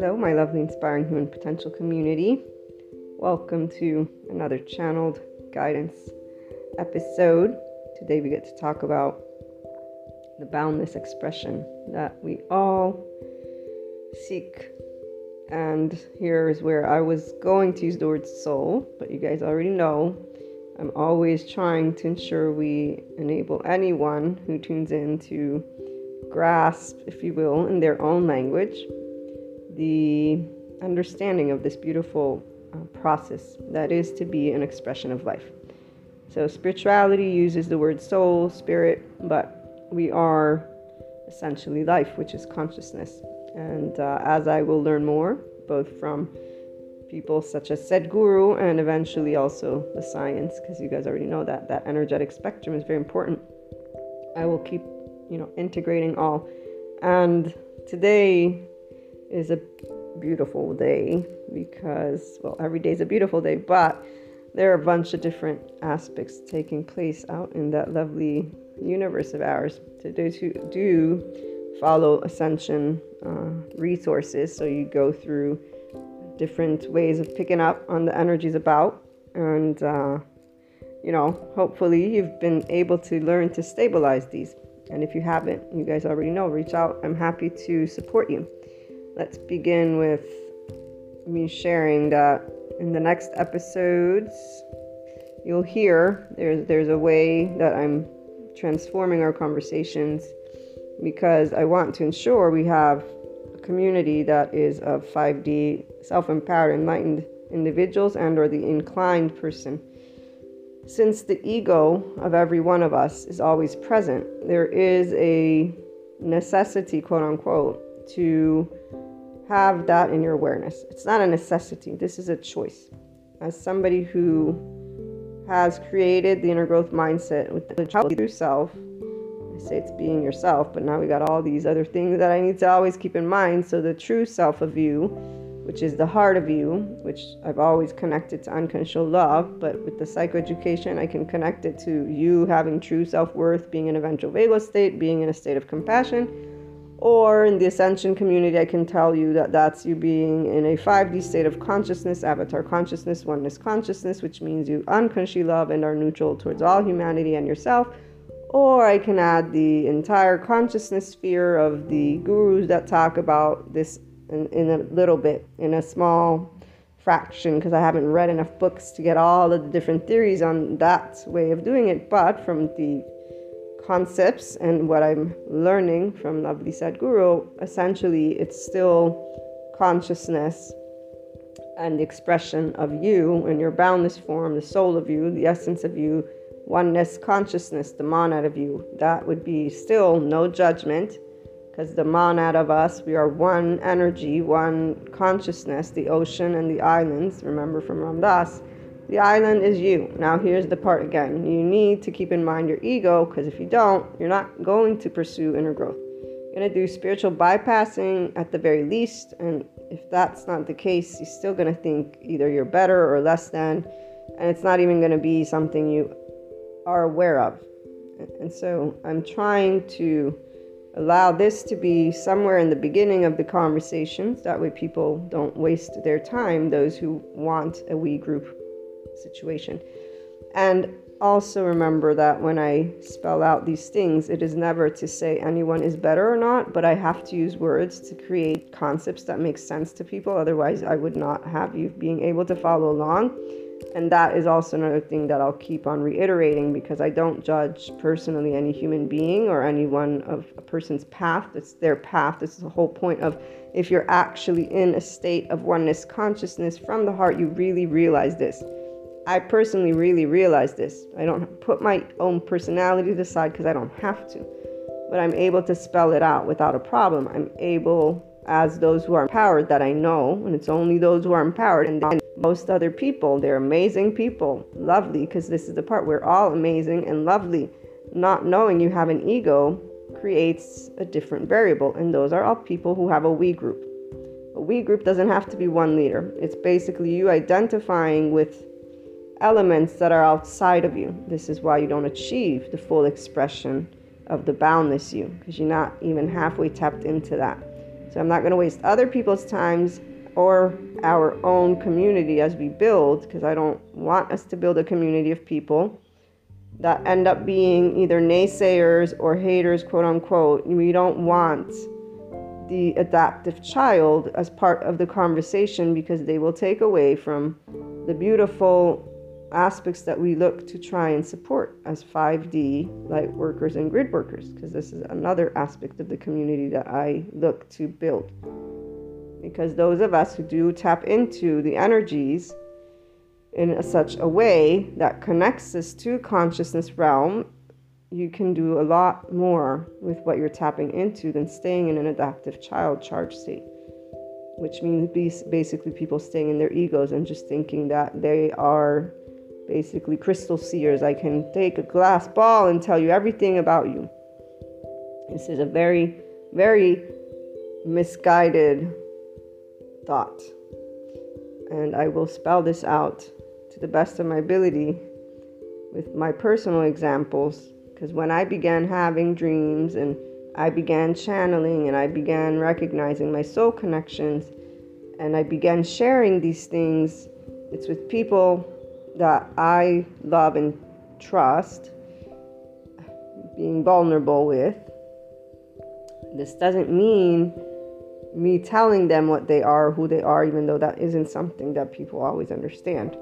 Hello, my lovely inspiring human potential community. Welcome to another channeled guidance episode. Today we get to talk about the boundless expression that we all seek. And here is where I was going to use the word soul, but you guys already know I'm always trying to ensure we enable anyone who tunes in to grasp, if you will, in their own language, the understanding of this beautiful uh, process that is to be an expression of life. So, spirituality uses the word soul, spirit, but we are essentially life, which is consciousness. And uh, as I will learn more, both from people such as Sadhguru and eventually also the science, because you guys already know that that energetic spectrum is very important. I will keep you know, integrating all. And today is a beautiful day because, well, every day is a beautiful day, but there are a bunch of different aspects taking place out in that lovely universe of ours. To those who do follow ascension uh, resources, so you go through different ways of picking up on the energies about, and uh, you know, hopefully you've been able to learn to stabilize these. And if you haven't, you guys already know, reach out. I'm happy to support you. Let's begin with me sharing that in the next episodes you'll hear there's there's a way that I'm transforming our conversations because I want to ensure we have a community that is of 5D self-empowered enlightened individuals and or the inclined person. Since the ego of every one of us is always present, there is a necessity, quote unquote, to have that in your awareness. It's not a necessity, this is a choice. As somebody who has created the inner growth mindset with the true self, I say it's being yourself, but now we got all these other things that I need to always keep in mind. So the true self of you which is the heart of you, which I've always connected to unconditional love. But with the psychoeducation, I can connect it to you having true self worth, being in a ventral vagal state, being in a state of compassion. Or in the ascension community, I can tell you that that's you being in a 5D state of consciousness, avatar consciousness, oneness consciousness, which means you unconsciously love and are neutral towards all humanity and yourself. Or I can add the entire consciousness sphere of the gurus that talk about this in, in a little bit, in a small fraction, because I haven't read enough books to get all of the different theories on that way of doing it. But from the concepts and what I'm learning from Lovely Sadhguru, essentially it's still consciousness and the expression of you in your boundless form, the soul of you, the essence of you, oneness consciousness, the monad of you. That would be still no judgment because the monad of us, we are one energy, one consciousness, the ocean and the islands. Remember from Ram Dass, the island is you. Now, here's the part again you need to keep in mind your ego because if you don't, you're not going to pursue inner growth. You're going to do spiritual bypassing at the very least, and if that's not the case, you're still going to think either you're better or less than, and it's not even going to be something you are aware of. And so, I'm trying to allow this to be somewhere in the beginning of the conversations. That way, people don't waste their time, those who want a we group situation. And also remember that when I spell out these things, it is never to say anyone is better or not, but I have to use words to create concepts that make sense to people. Otherwise, I would not have you being able to follow along. And that is also another thing that I'll keep on reiterating because I don't judge personally any human being or anyone of a person's path. It's their path. This is the whole point of if you're actually in a state of oneness consciousness from the heart, you really realize this. I personally really realize this. I don't put my own personality aside because I don't have to, but I'm able to spell it out without a problem. I'm able, as those who are empowered that I know, and it's only those who are empowered and most other people. They're amazing people, lovely, because this is the part we're all amazing and lovely. Not knowing you have an ego creates a different variable, and those are all people who have a we group. A we group doesn't have to be one leader, it's basically you identifying with elements that are outside of you. This is why you don't achieve the full expression of the boundless you, because you're not even halfway tapped into that. So I'm not going to waste other people's times or our own community as we build, because I don't want us to build a community of people that end up being either naysayers or haters, quote unquote. We don't want the adaptive child as part of the conversation because they will take away from the beautiful aspects that we look to try and support as 5D light workers and grid workers, because this is another aspect of the community that I look to build. Because those of us who do tap into the energies in a, such a way that connects us to consciousness realm, you can do a lot more with what you're tapping into than staying in an adaptive child charge state which means basically people staying in their egos and just thinking that they are basically crystal seers. I can take a glass ball and tell you everything about you. This is a very, very misguided thought. And I will spell this out to the best of my ability with my personal examples. Because when I began having dreams and I began channeling and I began recognizing my soul connections and I began sharing these things, it's with people that I love and trust, being vulnerable with. This doesn't mean me telling them what they are, who they are, even though that isn't something that people always understand.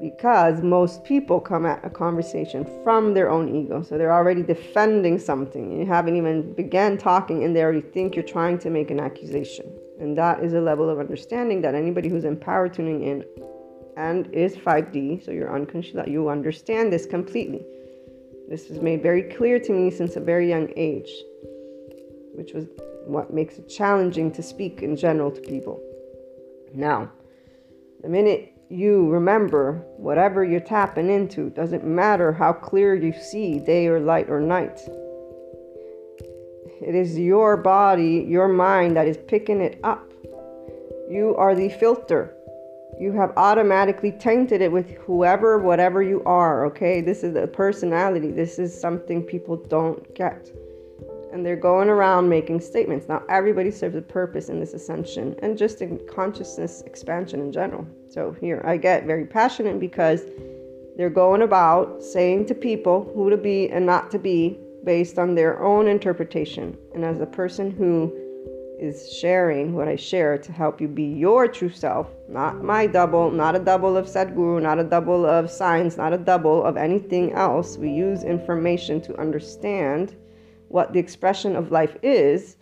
Because most people come at a conversation from their own ego. So they're already defending something. You haven't even began talking and they already think you're trying to make an accusation. And that is a level of understanding that anybody who's empowered tuning in and is 5D, so you're unconscious that you understand this completely. This was made very clear to me since a very young age, which was what makes it challenging to speak in general to people. Now, the minute you remember whatever you're tapping into, doesn't matter how clear you see, day or light or night. It is your body, your mind that is picking it up. You are the filter. You have automatically tainted it with whoever, whatever you are, okay? This is a personality. This is something people don't get. And they're going around making statements. Now, everybody serves a purpose in this ascension and just in consciousness expansion in general. So, here, I get very passionate because they're going about saying to people who to be and not to be based on their own interpretation. And as a person who is sharing what I share to help you be your true self, not my double, not a double of Sadhguru, not a double of science, not a double of anything else. We use information to understand what the expression of life is.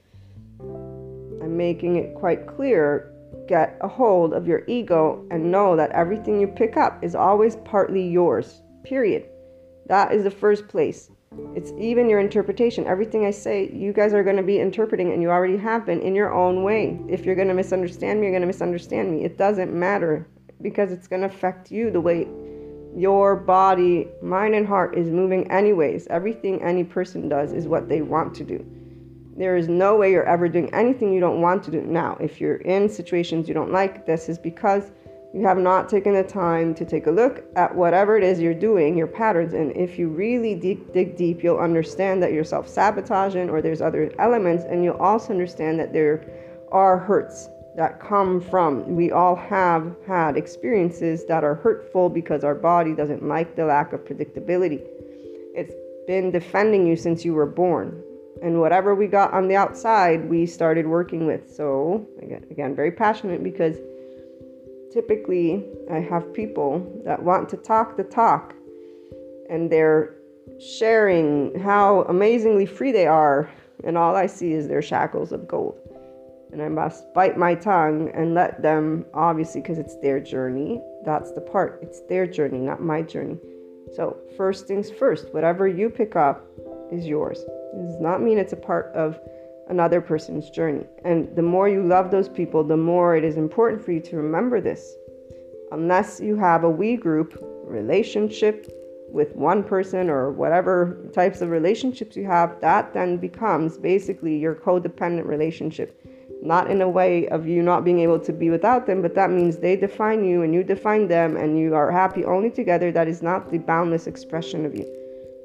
I'm making it quite clear. Get a hold of your ego and know that everything you pick up is always partly yours, period. That is the first place. It's even your interpretation. Everything I say, you guys are going to be interpreting, and you already have been in your own way. If you're going to misunderstand me, you're going to misunderstand me. It doesn't matter because it's going to affect you the way your body, mind, and heart is moving, anyways. Everything any person does is what they want to do. There is no way you're ever doing anything you don't want to do. Now, if you're in situations you don't like, this is because you have not taken the time to take a look at whatever it is you're doing, your patterns. And if you really dig, dig deep, you'll understand that you're self sabotaging or there's other elements. And you'll also understand that there are hurts that come from. We all have had experiences that are hurtful because our body doesn't like the lack of predictability. It's been defending you since you were born. And whatever we got on the outside, we started working with. So, again, again very passionate because typically I have people that want to talk the talk and they're sharing how amazingly free they are, and all I see is their shackles of gold. And I must bite my tongue and let them, obviously, because it's their journey. That's the part. It's their journey, not my journey. So, first things first, whatever you pick up is yours. It does not mean it's a part of another person's journey. And the more you love those people, the more it is important for you to remember this. Unless you have a we group relationship with one person or whatever types of relationships you have, that then becomes basically your codependent relationship. Not in a way of you not being able to be without them, but that means they define you and you define them and you are happy only together. That is not the boundless expression of you.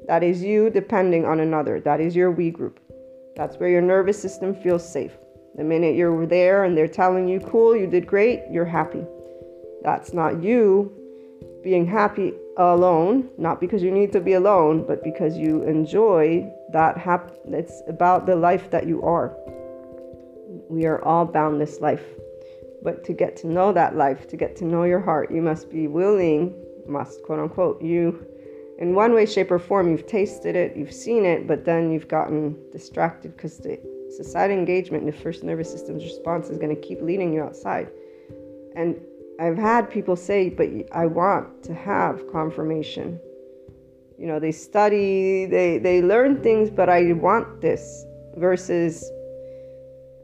That is you depending on another. That is your we group. That's where your nervous system feels safe. The minute you're there and they're telling you, cool, you did great, you're happy. That's not you being happy alone, not because you need to be alone, but because you enjoy that hap- it's about the life that you are. We are all boundless life. But to get to know that life, to get to know your heart, you must be willing, must quote unquote, you in one way, shape, or form, you've tasted it, you've seen it, but then you've gotten distracted because the society engagement, and the first nervous system's response is going to keep leading you outside. And I've had people say, but I want to have confirmation. You know, they study, they, they learn things, but I want this versus,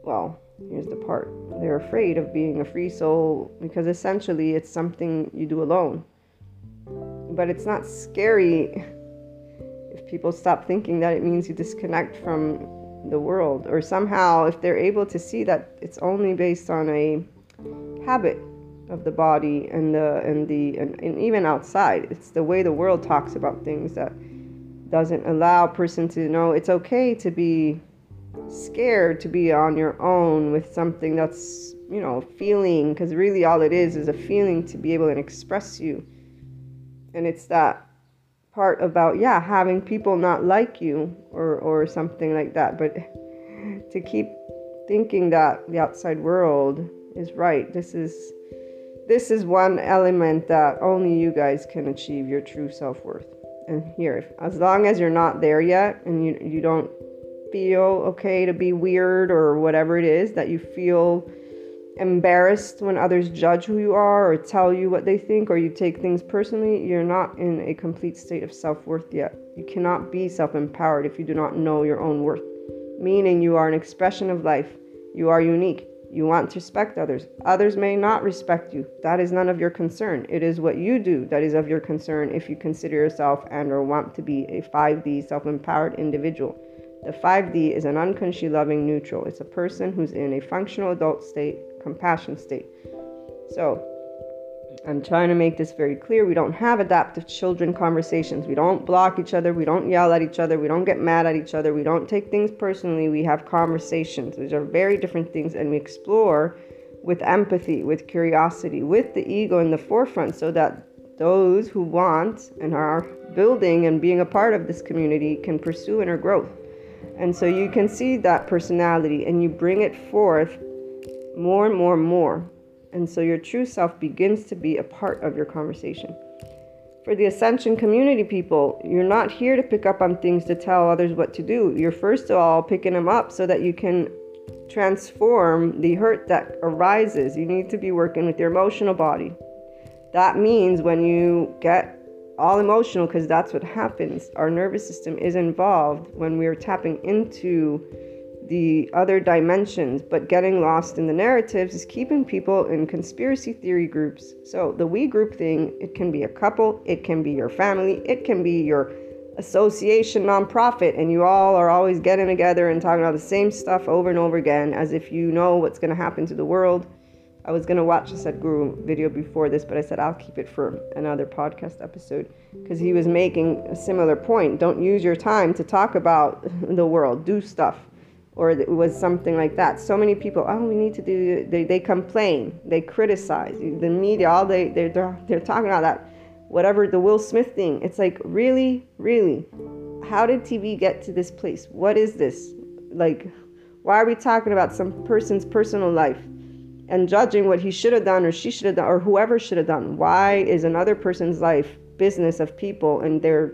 well, here's the part they're afraid of being a free soul because essentially it's something you do alone. But it's not scary if people stop thinking that it means you disconnect from the world, or somehow if they're able to see that it's only based on a habit of the body and the and the and, and even outside. It's the way the world talks about things that doesn't allow a person to know. It's okay to be scared to be on your own with something that's you know feeling because really all it is is a feeling to be able to express you and it's that part about yeah having people not like you or or something like that but to keep thinking that the outside world is right. This is this is one element that only you guys can achieve your true self-worth. And here if, as long as you're not there yet and you, you don't feel okay to be weird or whatever it is that you feel embarrassed when others judge who you are or tell you what they think or you take things personally you're not in a complete state of self-worth yet you cannot be self-empowered if you do not know your own worth meaning you are an expression of life you are unique you want to respect others. Others may not respect you. That is none of your concern. It is what you do that is of your concern if you consider yourself and or want to be a 5D self-empowered individual. The 5D is an unconsciously loving neutral. It's a person who's in a functional adult state, compassion state. So, I'm trying to make this very clear. We don't have adaptive children conversations. We don't block each other. We don't yell at each other. We don't get mad at each other. We don't take things personally. We have conversations. which are very different things, and we explore with empathy, with curiosity, with the ego in the forefront so that those who want and are building and being a part of this community can pursue inner growth. And so you can see that personality and you bring it forth more and more and more and so your true self begins to be a part of your conversation. For the Ascension community people, you're not here to pick up on things to tell others what to do. You're first of all picking them up so that you can transform the hurt that arises. You need to be working with your emotional body. That means when you get all emotional, because that's what happens, our nervous system is involved when we're tapping into the other dimensions, but getting lost in the narratives is keeping people in conspiracy theory groups. So, the we group thing, it can be a couple, it can be your family, it can be your association nonprofit, and you all are always getting together and talking about the same stuff over and over again as if you know what's going to happen to the world. I was going to watch a Sadhguru video before this, but I said I'll keep it for another podcast episode because he was making a similar point. Don't use your time to talk about the world, do stuff or it was something like that. So many people, oh, we need to do. They, they complain, they criticize the media. All they they're, they're talking about that, whatever the Will Smith thing. It's like really, really, how did TV get to this place? What is this? Like, why are we talking about some person's personal life and judging what he should have done or she should have done or whoever should have done? Why is another person's life business of people and they're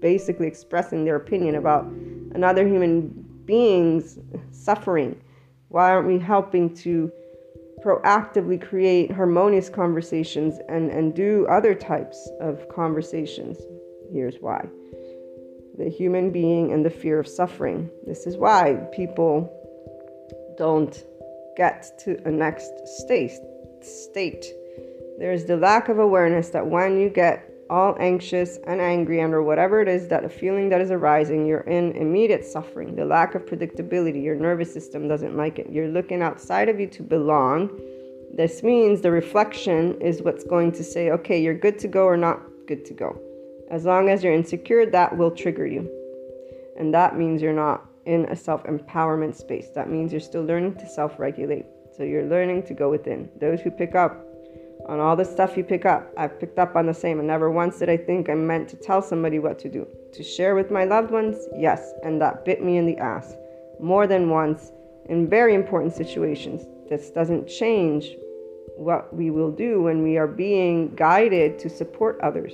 basically expressing their opinion about another human beings suffering? Why aren't we helping to proactively create harmonious conversations and, and do other types of conversations? Here's why the human being and the fear of suffering. This is why people don't get to a next state. State. There's the lack of awareness that when you get all anxious and angry and or whatever it is that a feeling that is arising you're in immediate suffering the lack of predictability your nervous system doesn't like it you're looking outside of you to belong this means the reflection is what's going to say okay you're good to go or not good to go as long as you're insecure that will trigger you and that means you're not in a self empowerment space. That means you're still learning to self regulate. So you're learning to go within. Those who pick up on all the stuff you pick up, I've picked up on the same. And never once did I think I meant to tell somebody what to do. To share with my loved ones, yes. And that bit me in the ass more than once in very important situations. This doesn't change what we will do when we are being guided to support others.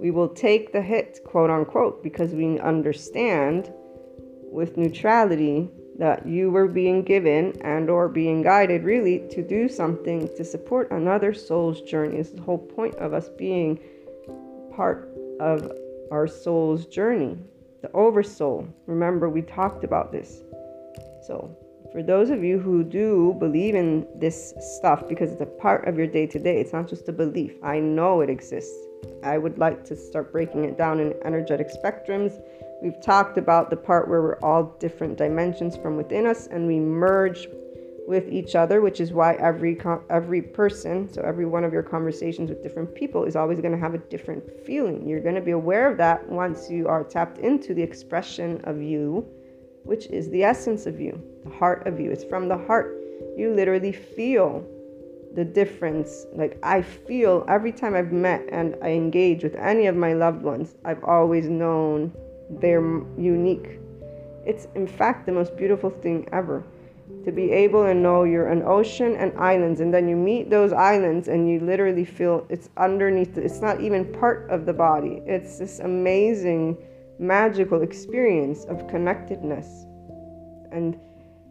We will take the hit, quote unquote, because we understand with neutrality that you were being given and or being guided really to do something to support another soul's journey. Is the whole point of us being part of our soul's journey, the oversoul. Remember, we talked about this. So, for those of you who do believe in this stuff because it's a part of your day to day, it's not just a belief. I know it exists. I would like to start breaking it down in energetic spectrums. We've talked about the part where we're all different dimensions from within us and we merge with each other, which is why every every person, so every one of your conversations with different people is always going to have a different feeling. You're going to be aware of that once you are tapped into the expression of you which is the essence of you, the heart of you. It's from the heart. You literally feel the difference. Like I feel every time I've met and I engage with any of my loved ones, I've always known they're unique. It's in fact the most beautiful thing ever to be able to know you're an ocean and islands and then you meet those islands and you literally feel it's underneath it's not even part of the body it's this amazing magical experience of connectedness. And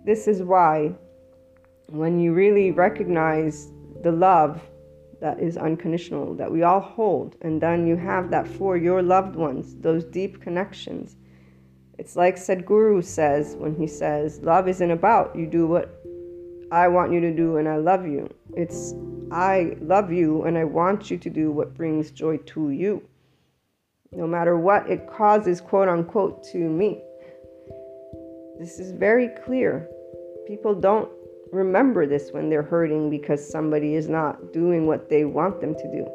this is why, when you really recognize the love that is unconditional, that we all hold, and then you have that for your loved ones, those deep connections. It's like Sadhguru says when he says, Love isn't about you do what I want you to do and I love you. It's I love you and I want you to do what brings joy to you no matter what it causes, quote unquote, to me. This is very clear. People don't remember this when they're hurting because somebody is not doing what they want them to do.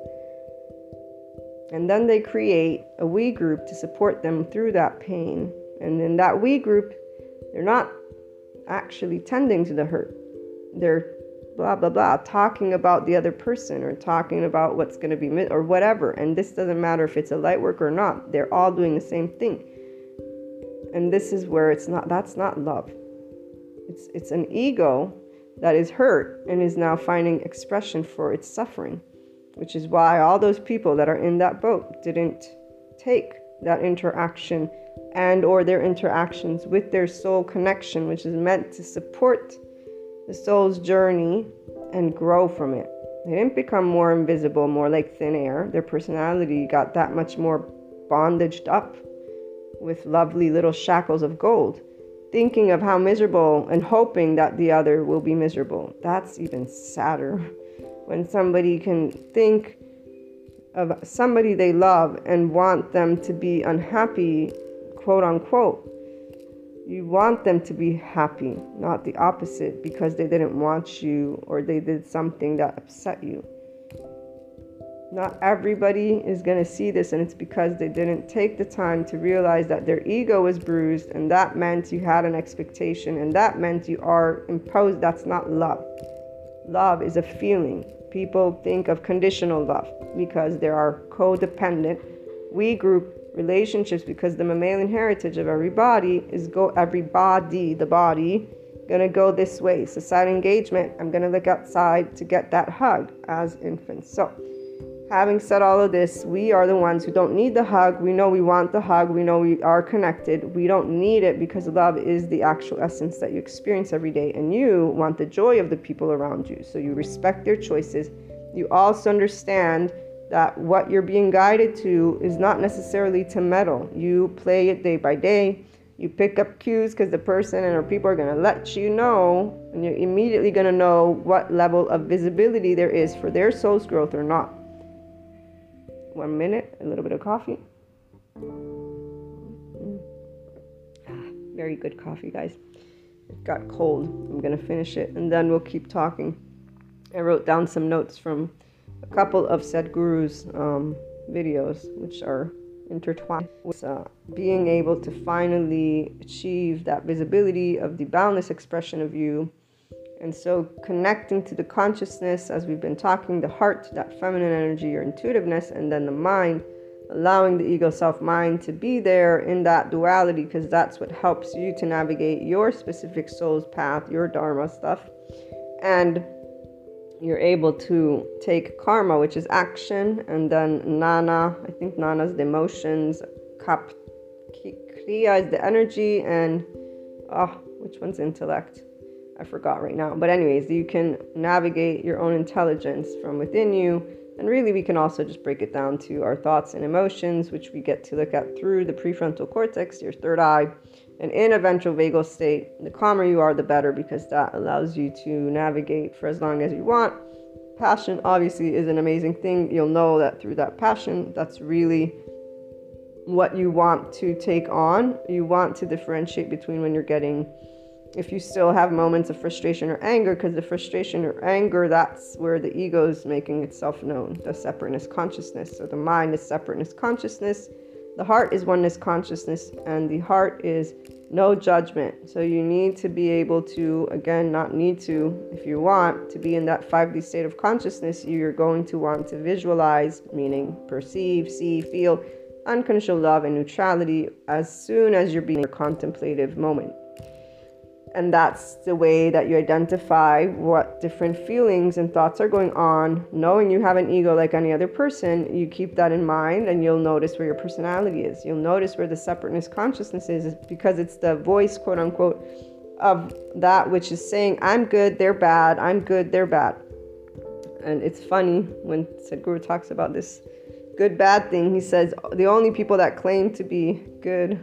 And then they create a we group to support them through that pain. And in that we group, they're not actually tending to the hurt. They're blah blah blah talking about the other person or talking about what's going to be or whatever and this doesn't matter if it's a light work or not they're all doing the same thing and this is where it's not that's not love it's it's an ego that is hurt and is now finding expression for its suffering which is why all those people that are in that boat didn't take that interaction and or their interactions with their soul connection which is meant to support the soul's journey and grow from it. They didn't become more invisible, more like thin air. Their personality got that much more bondaged up with lovely little shackles of gold, thinking of how miserable and hoping that the other will be miserable. That's even sadder. When somebody can think of somebody they love and want them to be unhappy, quote unquote, you want them to be happy, not the opposite because they didn't want you or they did something that upset you. Not everybody is going to see this, and it's because they didn't take the time to realize that their ego was bruised, and that meant you had an expectation, and that meant you are imposed. That's not love. Love is a feeling. People think of conditional love because there are codependent. We group relationships because the mammalian heritage of everybody is go every body the body gonna go this way societal engagement i'm gonna look outside to get that hug as infants so having said all of this we are the ones who don't need the hug we know we want the hug we know we are connected we don't need it because love is the actual essence that you experience every day and you want the joy of the people around you so you respect their choices you also understand that what you're being guided to is not necessarily to meddle. You play it day by day. You pick up cues because the person and or people are going to let you know, and you're immediately going to know what level of visibility there is for their soul's growth or not. One minute, a little bit of coffee. Mm. Ah, very good coffee, guys. It got cold. I'm to finish it and then we'll keep talking. I wrote down some notes from a couple of Sadhguru's um, videos, which are intertwined with uh, being able to finally achieve that visibility of the boundless expression of you. And so, connecting to the consciousness, as we've been talking, the heart, that feminine energy, your intuitiveness, and then the mind, allowing the ego self mind to be there in that duality, because that's what helps you to navigate your specific soul's path, your Dharma stuff. And you're able to take karma, which is action, and then nana, I think nana's the emotions, kap, kriya is the energy, and oh, which one's intellect? I forgot right now. But, anyways, you can navigate your own intelligence from within you. And really, we can also just break it down to our thoughts and emotions, which we get to look at through the prefrontal cortex, your third eye. And in a ventral vagal state, the calmer you are, the better because that allows you to navigate for as long as you want. Passion, obviously, is an amazing thing. You'll know that through that passion, that's really what you want to take on. You want to differentiate between when you're getting, if you still have moments of frustration or anger, because the frustration or anger, that's where the ego is making itself known, the separateness consciousness. So the mind is separateness consciousness the heart is oneness consciousness, and the heart is no judgment. So you need to be able to, again, not need to, if you want to be in that 5D state of consciousness, you're going to want to visualize, meaning perceive, see, feel unconditional love and neutrality as soon as you're being a contemplative moment and that's the way that you identify what different feelings and thoughts are going on. Knowing you have an ego like any other person you keep that in mind and you'll notice where your personality is. You'll notice where the separateness consciousness is because it's the voice quote unquote of that which is saying i'm good they're bad i'm good they're bad. And it's funny when sadhguru talks about this good bad thing he says the only people that claim to be good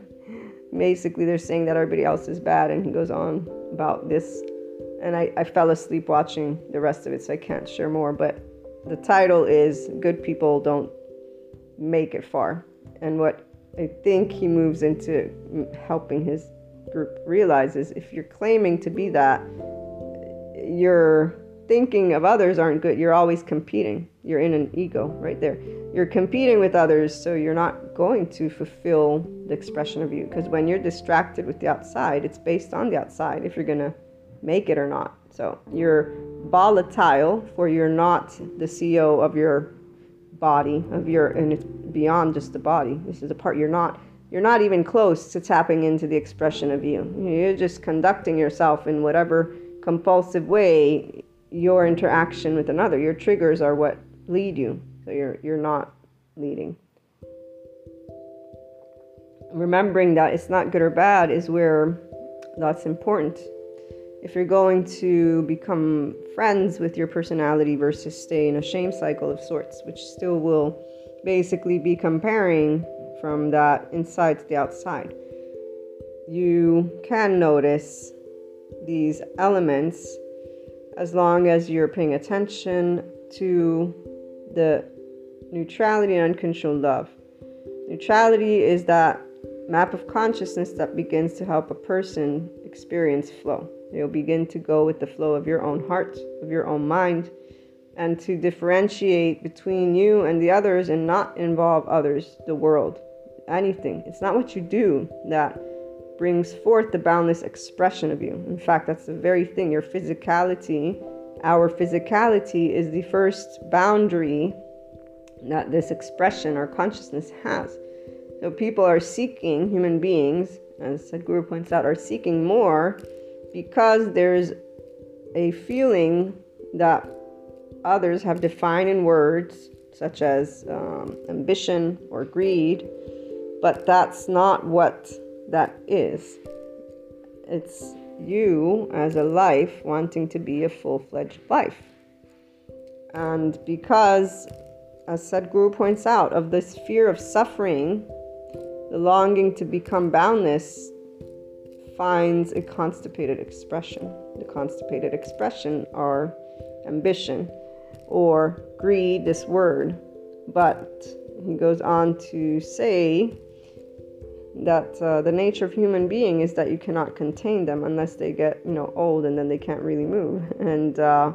basically they're saying that everybody else is bad and he goes on about this. And I, I fell asleep watching the rest of it so i can't share more but the title is good people don't make it far. And what i think he moves into helping his group realize is if you're claiming to be that you're thinking of others aren't good. You're always competing. You're in an ego right there. You're competing with others so you're not going to fulfill the expression of you because when you're distracted with the outside it's based on the outside if you're going to make it or not. So you're volatile for you're not the ceo of your body of your and it's beyond just the body. This is a part you're not you're not even close to tapping into the expression of you. You're just conducting yourself in whatever compulsive way your interaction with another your triggers are what lead you. So you're you're not leading. Remembering that it's not good or bad is where that's important. If you're going to become friends with your personality versus stay in a shame cycle of sorts, which still will basically be comparing from that inside to the outside, you can notice these elements as long as you're paying attention to the neutrality and unconditional love. Neutrality is that map of consciousness that begins to help a person experience flow. You'll begin to go with the flow of your own heart, of your own mind, and to differentiate between you and the others and not involve others, the world, anything. It's not what you do that brings forth the boundless expression of you. In fact, that's the very thing. Your physicality, our physicality, is the first boundary that this expression or consciousness has. So people are seeking, human beings, as Sadhguru points out, are seeking more because there's a feeling that others have defined in words, such as um, ambition or greed, but that's not what that is. It's you as a life wanting to be a full fledged life. And because as Sadhguru points out, of this fear of suffering, the longing to become boundless finds a constipated expression. The constipated expression are ambition or greed, this word. But he goes on to say that uh, the nature of human being is that you cannot contain them unless they get, you know, old and then they can't really move. And uh,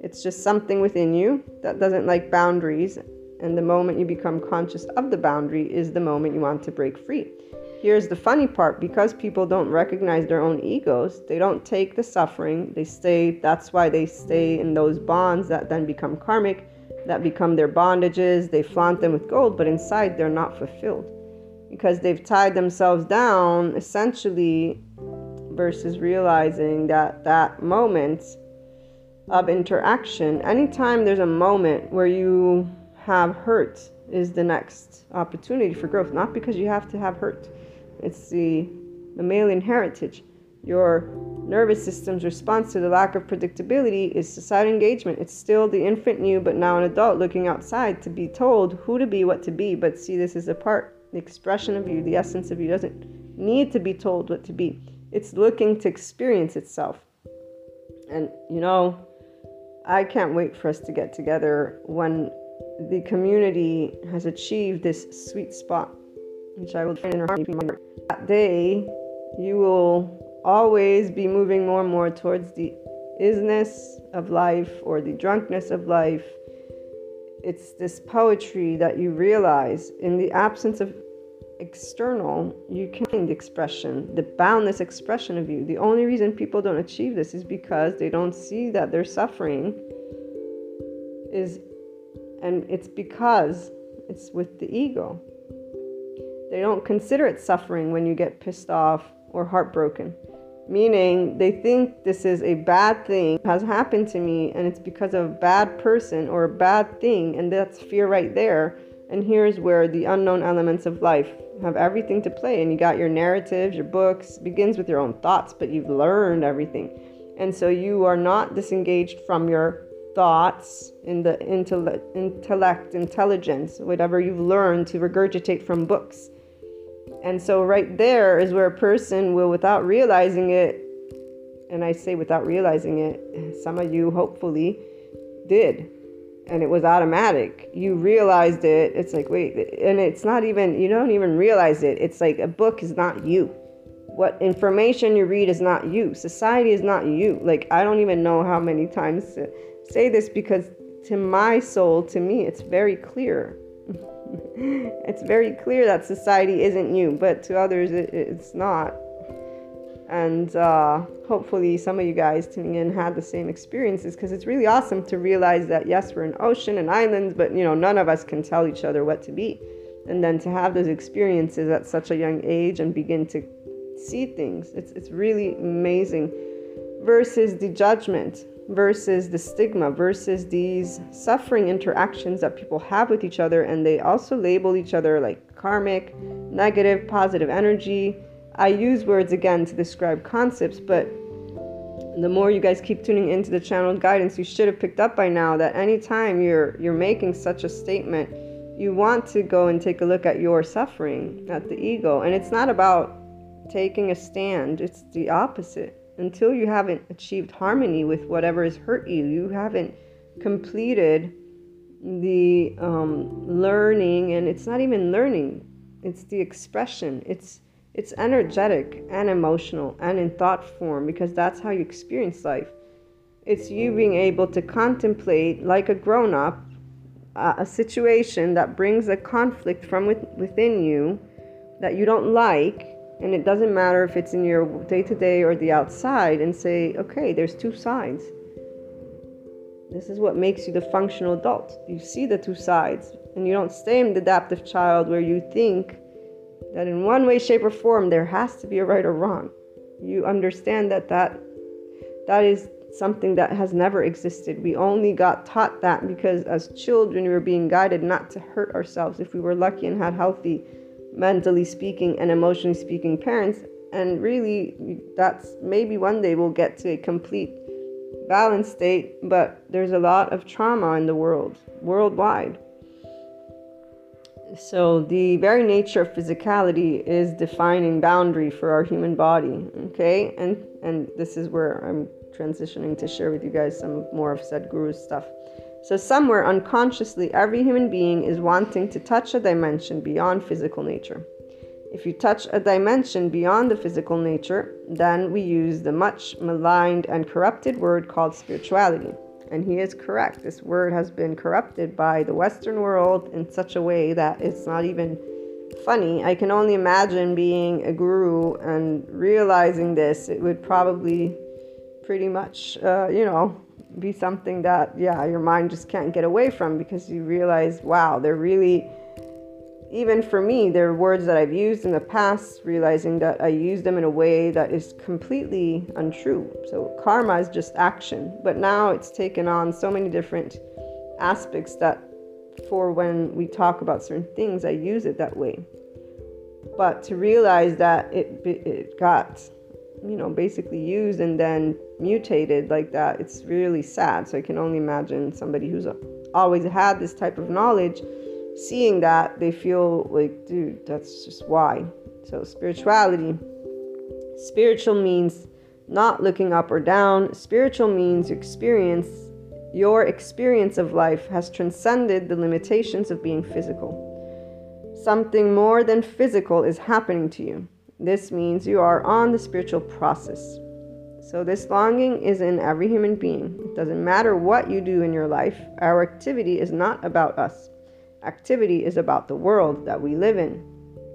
it's just something within you that doesn't like boundaries And the moment you become conscious of the boundary is the moment you want to break free. Here's the funny part because people don't recognize their own egos, they don't take the suffering. They stay, that's why they stay in those bonds that then become karmic, that become their bondages. They flaunt them with gold, but inside they're not fulfilled because they've tied themselves down essentially versus realizing that that moment of interaction, anytime there's a moment where you have hurt, is the next opportunity for growth. Not because you have to have hurt, it's the mammalian heritage. Your nervous system's response to the lack of predictability is societal engagement. It's still the infant you, but now an adult looking outside to be told who to be, what to be. But see, this is a part. The expression of you, the essence of you, doesn't need to be told what to be. It's looking to experience itself. And, you know, I can't wait for us to get together when the community has achieved this sweet spot, which I will train in harmony. That day, you will always be moving more and more towards the isness of life or the drunkenness of life. It's this poetry that you realize in the absence of external, you can find the expression, the boundless expression of you. The only reason people don't achieve this is because they don't see that they're suffering is and it's because it's with the ego. They don't consider it suffering when you get pissed off or heartbroken. Meaning they think this is a bad thing has happened to me and it's because of a bad person or a bad thing and that's fear right there. And here's where the unknown elements of life have everything to play and you got your narratives, your books, begins with your own thoughts, but you've learned everything. And so you are not disengaged from your thoughts in the intellect, intelligence, whatever you've learned to regurgitate from books. And so, right there is where a person will, without realizing it, and I say without realizing it, some of you hopefully did, and it was automatic. You realized it. It's like, wait, and it's not even, you don't even realize it. It's like a book is not you. What information you read is not you. Society is not you. Like, I don't even know how many times say this because to my soul, to me, it's very clear it's very clear that society isn't you, but to others it, it's not. And uh, hopefully, some of you guys tuning in had the same experiences because it's really awesome to realize that yes, we're an ocean and islands, but you know, none of us can tell each other what to be. And then to have those experiences at such a young age and begin to see things, it's, it's really amazing. Versus the judgment versus the stigma versus these suffering interactions that people have with each other and they also label each other like karmic negative positive energy. I use words again to describe concepts but the more you guys keep tuning into the channel guidance you should have picked up by now that anytime you're you're making such a statement you want to go and take a look at your suffering at the ego. And it's not about taking a stand it's the opposite until you haven't achieved harmony with whatever has hurt you, you haven't completed the um, learning, and it's not even learning; it's the expression. It's it's energetic and emotional and in thought form because that's how you experience life. It's you being able to contemplate like a grown up uh, a situation that brings a conflict from with, within you that you don't like and it doesn't matter if it's in your day to day or the outside, and say, okay, there's two sides. This is what makes you the functional adult. You see the two sides, and you don't stay in the adaptive child where you think that in one way, shape, or form there has to be a right or wrong. You understand that that, that is something that has never existed. We only got taught that because as children we were being guided not to hurt ourselves if we were lucky and had healthy mentally speaking and emotionally speaking parents and really that's maybe one day we'll get to a complete balanced state but there's a lot of trauma in the world worldwide. So the very nature of physicality is defining boundary for our human body okay? And and this is where i'm transitioning to share with you guys some more of sadhguru's stuff so, somewhere unconsciously, every human being is wanting to touch a dimension beyond physical nature. If you touch a dimension beyond the physical nature, then we use the much maligned and corrupted word called spirituality. And he is correct. This word has been corrupted by the Western world in such a way that it's not even funny. I can only imagine being a guru and realizing this. It would probably pretty much, uh, you know, be something that, yeah, your mind just can't get away from because you realize, wow, they're really, even for me, they're words that I've used in the past, realizing that I use them in a way that is completely untrue. So karma is just action, but now it's taken on so many different aspects that for when we talk about certain things, I use it that way. But to realize that it, it got, you know, basically used and then mutated like that, it's really sad. So I can only imagine somebody who's always had this type of knowledge, seeing that, they feel like, dude, that's just why. So spirituality, spiritual means not looking up or down. Spiritual means experience your experience of life has transcended the limitations of being physical. Something more than physical is happening to you. This means you are on the spiritual process. So, this longing is in every human being. It doesn't matter what you do in your life, our activity is not about us. Activity is about the world that we live in.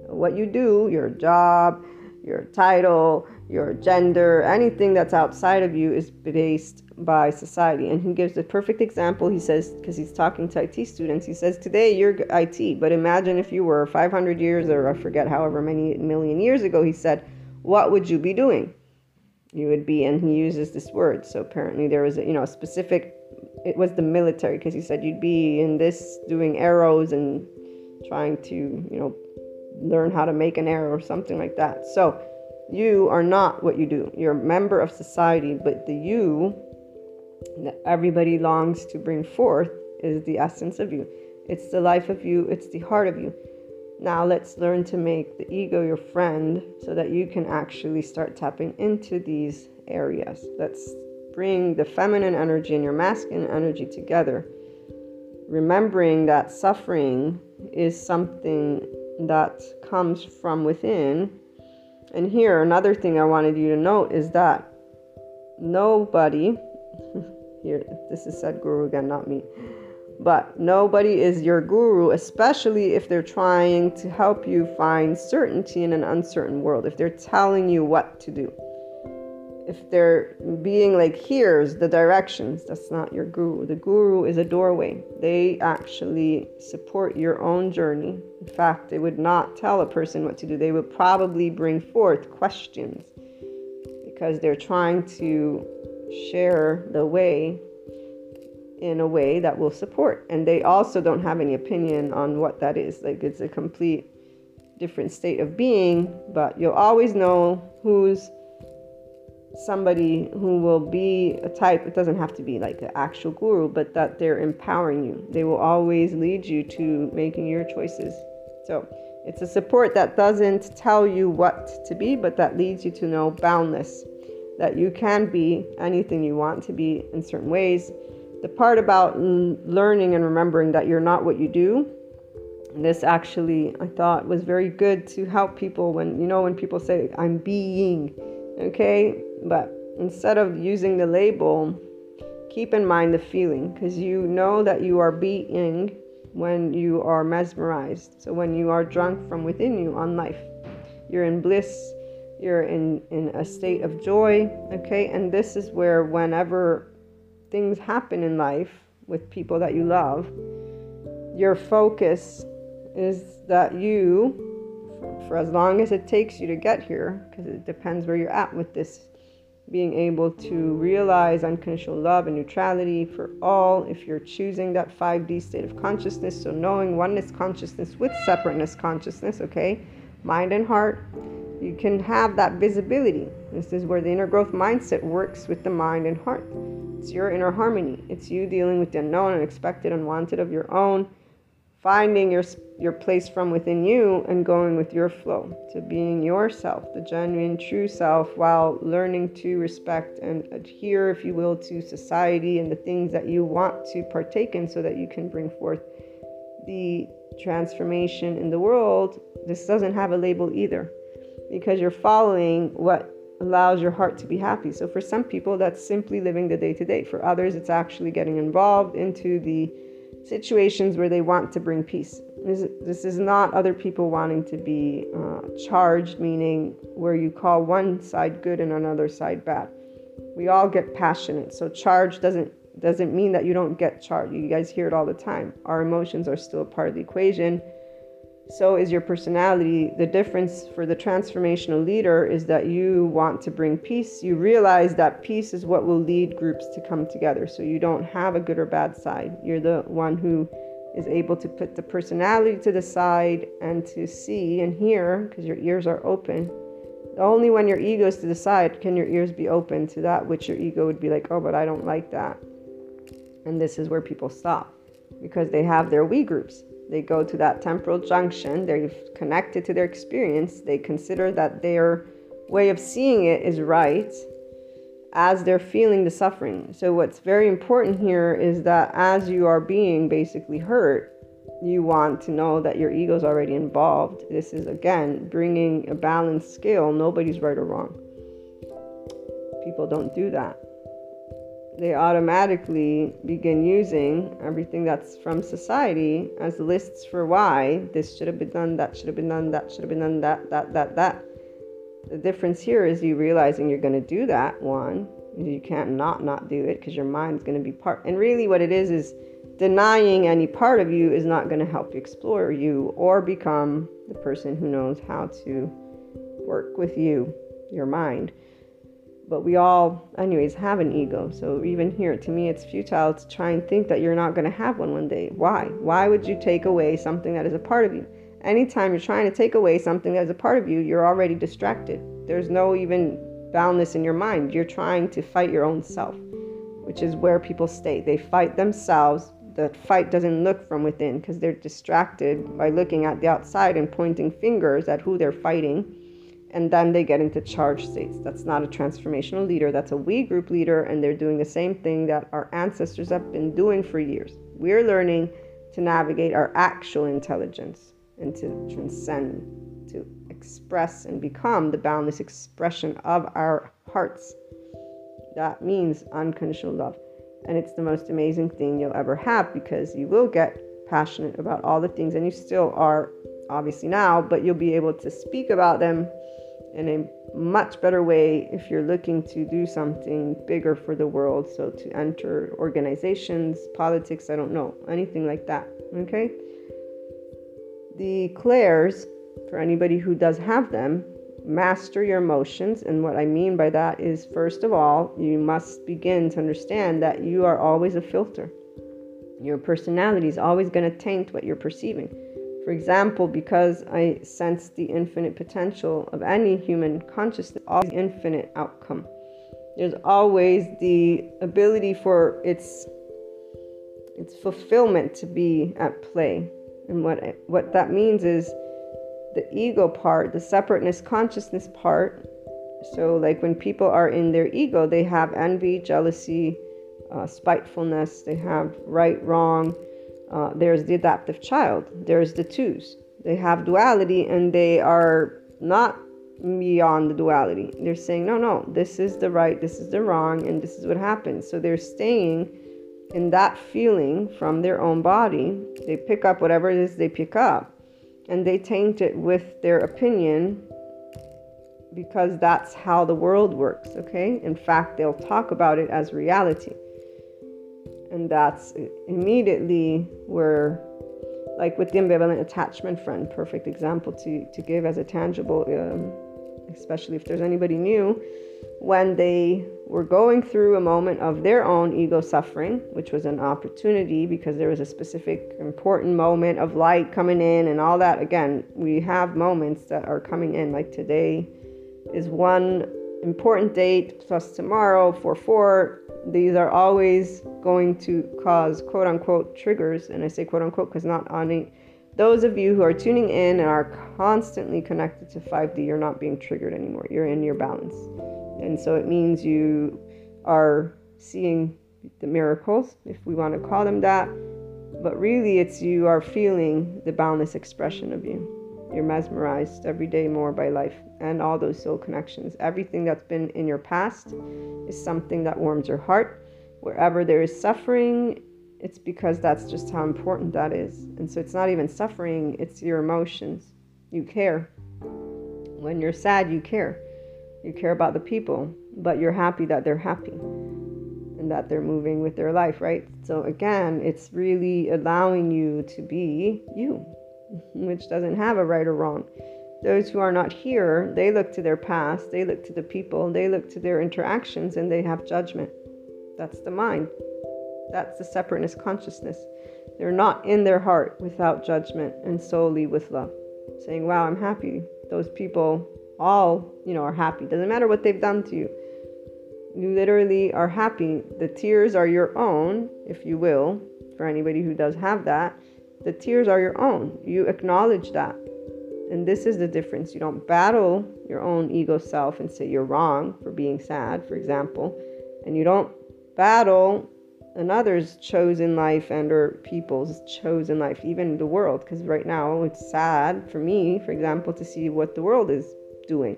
What you do, your job, your title, your gender, anything that's outside of you is based by society. And he gives a perfect example. He says, because he's talking to IT students, he says, Today you're IT, but imagine if you were 500 years or I forget however many million years ago, he said, What would you be doing? You would be, and he uses this word. So apparently there was a, you know, a specific, it was the military, because he said you'd be in this doing arrows and trying to, you know, learn how to make an arrow or something like that. So you are not what you do. You're a member of society, but the you that everybody longs to bring forth is the essence of you. It's the life of you, it's the heart of you. Now let's learn to make the ego your friend so that you can actually start tapping into these areas. Let's bring the feminine energy and your masculine energy together. Remembering that suffering is something that comes from within. And here, another thing I wanted you to note is that nobody here this is Sadhguru again, not me. But nobody is your guru, especially if they're trying to help you find certainty in an uncertain world, if they're telling you what to do. If they're being like, here's the directions, that's not your guru. The guru is a doorway. They actually support your own journey. In fact, they would not tell a person what to do, they would probably bring forth questions because they're trying to share the way in a way that will support. And they also don't have any opinion on what that is. Like it's a complete different state of being, but you'll always know who's somebody who will be a type. It doesn't have to be like an actual guru, but that they're empowering you. They will always lead you to making your choices. So it's a support that doesn't tell you what to be, but that leads you to know boundless that you can be anything you want to be in certain ways. The part about learning and remembering that you're not what you do, this actually I thought was very good to help people when you know when people say I'm being, okay? But instead of using the label, keep in mind the feeling because you know that you are being when you are mesmerized. So when you are drunk from within you on life, you're in bliss you're in, in a state of joy, okay? And this is where, whenever things happen in life with people that you love, your focus is that you, for, as long as it takes you to get here, because it depends where you're at with this, being able to realize unconditional love and neutrality for all if you're choosing that 5D state of consciousness. So, knowing oneness consciousness with separateness consciousness, okay? Mind and heart you can have that visibility. This is where the inner growth mindset works with the mind and heart. It's your inner harmony. It's you dealing with the unknown, unexpected, unwanted of your own, finding your your place from within you and going with your flow to being yourself, the genuine true self, while learning to respect and adhere, if you will, to society and the things that you want to partake in so that you can bring forth the transformation in the world. This doesn't have a label either because you're following what allows your heart to be happy. So for some people, that's simply living the day to day. For others, it's actually getting involved into the situations where they want to bring peace. This, this is not other people wanting to be uh, charged, meaning where you call one side good and another side bad. We all get passionate, so charge doesn't doesn't mean that you don't get charged. You guys hear it all the time. Our emotions are still part of the equation so is your personality. The difference for the transformational leader is that you want to bring peace. You realize that peace is what will lead groups to come together. So you don't have a good or bad side. You're the one who is able to put the personality to the side and to see and hear because your ears are open. Only when your ego is to the side can your ears be open to that which your ego would be like, oh, but I don't like that. And this is where people stop because they have their we groups. They go to that temporal junction, they're connected to their experience, they consider that their way of seeing it is right as they're feeling the suffering. So, what's very important here is that as you are being basically hurt, you want to know that your ego is already involved. This is again bringing a balanced scale. Nobody's right or wrong. People don't do that they automatically begin using everything that's from society as lists for why this should have been done, that should have been done, that should have been done, that, that, that, that. The difference here is you realizing you're going to do that one. You can't not not do it because your mind's going to be part. And really, what it is is denying any part of you is not going to help you explore you or become the person who knows how to work with you, your mind but we all anyways have an ego. So even here to me it's futile to try and think that you're not going to have one one day. Why? Why would you take away something that is a part of you? Anytime you're trying to take away something that is a part of you you're already distracted. There's no even boundness in your mind. You're trying to fight your own self which is where people stay. They fight themselves. The fight doesn't look from within because they're distracted by looking at the outside and pointing fingers at who they're fighting and then they get into charge states. That's not a transformational leader, that's a we group leader, and they're doing the same thing that our ancestors have been doing for years. We're learning to navigate our actual intelligence and to transcend, to express and become the boundless expression of our hearts. That means unconditional love. And it's the most amazing thing you'll ever have because you will get passionate about all the things, and you still are obviously now, but you'll be able to speak about them in a much better way if you're looking to do something bigger for the world. So, to enter organizations, politics, I don't know, anything like that. Okay? The clairs, for anybody who does have them, master your emotions. And what I mean by that is, first of all, you must begin to understand that you are always a filter. Your personality is always going to taint what you're perceiving. For example, because I sense the infinite potential of any human consciousness, always infinite outcome. There's always the ability for its its fulfillment to be at play. And what what that means is the ego part, the separateness consciousness part. So, like when people are in their ego, they have envy, jealousy, uh, spitefulness, they have right, wrong, uh, there's the adaptive child, there's the twos. They have duality and they are not beyond the duality. They're saying, no, no, this is the right, this is the wrong, and this is what happens. So they're staying in that feeling from their own body. They pick up whatever it is they pick up and they taint it with their opinion because that's how the world works, okay? In fact, they'll talk about it as reality and that's immediately where like with the ambivalent attachment friend perfect example to to give as a tangible um, especially if there's anybody new when they were going through a moment of their own ego suffering which was an opportunity because there was a specific important moment of light coming in and all that. Again we have moments that are coming in like today is one important date plus tomorrow for four these are always going to cause quote unquote triggers. And I say quote unquote because not on those of you who are tuning in and are constantly connected to 5D, you're not being triggered anymore. You're in your balance. And so it means you are seeing the miracles, if we want to call them that. But really, it's you are feeling the boundless expression of you. You're mesmerized every day more by life and all those soul connections. Everything that's been in your past is something that warms your heart. Wherever there is suffering, it's because that's just how important that is. And so it's not even suffering, it's your emotions. You care. When you're sad, you care. You care about the people, but you're happy that they're happy and that they're moving with their life, right? So again, it's really allowing you to be you, which doesn't have a right or wrong. Those who are not here, they look to their past, they look to the people, they look to their interactions, and they have judgment. That's the mind. That's the separateness consciousness. They're not in their heart without judgment and solely with love. Saying, Wow, I'm happy. Those people all, you know, are happy. Doesn't matter what they've done to you. You literally are happy. The tears are your own, if you will, for anybody who does have that. The tears are your own. You acknowledge that. And this is the difference. You don't battle your own ego self and say you're wrong for being sad, for example. And you don't battle another's chosen life and or people's chosen life, even the world. Because right now it's sad for me, for example, to see what the world is doing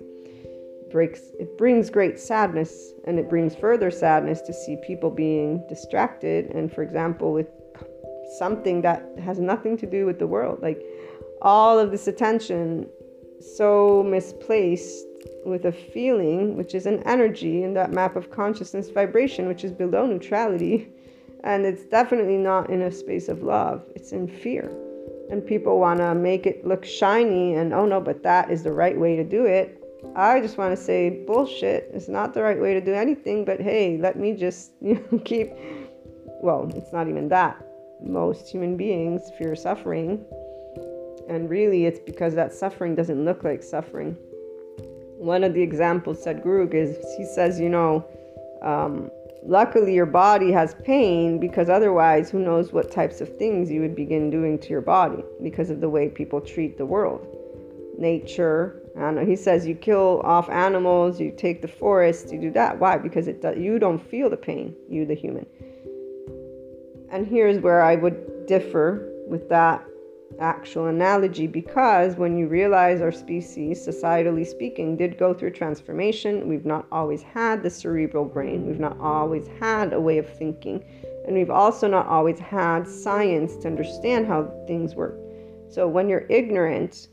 breaks it brings great sadness and it brings further sadness to see people being distracted and for example with something that has nothing to do with the world like all of this attention so misplaced with a feeling which is an energy in that map of consciousness vibration which is below neutrality and it's definitely not in a space of love it's in fear and people want to make it look shiny and oh no but that is the right way to do it I just want to say bullshit. It's not the right way to do anything, but hey, let me just you know, keep. Well, it's not even that. Most human beings fear suffering, and really, it's because that suffering doesn't look like suffering. One of the examples Sadhguru gives, he says, you know, um, luckily your body has pain because otherwise, who knows what types of things you would begin doing to your body because of the way people treat the world, nature, and he says you kill off animals, you take the forest, you do that. Why? Because it you don't feel the pain, you the human. And here's where I would differ with that actual analogy because when you realize our species, societally speaking, did go through transformation, we've not always had the cerebral brain, we've not always had a way of thinking, and we've also not always had science to understand how things work. So when you're ignorant,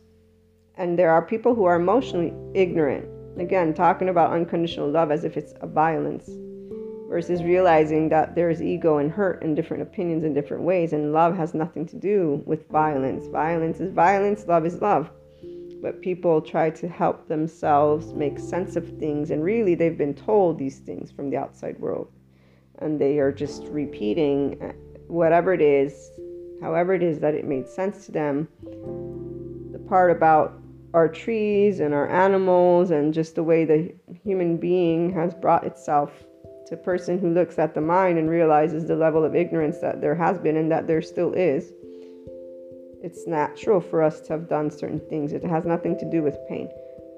and there are people who are emotionally ignorant. Again, talking about unconditional love as if it's a violence versus realizing that there's ego and hurt and different opinions in different ways, and love has nothing to do with violence. Violence is violence, love is love. But people try to help themselves make sense of things, and really they've been told these things from the outside world. And they are just repeating uh, whatever it is, however it is that it made sense to them. The part about our trees and our animals and just the way the human being has brought itself to a person who looks at the mind and realizes the level of ignorance that there has been and that there still is. It's natural for us to have done certain things. It has nothing to do with pain.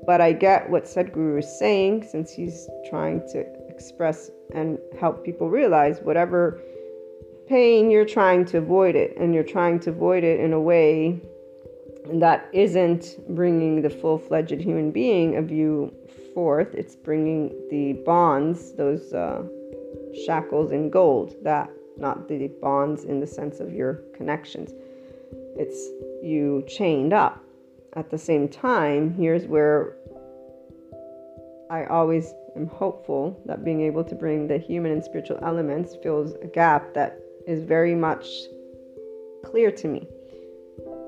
But I get what Sadhguru is saying since he's trying to express and help people realize whatever pain you're trying to avoid it and you're trying to avoid it in a way that isn't bringing the full fledged human being of you forth. It's bringing the bonds, those uh, shackles in gold, that not the bonds in the sense of your connections. It's you chained up. At the same time, here's where I always am hopeful that being able to bring the human and spiritual elements fills a gap that is very much clear to me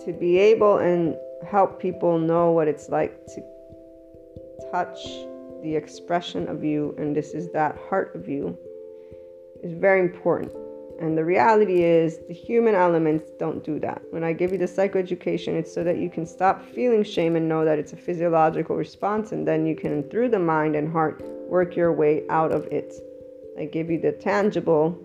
to be able and help people know what it's like to touch the expression of you and this is that heart of you is very important. And the reality is the human elements don't do that. When i give you the psychoeducation it's so that you can stop feeling shame and know that it's a physiological response and then you can through the mind and heart work your way out of it. I give you the tangible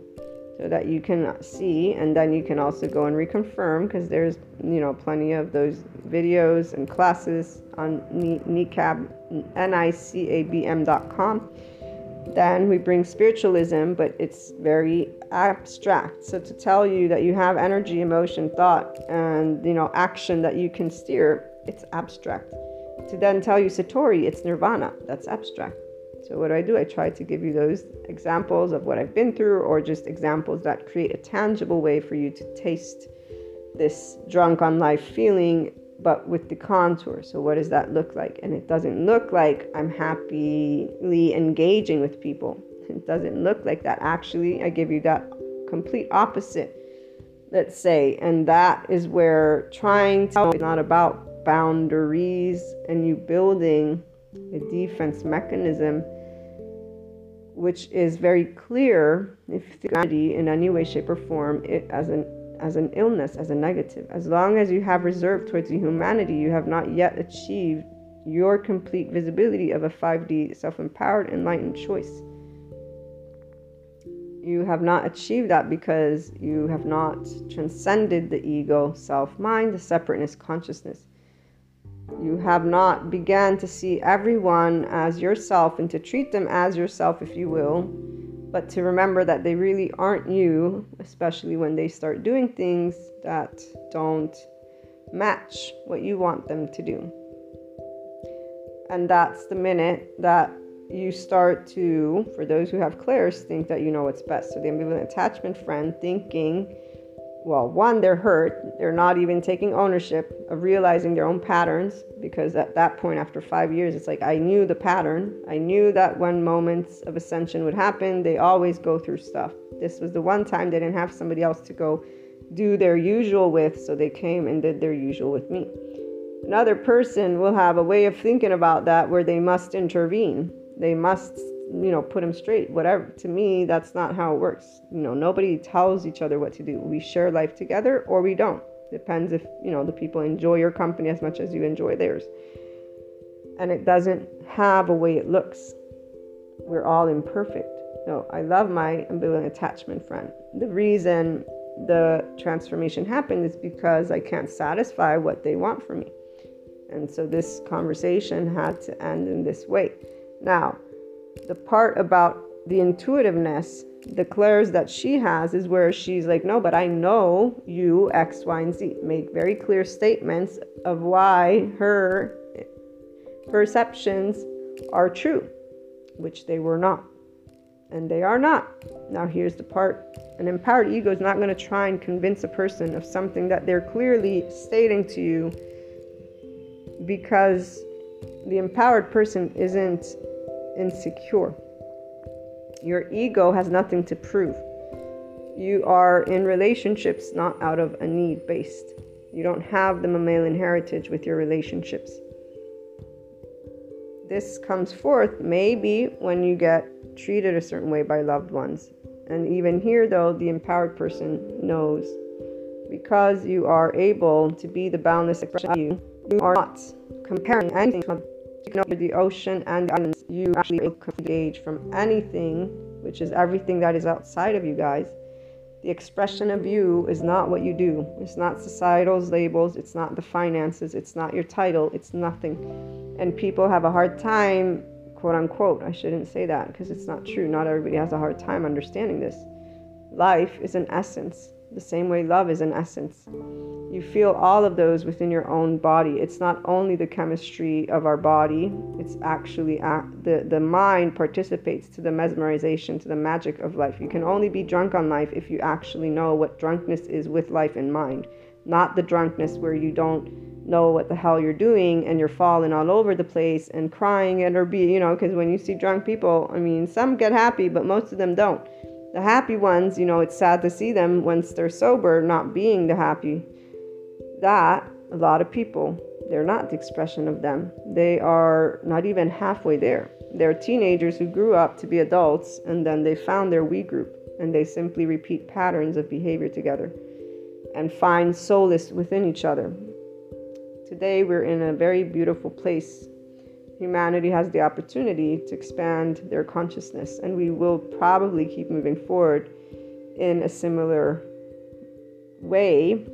so that you can see and then you can also go and reconfirm because there's you know plenty of those videos and classes on nicab nicabm.com then we bring spiritualism but it's very abstract so to tell you that you have energy emotion thought and you know action that you can steer it's abstract. To then tell you Satori, it's nirvana, that's abstract. So, what do I do? I try to give you those examples of what I've been through, or just examples that create a tangible way for you to taste this drunk on life feeling, but with the contour. So, what does that look like? And it doesn't look like I'm happily engaging with people. It doesn't look like that. Actually, I give you that complete opposite, let's say. And that is where trying to is not about boundaries and you building a defense mechanism which is very clear if think in any way, shape, or form it as an as an illness, as a negative. As long as you have reserve towards humanity, you have not yet achieved your complete visibility of a 5D self empowered, enlightened choice. You have not achieved that because you have not transcended the ego, self mind, the separateness consciousness. You have not began to see everyone as yourself and to treat them as yourself, if you will, but to remember that they really aren't you, especially when they start doing things that don't match what you want them to do. And that's the minute that you start to, for those who have clairs, think that you know what's best. So the ambivalent attachment friend thinking well, one, they're hurt. They're not even taking ownership of realizing their own patterns because at that point, after five years, it's like I knew the pattern. I knew that when moments of ascension would happen, they always go through stuff. This was the one time they didn't have somebody else to go do their usual with, so they came and did their usual with me. Another person will have a way of thinking about that where they must intervene. They must you know put them straight whatever. To me that's not how it works. You know nobody tells each other what to do. We share life together or we don't. Depends if you know the people enjoy your company as much as you enjoy theirs. And it doesn't have a way it looks. We're all imperfect. No i love my ambivalent attachment friend. The reason the transformation happened is because i can't satisfy what they want from me. And so this conversation had to end in this way. Now the part about the intuitiveness declares that she has is where she's like, no, but I know you, X, Y, and Z. Make very clear statements of why her perceptions are true, which they were not. And they are not. Now, here's the part an empowered ego is not going to try and convince a person of something that they're clearly stating to you because the empowered person isn't insecure. Your ego has nothing to prove. You are in relationships not out of a need based. You don't have the mammalian heritage with your relationships. This comes forth maybe when you get treated a certain way by loved ones. And even here, though, the empowered person knows because you are able to be the boundless expression of you, you are not comparing anything to the ocean and the islands you actually engage from anything, which is everything that is outside of you guys. The expression of you is not what you do. It's not societal's labels. It's not the finances. It's not your title. It's nothing. And people have a hard time, quote unquote. I shouldn't say that because it's not true. Not everybody has a hard time understanding this. Life is an essence the same way love is an essence. You feel all of those within your own body. It's not only the chemistry of our body, it's actually the, the mind participates to the mesmerization, to the magic of life. You can only be drunk on life if you actually know what drunkenness is with life in mind, not the drunkenness where you don't know what the hell you're doing and you're falling all over the place and crying and or be, you know, because when you see drunk people, I mean, some get happy, but most of them don't the happy ones, you know, it's sad to see them once they're sober not being the happy. That, a lot of people, they're not the expression of them. They are not even halfway there. They're teenagers who grew up to be adults and then they found their we group and they simply repeat patterns of behavior together and find solace within each other. Today, we're in a very beautiful place humanity has the opportunity to expand their consciousness, and we will probably keep moving forward in a similar way.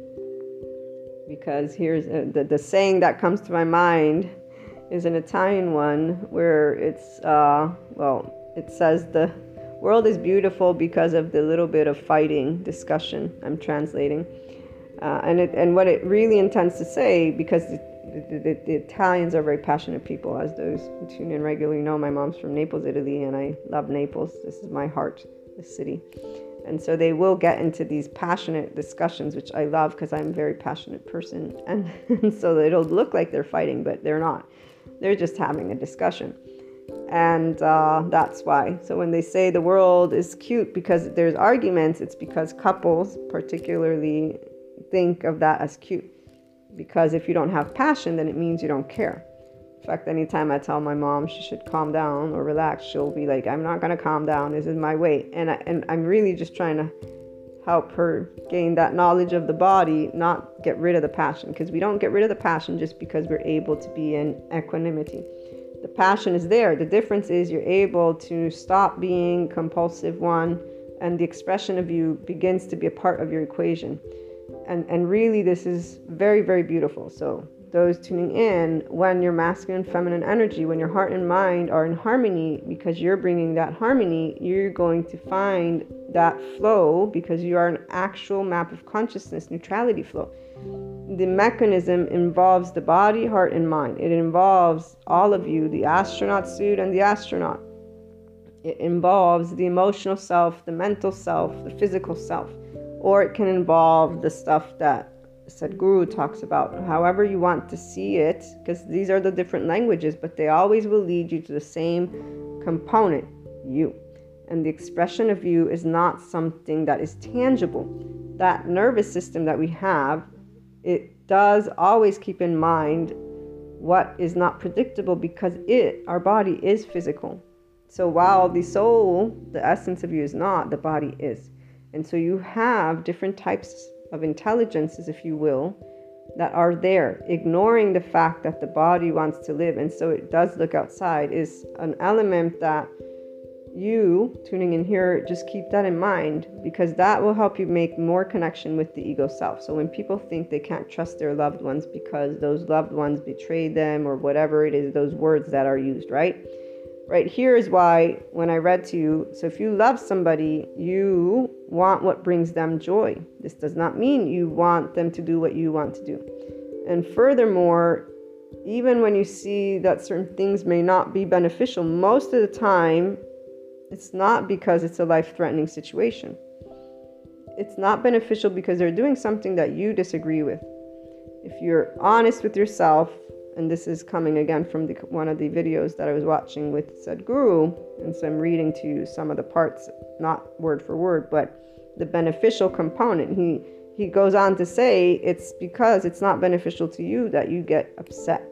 Because here's a, uh, the, the saying that comes to my mind is an Italian one where it's, uh, well, it says the world is beautiful because of the little bit of fighting discussion. I'm translating. Uh, and, it, and what it really intends to say, because the, the, the, Italians are very passionate people, as those who tune in regularly know. My mom's from Naples, Italy, and I love Naples. This is my heart, this city. And so they will get into these passionate discussions, which I love because I'm a very passionate person. And, and so it'll look like they're fighting, but they're not. They're just having a discussion. And uh, that's why. So when they say the world is cute because there's arguments, it's because couples, particularly, think of that as cute. Because if you don't have passion, then it means you don't care. In fact, anytime I tell my mom she should calm down or relax, she'll be like, "I'm not gonna calm down. This is my way." And I, and I'm really just trying to help her gain that knowledge of the body, not get rid of the passion, because we don't get rid of the passion just because we're able to be in equanimity. The passion is there. The difference is you're able to stop being compulsive one, and the expression of you begins to be a part of your equation. And and really, this is very very beautiful. So those tuning in when your masculine feminine energy when your heart and mind are in harmony because you're bringing that harmony you're going to find that flow because you are an actual map of consciousness neutrality flow. The mechanism involves the body heart and mind. It involves all of you the astronaut suit and the astronaut. It involves the emotional self the mental self the physical self or it can involve the stuff that Sadhguru talks about, however you want to see it, because these are the different languages, but they always will lead you to the same component, you. And the expression of you is not something that is tangible. That nervous system that we have, it does always keep in mind what is not predictable because it, our body, is physical. So while the soul, the essence of you is not, the body is. And so you have different types of intelligences, if you will, that are there, ignoring the fact that the body wants to live and so it does look outside, is an element that you tuning in here just keep that in mind because that will help you make more connection with the ego self. So when people think they can't trust their loved ones because those loved ones betrayed them or whatever it is, those words that are used, right? Right here is why when I read to you, so if you love somebody, you want what brings them joy. This does not mean you want them to do what you want to do. And furthermore, even when you see that certain things may not be beneficial, most of the time, it's not because it's a life threatening situation. It's not beneficial because they're doing something that you disagree with. If you're honest with yourself and this is coming again from the, one of the videos that I was watching with Sadhguru, and so I'm reading to you some of the parts, not word for word, but the beneficial component. He he goes on to say it's because it's not beneficial to you that you get upset.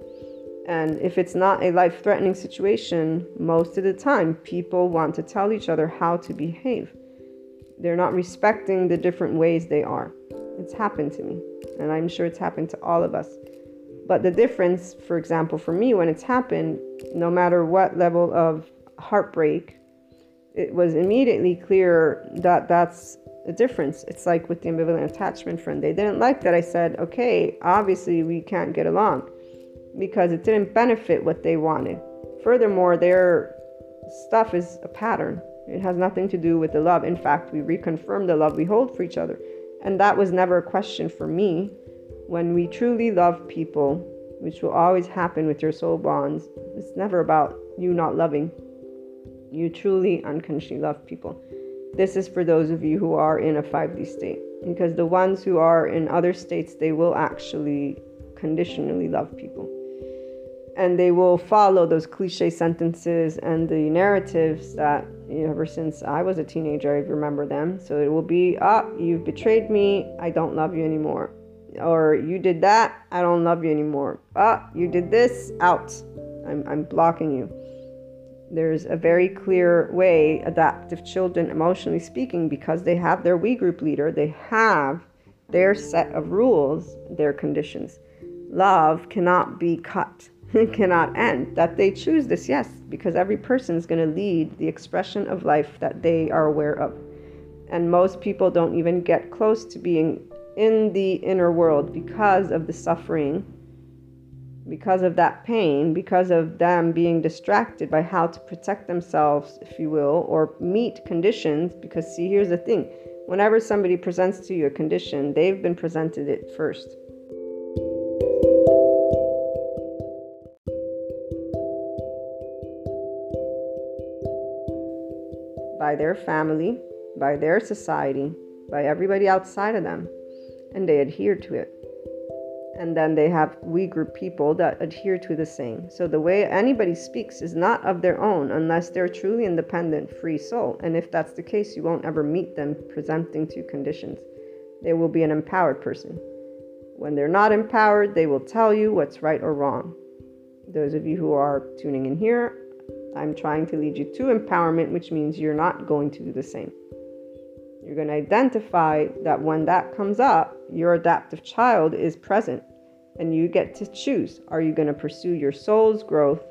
And if it's not a life threatening situation, most of the time people want to tell each other how to behave. They're not respecting the different ways they are. It's happened to me, and I'm sure it's happened to all of us. But the difference, for example, for me, when it's happened, no matter what level of heartbreak, it was immediately clear that that's a difference. It's like with the ambivalent attachment friend. They didn't like that I said, okay, obviously we can't get along because it didn't benefit what they wanted. Furthermore, their stuff is a pattern. It has nothing to do with the love. In fact, we reconfirm the love we hold for each other. And that was never a question for me when we truly love people, which will always happen with your soul bonds, it's never about you not loving. You truly unconditionally love people. This is for those of you who are in a 5D state. Because the ones who are in other states, they will actually conditionally love people. And they will follow those cliche sentences and the narratives that you know, ever since I was a teenager, I remember them. So it will be, ah, oh, you've betrayed me. I don't love you anymore or you did that, I don't love you anymore. Ah, you did this, out. I'm, I'm blocking you. There's a very clear way adaptive children, emotionally speaking, because they have their we group leader, they have their set of rules, their conditions. Love cannot be cut, cannot end. That they choose this, yes, because every person is going to lead the expression of life that they are aware of. And most people don't even get close to being in the inner world because of the suffering, because of that pain, because of them being distracted by how to protect themselves, if you will, or meet conditions. Because, see, here's the thing whenever somebody presents to you a condition, they've been presented it first. By their family, by their society, by everybody outside of them and they adhere to it. And then they have group people that adhere to the same. So the way anybody speaks is not of their own unless they're truly independent, free soul. And if that's the case, you won't ever meet them presenting to conditions. They will be an empowered person. When they're not empowered, they will tell you what's right or wrong. Those of you who are tuning in here, I'm trying to lead you to empowerment, which means you're not going to do the same. You're going to identify that when that comes up, your adaptive child is present and you get to choose. Are you going to pursue your soul's growth,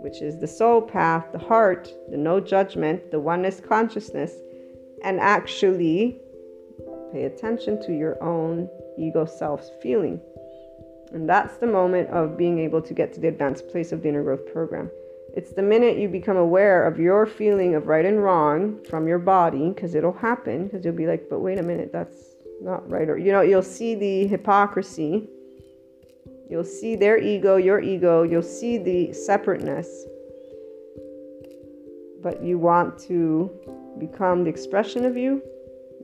which is the soul path, the heart, the no judgment, the oneness consciousness, and actually pay attention to your own ego self's feeling? And that's the moment of being able to get to the advanced place of the inner growth program. It's the minute you become aware of your feeling of right and wrong from your body, because it'll happen, because you'll be like, but wait a minute, that's not right. Or, you know, you'll see the hypocrisy. You'll see their ego, your ego. You'll see the separateness. But you want to become the expression of you.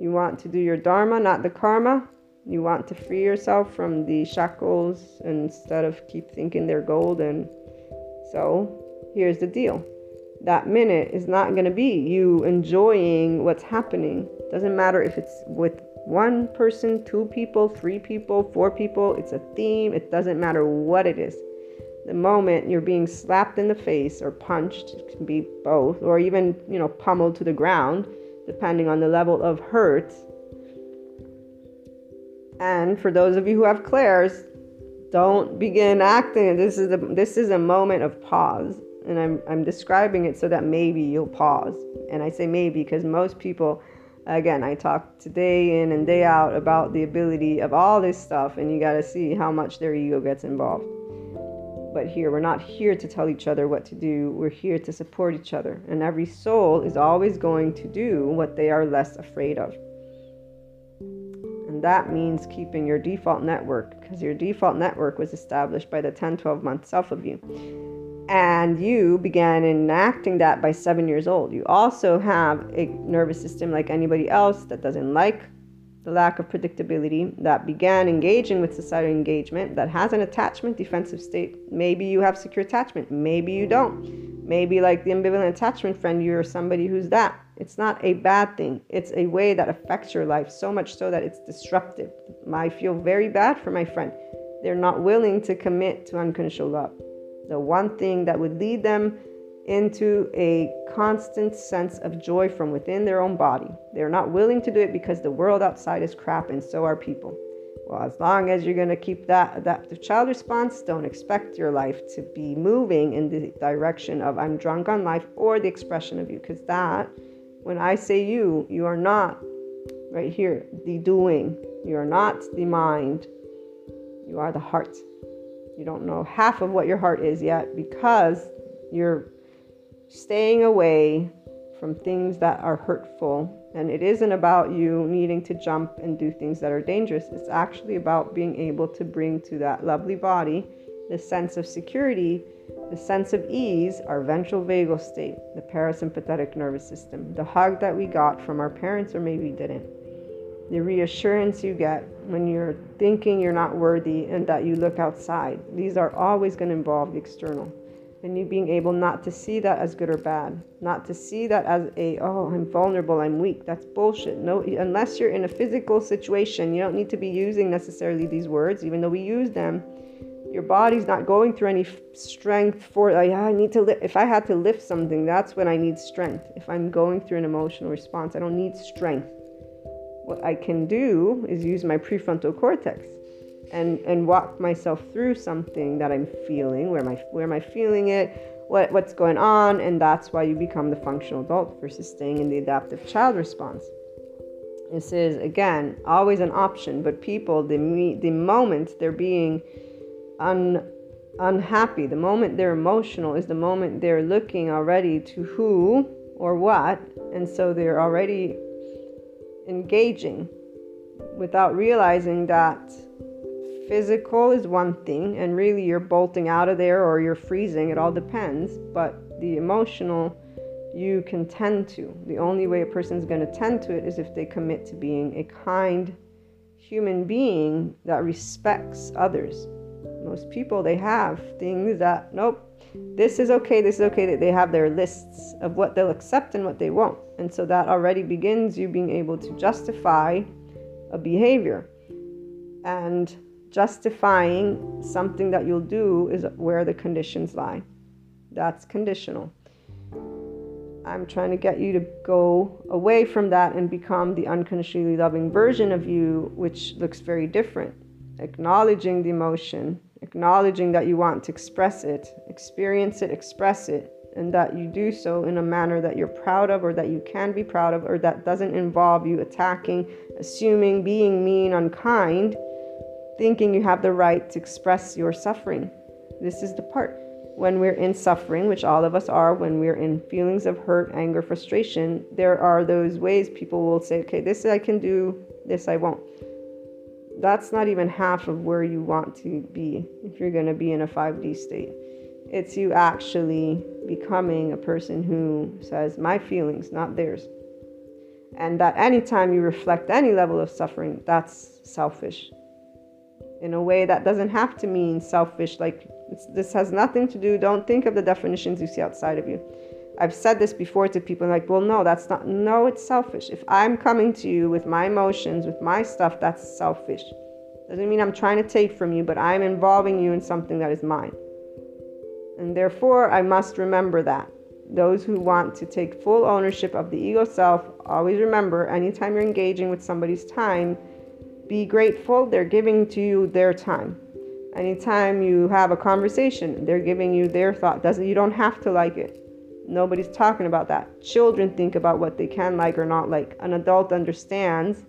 You want to do your dharma, not the karma. You want to free yourself from the shackles instead of keep thinking they're gold. And so here's the deal that minute is not going to be you enjoying what's happening. Doesn't matter if it's with one person, two people, three people, four people, it's a theme. It doesn't matter what it is. The moment you're being slapped in the face or punched, it can be both, or even, you know, pummeled to the ground, depending on the level of hurt. And for those of you who have clairs, don't begin acting. This is a this is a moment of pause and I'm, I'm describing it so that maybe you'll pause. And I say maybe because most people, again, I talk today in and day out about the ability of all this stuff, and you got to see how much their ego gets involved. But here, we're not here to tell each other what to do, we're here to support each other. And every soul is always going to do what they are less afraid of. And that means keeping your default network because your default network was established by the 10 12 month self of you and you began enacting that by seven years old. You also have a nervous system like anybody else that doesn't like the lack of predictability, that began engaging with societal engagement, that has an attachment defensive state. Maybe you have secure attachment, maybe you don't. Maybe, like the ambivalent attachment friend, you're somebody who's that. It's not a bad thing, it's a way that affects your life so much so that it's disruptive. I feel very bad for my friend. They're not willing to commit to unconditional love the one thing that would lead them into a constant sense of joy from within their own body. They're not willing to do it because the world outside is crap and so are people. Well, as long as you're going to keep that adaptive child response, don't expect your life to be moving in the direction of I'm drunk on life or the expression of you. Because that, when I say you, you are not right here, the doing. You are not the mind. You are the heart. You don't know half of what your heart is yet because you're staying away from things that are hurtful. And it isn't about you needing to jump and do things that are dangerous. It's actually about being able to bring to that lovely body the sense of security, the sense of ease, our ventral vagal state, the parasympathetic nervous system, the hug that we got from our parents or maybe didn't the reassurance you get when you're thinking you're not worthy and that you look outside. These are always going to involve the external. And you being able not to see that as good or bad, not to see that as a, oh, I'm vulnerable, I'm weak. That's bullshit. No, unless you're in a physical situation, you don't need to be using necessarily these words, even though we use them. Your body's not going through any strength for, like, ah, I need to lift. If I had to lift something, that's when I need strength. If I'm going through an emotional response, I don't need strength what I can do is use my prefrontal cortex and and walk myself through something that I'm feeling. Where am I where am I feeling it? What what's going on? And that's why you become the functional adult versus staying in the adaptive child response. This is again always an option, but people the the moment they're being un unhappy, the moment they're emotional is the moment they're looking already to who or what, and so they're already engaging without realizing that physical is one thing and really you're bolting out of there or you're freezing it all depends but the emotional you can tend to. The only way a person's going to tend to it is if they commit to being a kind human being that respects others. Most people, they have things that, nope, this is okay, this is okay. That they have their lists of what they'll accept and what they won't. And so that already begins you being able to justify a behavior. And justifying something that you'll do is where the conditions lie. That's conditional. I'm trying to get you to go away from that and become the unconditionally loving version of you, which looks very different. Acknowledging the emotion, acknowledging that you want to express it, experience it, express it, and that you do so in a manner that you're proud of or that you can be proud of or that doesn't involve you attacking, assuming, being mean, unkind, thinking you have the right to express your suffering. This is the part when we're in suffering, which all of us are, when we're in feelings of hurt, anger, frustration, there are those ways people will say, okay, this I can do, this I won't. That's not even half of where you want to be if you're going to be in a 5D state. It's you actually becoming a person who says, my feelings, not theirs. And that anytime you reflect any level of suffering, that's selfish. In a way that doesn't have to mean selfish, like this has nothing to do, don't think of the definitions you see outside of you. I've said this before to people like, well, no, that's not, no, it's selfish. If I'm coming to you with my emotions, with my stuff, that's selfish. Doesn't mean I'm trying to take from you, but I'm involving you in something that is mine. And therefore, I must remember that. Those who want to take full ownership of the ego self, always remember anytime you're engaging with somebody's time, be grateful. They're giving to you their time. Anytime you have a conversation, they're giving you their thought. Doesn't you don't have to like it. Nobody's talking about that. Children think about what they can like or not like. An adult understands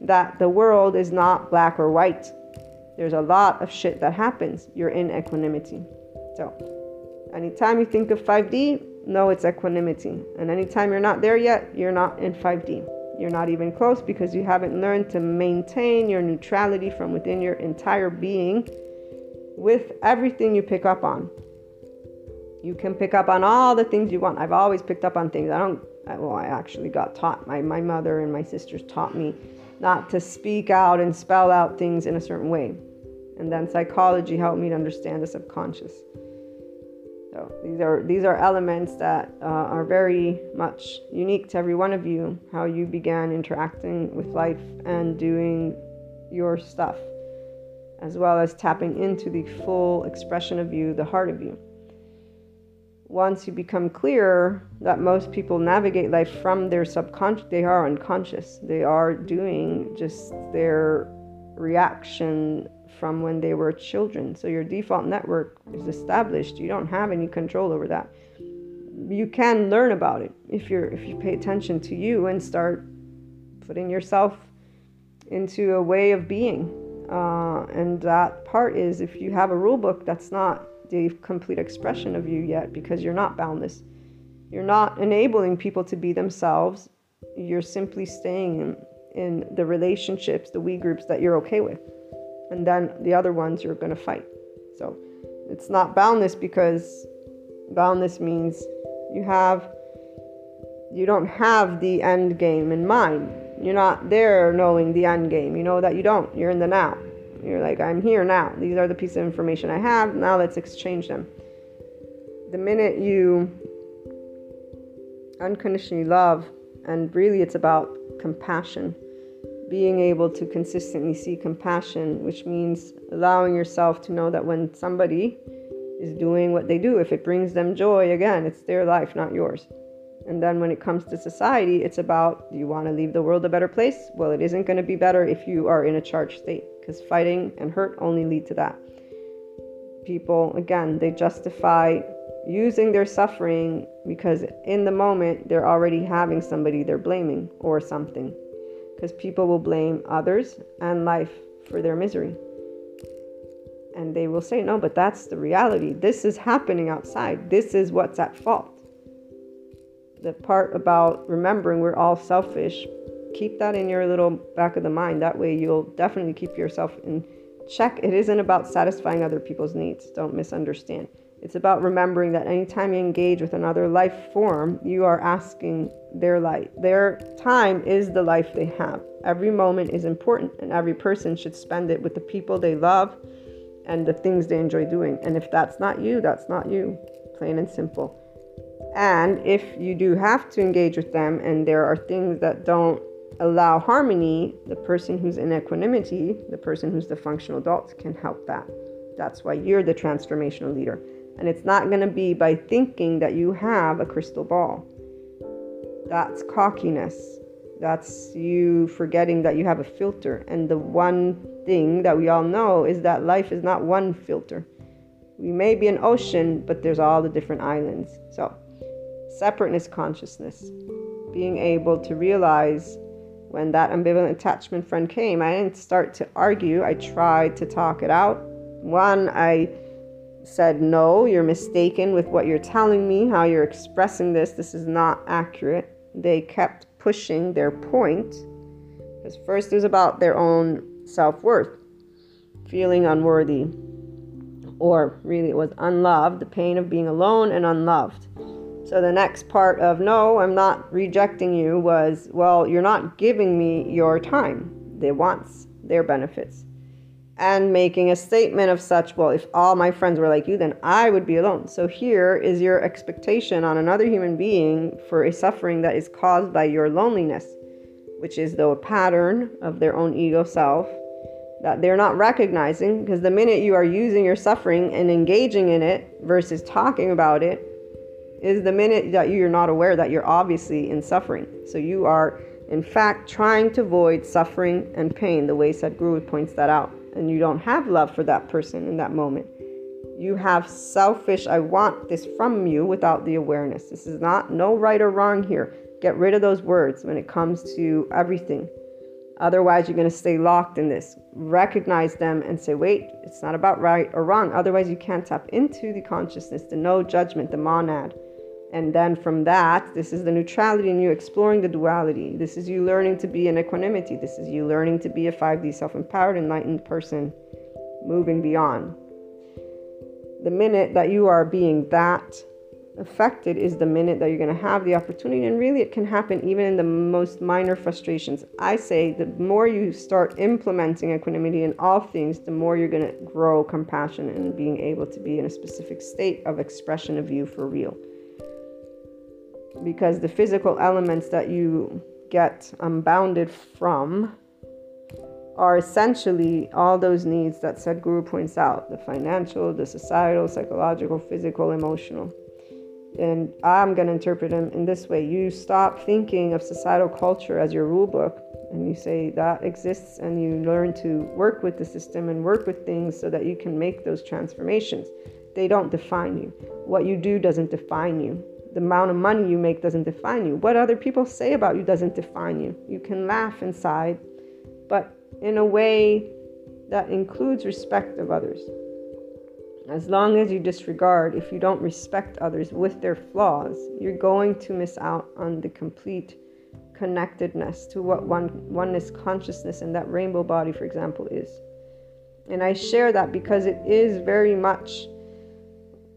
that the world is not black or white. There's a lot of shit that happens. You're in equanimity. So, anytime you think of 5D, know it's equanimity. And anytime you're not there yet, you're not in 5D. You're not even close because you haven't learned to maintain your neutrality from within your entire being with everything you pick up on. You can pick up on all the things you want. I've always picked up on things. I don't, well, I actually got taught. My, my mother and my sisters taught me not to speak out and spell out things in a certain way. And then psychology helped me to understand the subconscious. So these are these are elements that uh, are very much unique to every one of you. How you began interacting with life and doing your stuff as well as tapping into the full expression of you, the heart of you. Once you become clear that most people navigate life from their subconscious, they are unconscious. They are doing just their reaction from when they were children. So your default network is established. You don't have any control over that. You can learn about it if you're if you pay attention to you and start putting yourself into a way of being uh, and that part is if you have a rule book that's not the complete expression of you yet because you're not boundless. You're not enabling people to be themselves. You're simply staying in, in the relationships, the we groups that you're okay with. And then the other ones you're going to fight. So it's not boundless because boundless means you have you don't have the end game in mind you're not there knowing the end game. You know that you don't. You're in the now. You're like, I'm here now. These are the pieces of information I have. Now let's exchange them. The minute you unconditionally love, and really it's about compassion, being able to consistently see compassion, which means allowing yourself to know that when somebody is doing what they do, if it brings them joy, again, it's their life, not yours. And then when it comes to society, it's about do you want to leave the world a better place? Well, it isn't going to be better if you are in a charged state because fighting and hurt only lead to that. People, again, they justify using their suffering because in the moment they're already having somebody they're blaming or something. Because people will blame others and life for their misery. And they will say, no, but that's the reality. This is happening outside. This is what's at fault the part about remembering we're all selfish, keep that in your little back of the mind. That way, you'll definitely keep yourself in check. It isn't about satisfying other people's needs. Don't misunderstand. It's about remembering that anytime you engage with another life form, you are asking their life. Their time is the life they have. Every moment is important, and every person should spend it with the people they love and the things they enjoy doing. And if that's not you, that's not you, plain and simple. And if you do have to engage with them and there are things that don't allow harmony, the person who's in equanimity, the person who's the functional adult, can help that. That's why you're the transformational leader. And it's not going to be by thinking that you have a crystal ball. That's cockiness. That's you forgetting that you have a filter. And the one thing that we all know is that life is not one filter. We may be an ocean, but there's all the different islands. So, separateness consciousness, being able to realize when that ambivalent attachment friend came, I didn't start to argue. I tried to talk it out. One, I said, No, you're mistaken with what you're telling me, how you're expressing this. This is not accurate. They kept pushing their point. Because first it was about their own self worth, feeling unworthy, or really it was unloved, the pain of being alone and unloved. So the next part of no, I'm not rejecting you was, well, you're not giving me your time, their wants, their benefits and making a statement of such, well, if all my friends were like you, then I would be alone. So here is your expectation on another human being for a suffering that is caused by your loneliness, which is though a pattern of their own ego self that they're not recognizing because the minute you are using your suffering and engaging in it versus talking about it is the minute that you're not aware that you're obviously in suffering. So you are in fact trying to avoid suffering and pain the way Sadhguru points that out and you don't have love for that person in that moment. You have selfish, I want this from you without the awareness. This is not no right or wrong here. Get rid of those words when it comes to everything. Otherwise, you're going to stay locked in this. Recognize them and say, wait, it's not about right or wrong. Otherwise, you can't tap into the consciousness, the no judgment, the monad. And then from that, this is the neutrality and you exploring the duality. This is you learning to be in equanimity. This is you learning to be a 5D self empowered, enlightened person moving beyond. The minute that you are being that affected is the minute that you're going to have the opportunity. And really, it can happen even in the most minor frustrations. I say the more you start implementing equanimity in all things, the more you're going to grow compassion and being able to be in a specific state of expression of you for real because the physical elements that you get unbounded from are essentially all those needs that Sadhguru points out the financial, the societal, psychological, physical, emotional. And I'm going to interpret them in this way you stop thinking of societal culture as your rule book, and you say that exists, and you learn to work with the system and work with things so that you can make those transformations. They don't define you. What you do doesn't define you the amount of money you make doesn't define you. What other people say about you doesn't define you. You can laugh inside, but in a way that includes respect of others. As long as you disregard, if you don't respect others with their flaws, you're going to miss out on the complete connectedness to what one oneness consciousness and that rainbow body, for example, is. And I share that because it is very much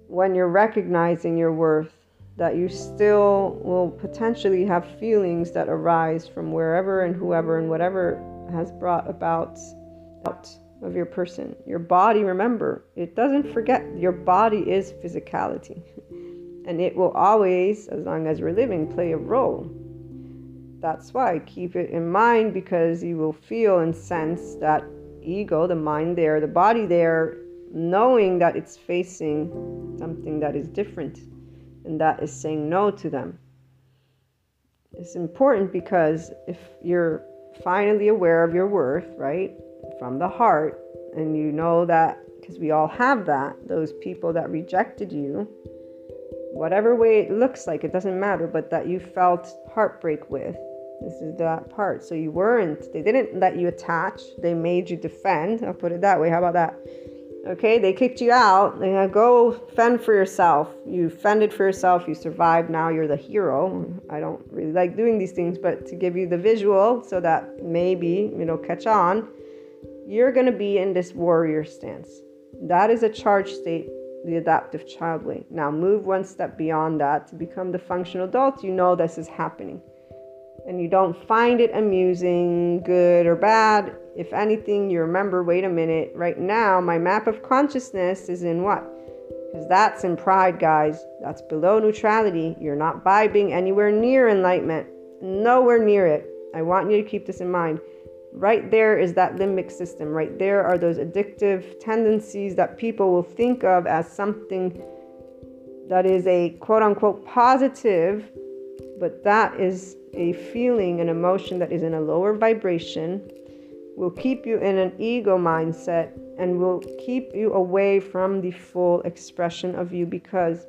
when you're recognizing your worth that you still will potentially have feelings that arise from wherever and whoever and whatever has brought about out of your person. Your body, remember, it doesn't forget your body is physicality. And it will always, as long as you're living, play a role. That's why keep it in mind because you will feel and sense that ego, the mind there, the body there, knowing that it's facing something that is different and that is saying no to them. It's important because if you're finally aware of your worth, right, from the heart, and you know that, because we all have that, those people that rejected you, whatever way it looks like, it doesn't matter, but that you felt heartbreak with. This is that part. So you weren't, they didn't let you attach, they made you defend. I'll put it that way. How about that? Okay, they kicked you out. They go fend for yourself. You fended for yourself. You survived. Now you're the hero. I don't really like doing these things, but to give you the visual so that maybe, you know, catch on, you're to be in this warrior stance. That is a charge state the adaptive child way. Now move one step beyond that to become the functional adult. You know this is happening. And you don't find it amusing, good, or bad. If anything, you remember wait a minute, right now, my map of consciousness is in what? Because that's in pride, guys. That's below neutrality. You're not vibing anywhere near enlightenment, nowhere near it. I want you to keep this in mind. Right there is that limbic system. Right there are those addictive tendencies that people will think of as something that is a quote unquote positive, but that is a feeling, an emotion that is in a lower vibration, will keep you in an ego mindset and will keep you away from the full expression of you because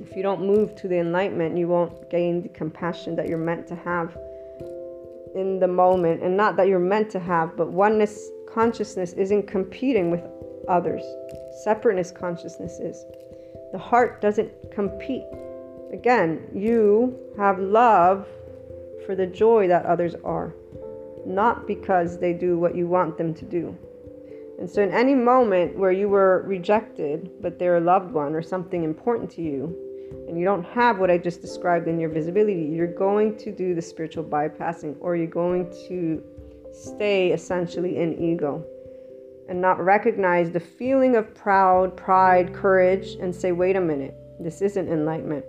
if you don't move to the enlightenment, you won't gain the compassion that you're meant to have in the moment. And not that you're meant to have, but oneness consciousness isn't competing with others, separateness consciousness is. The heart doesn't compete. Again, you have love for the joy that others are, not because they do what you want them to do. And so, in any moment where you were rejected, but they're a loved one or something important to you, and you don't have what I just described in your visibility, you're going to do the spiritual bypassing or you're going to stay essentially in ego and not recognize the feeling of proud, pride, courage, and say, wait a minute, this isn't enlightenment.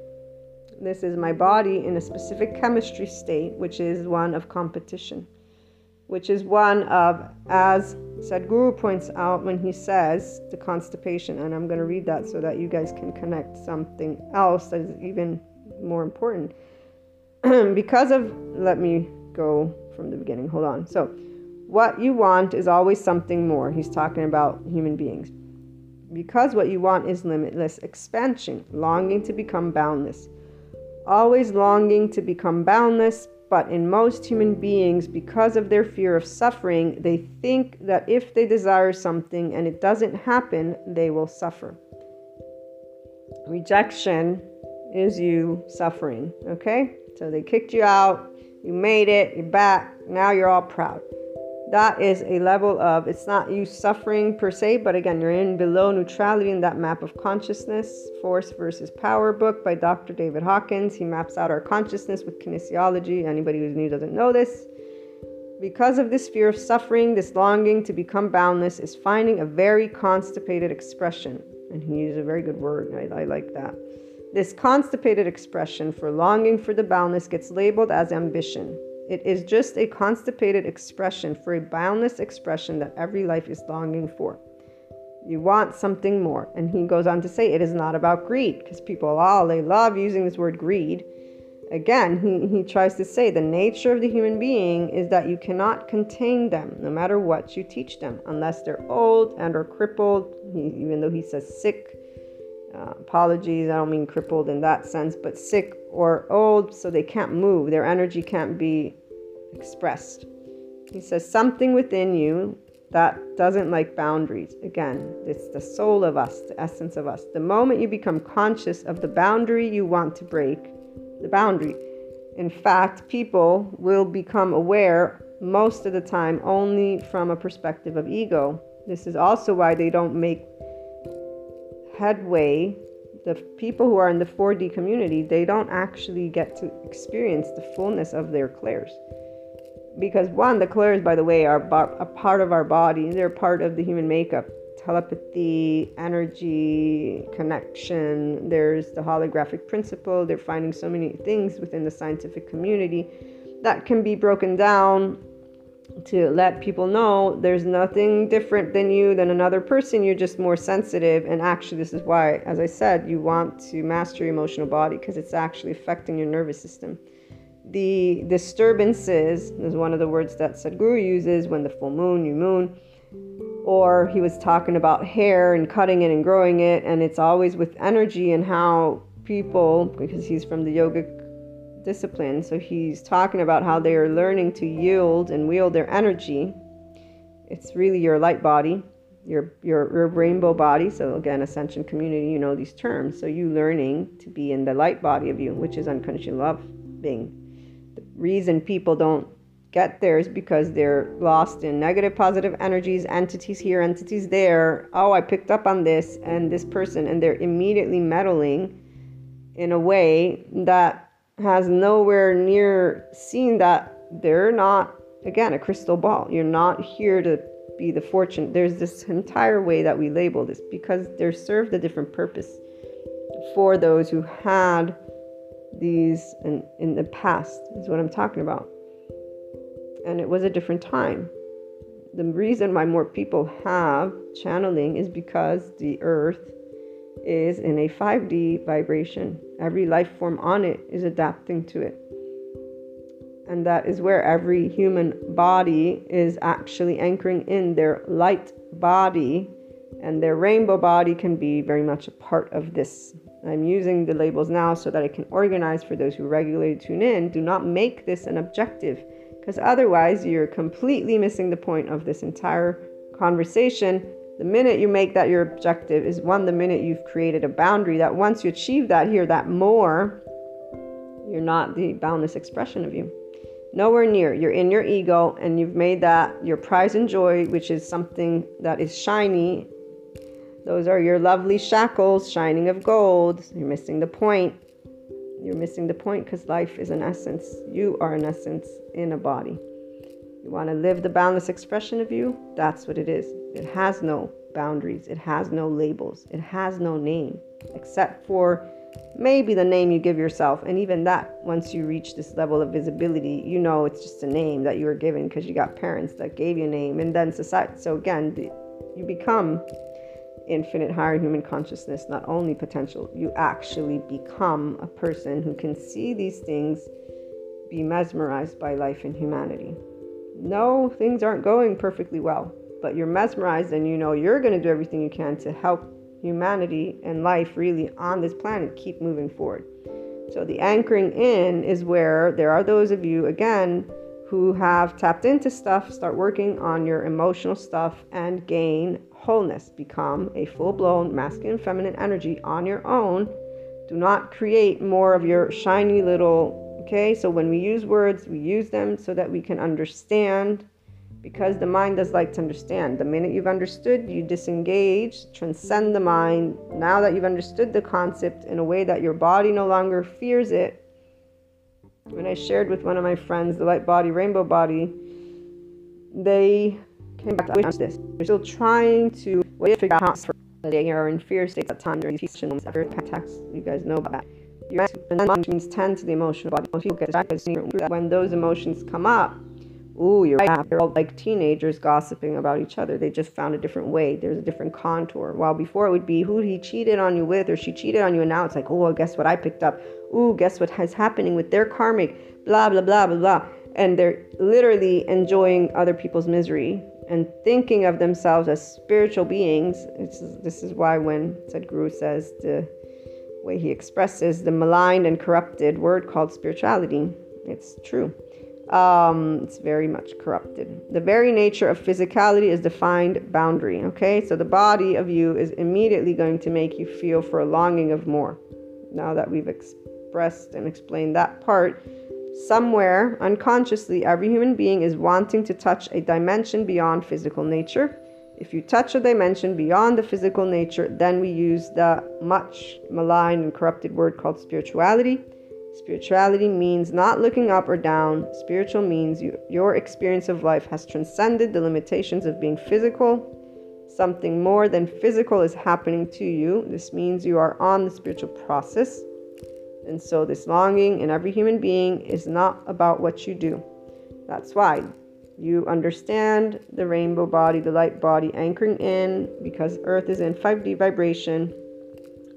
This is my body in a specific chemistry state, which is one of competition which is one of, as Sadhguru points out when he says the constipation, and I'm going to read that so that you guys can connect something else that is even more important. because of, let me go from the beginning, hold on. So, what you want is always something more. He's talking about human beings. Because what you want is limitless expansion, longing to become boundless. Always longing to become boundless, but in most human beings, because of their fear of suffering, they think that if they desire something and it doesn't happen, they will suffer. Rejection is you suffering, okay? So they kicked you out, you made it, you're back, now you're all proud that is a level of it's not you suffering per se but again you're in below neutrality in that map of consciousness force versus power book by dr david hawkins. He maps out our consciousness with kinesiology. Anybody who's new doesn't know this. Because of this fear of suffering this longing to become boundless is finding a very constipated expression. And he used a very good word. I, I like that. This constipated expression for longing for the boundless gets labeled as ambition it is just a constipated expression for a boundless expression that every life is longing for. You want something more. And he goes on to say it is not about greed because people, oh, they love using this word greed. Again, he, he tries to say the nature of the human being is that you cannot contain them no matter what you teach them unless they're old and or crippled. He, even though he says sick, uh, apologies, I don't mean crippled in that sense, but sick or old, so they can't move. Their energy can't be expressed. He says, Something within you that doesn't like boundaries. Again, it's the soul of us, the essence of us. The moment you become conscious of the boundary you want to break, the boundary. In fact, people will become aware most of the time only from a perspective of ego. This is also why they don't make headway, the people who are in the 4D community, they don't actually get to experience the fullness of their clairs. Because one, the clairs, by the way, are a part of our body. They're part of the human makeup. Telepathy, energy, connection. There's the holographic principle. They're finding so many things within the scientific community that can be broken down to let people know there's nothing different than you than another person you're just more sensitive and actually this is why as i said you want to master your emotional body because it's actually affecting your nervous system the disturbances is one of the words that sadhguru uses when the full moon new moon or he was talking about hair and cutting it and growing it and it's always with energy and how people because he's from the yogic discipline. So he's talking about how they are learning to yield and wield their energy. It's really your light body, your your your rainbow body. So again, ascension community, you know these terms. So you learning to be in the light body of you, which is unconditional love being. Reason people don't get there is because they're lost in negative, positive energies, entities here, entities there. Oh, I picked up on this and this person, and they're immediately meddling in a way that has nowhere near seen that they're not, again, a crystal ball. You're not here to be the fortune. There's this entire way that we label this because they're served a different purpose for those who had these in, in the past, is what I'm talking about. And it was a different time. The reason why more people have channeling is because the earth is in a 5D vibration. Every life form on it is adapting to it. And that is where every human body is actually anchoring in their light body, and their rainbow body can be very much a part of this. I'm using the labels now so that I can organize for those who regularly tune in. Do not make this an objective, because otherwise, you're completely missing the point of this entire conversation the minute you make that your objective is one, the minute you've created a boundary that once you achieve that here, that more, you're not the boundless expression of you. Nowhere near. You're in your ego and you've made that your prize and joy, which is something that is shiny. Those are your lovely shackles, shining of gold. You're missing the point. You're missing the point because life is an essence. You are an essence in a body. You want to live the boundless expression of you? That's what it is. It has no boundaries, it has no labels, it has no name except for maybe the name you give yourself. And even that, once you reach this level of visibility, you know it's just a name that you were given because you got parents that gave you a name, and then society. So again, you become infinite higher human consciousness, not only potential, you actually become a person who can see these things, be mesmerized by life and humanity. No, things aren't going perfectly well, but you're mesmerized and you know you're going to do everything you can to help humanity and life really on this planet keep moving forward. So, the anchoring in is where there are those of you, again, who have tapped into stuff, start working on your emotional stuff, and gain wholeness. Become a full blown masculine feminine energy on your own. Do not create more of your shiny little Okay, so when we use words, we use them so that we can understand because the mind does like to understand. The minute you've understood, you disengage, transcend the mind. Now that you've understood the concept in a way that your body no longer fears it. When I shared with one of my friends the light body, rainbow body, they came back to this. They're still trying to figure out how they are in fear states at time during these teachings. Attacks, you guys know about that. Your mind means 10 to the emotional body. Most people get distracted when those emotions come up. Ooh, you're right. They're all like teenagers gossiping about each other. They just found a different way. There's a different contour. While before it would be who he cheated on you with or she cheated on you, and now it's like, oh, guess what I picked up? Ooh, guess what is happening with their karmic? Blah, blah, blah, blah, blah. And they're literally enjoying other people's misery and thinking of themselves as spiritual beings. It's, this is why when Sadhguru says the way he expresses the maligned and corrupted word called spirituality. It's true. Um, it's very much corrupted. The very nature of physicality is defined boundary. Okay, so the body of you is immediately going to make you feel for a longing of more. Now that we've expressed and explained that part, somewhere unconsciously, every human being is wanting to touch a dimension beyond physical nature if you touch a dimension beyond the physical nature, then we use the much maligned and corrupted word called spirituality. Spirituality means not looking up or down. Spiritual means you, your experience of life has transcended the limitations of being physical. Something more than physical is happening to you. This means you are on the spiritual process. And so, this longing in every human being is not about what you do. That's why you understand the rainbow body, the light body anchoring in because Earth is in 5D vibration.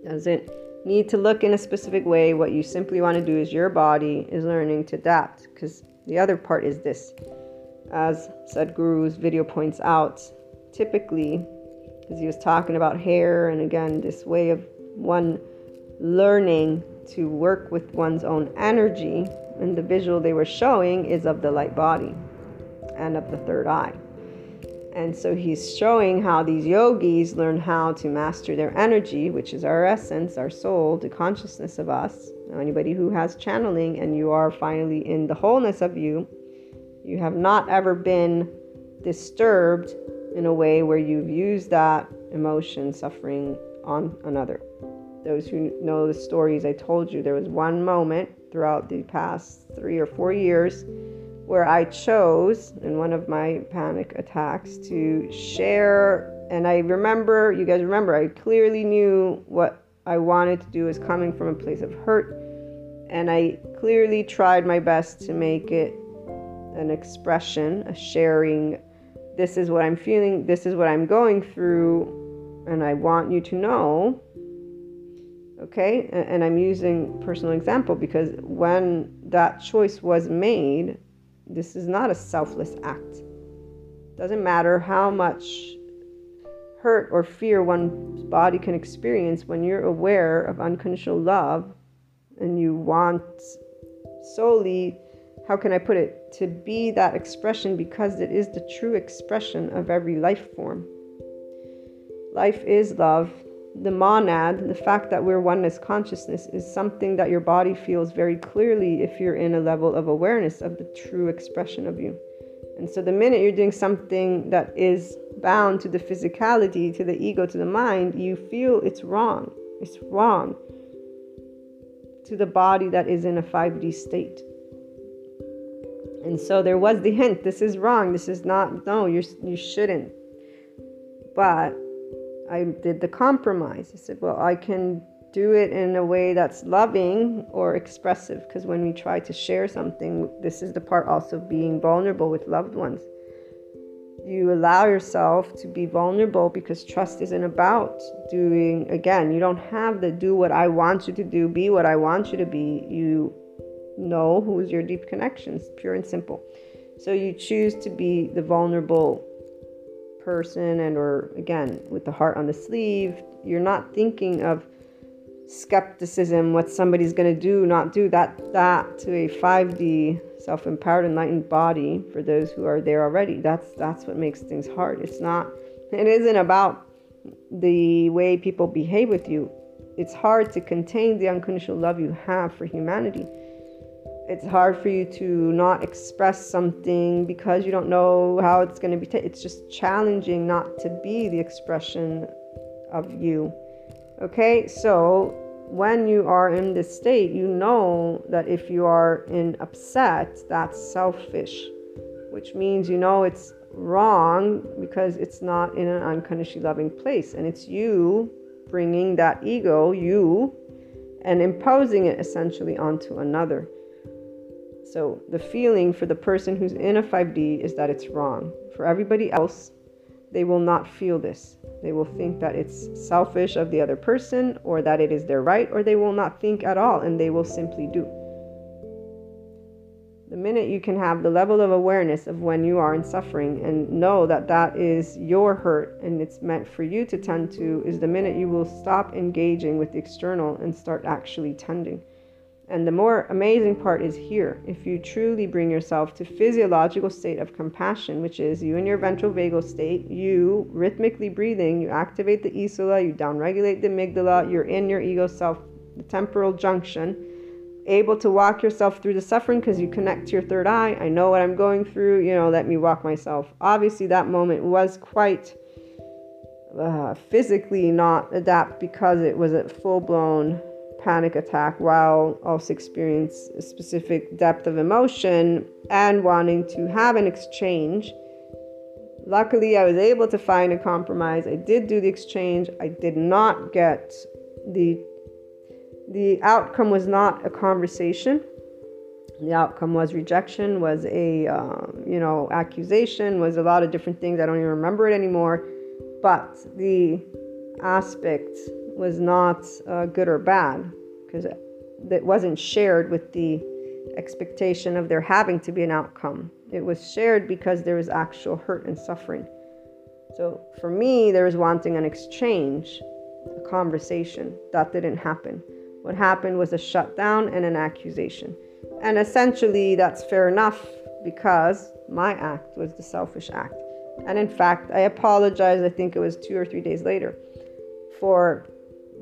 Doesn't need to look in a specific way. What you simply want to do is your body is learning to adapt because the other part is this. As Sadhguru's video points out, typically, because he was talking about hair and again, this way of one learning to work with one's own energy, and the visual they were showing is of the light body and of the third eye. And so he's showing how these yogis learn how to master their energy, which is our essence, our soul, the consciousness of us. Now, anybody who has channeling and you are finally in the wholeness of you, You have not ever been disturbed in a way where you've used that emotion, suffering on another. Those who know the stories I told you, there was one moment throughout the past three or four years where I chose in one of my panic attacks to share. And I remember, you guys remember, I clearly knew what I wanted to do was coming from a place of hurt. And I clearly tried my best to make it an expression, a sharing. This is what I'm feeling, this is what I'm going through, and I want you to know okay and i'm using personal example because when that choice was made this is not a selfless act. Doesn't matter how much hurt or fear one's body can experience when you're aware of unconditional love and you want solely, how can I put it, to be that expression because it is the true expression of every life form. Life is love, the monad, the fact that we're oneness consciousness, is something that your body feels very clearly if you're in a level of awareness of the true expression of you. And so, the minute you're doing something that is bound to the physicality, to the ego, to the mind, you feel it's wrong. It's wrong to the body that is in a 5D state. And so there was the hint this is wrong. This is not, no, you you shouldn't. But I did the compromise. I said, well, I can do it in a way that's loving or expressive because when we try to share something, this is the part also being vulnerable with loved ones. You allow yourself to be vulnerable because trust isn't about doing, again, you don't have the do what I want you to do, be what I want you to be. You know who's your deep connections, pure and simple. So you choose to be the vulnerable person and or again with the heart on the sleeve you're not thinking of skepticism what somebody's going to do not do that that to a 5d self-empowered enlightened body for those who are there already. That's that's what makes things hard. It's not it isn't about the way people behave with you. It's hard to contain the unconditional love you have for humanity it's hard for you to not express something because you don't know how it's going to be taken. It's just challenging not to be the expression of you. Okay, so when you are in this state, you know that if you are in upset, that's selfish, which means you know it's wrong because it's not in an unconditionally loving place. And it's you bringing that ego, you, and imposing it essentially onto another. So the feeling for the person who's in a 5D is that it's wrong. For everybody else, they will not feel this. They will think that it's selfish of the other person or that it is their right, or they will not think at all and they will simply do. The minute you can have the level of awareness of when you are in suffering and know that that is your hurt and it's meant for you to tend to, is the minute you will stop engaging with the external and start actually tending. And the more amazing part is here. If you truly bring yourself to physiological state of compassion, which is you in your ventral vagal state, you rhythmically breathing, you activate the insula, you downregulate the amygdala, you're in your ego self, the temporal junction, able to walk yourself through the suffering because you connect to your third eye. I know what I'm going through, you know, let me walk myself. Obviously, that moment was quite uh, physically not adapt because it was a full blown panic attack while also experience a specific depth of emotion and wanting to have an exchange. Luckily, I was able to find a compromise. I did do the exchange. I did not get the the outcome was not a conversation. The outcome was rejection, was a um, you know accusation, was a lot of different things. I don't even remember it anymore. But the aspect was not uh, good or bad because it wasn't shared with the expectation of there having to be an outcome. It was shared because there was actual hurt and suffering. So for me, there was wanting an exchange, a conversation. That didn't happen. What happened was a shutdown and an accusation. And essentially, that's fair enough because my act was the selfish act. And in fact, I apologized, I think it was two or three days later, for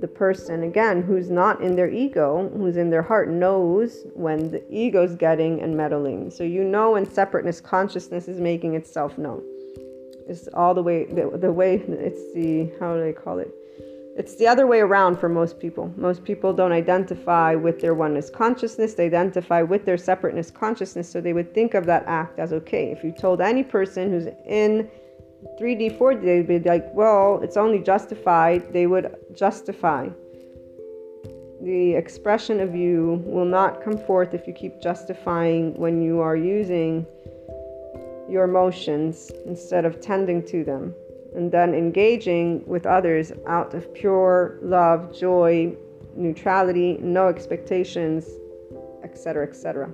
the person again who's not in their ego, who's in their heart, knows when the ego's getting and meddling. So you know when separateness consciousness is making itself known. It's all the way the, the way it's the how do I call it? It's the other way around for most people. Most people don't identify with their oneness consciousness, they identify with their separateness consciousness, so they would think of that act as okay. If you told any person who's in 3D, 4D, they'd be like, well, it's only justified, they would justify. The expression of you will not come forth if you keep justifying when you are using your emotions instead of tending to them and then engaging with others out of pure love, joy, neutrality, no expectations, etc., etc.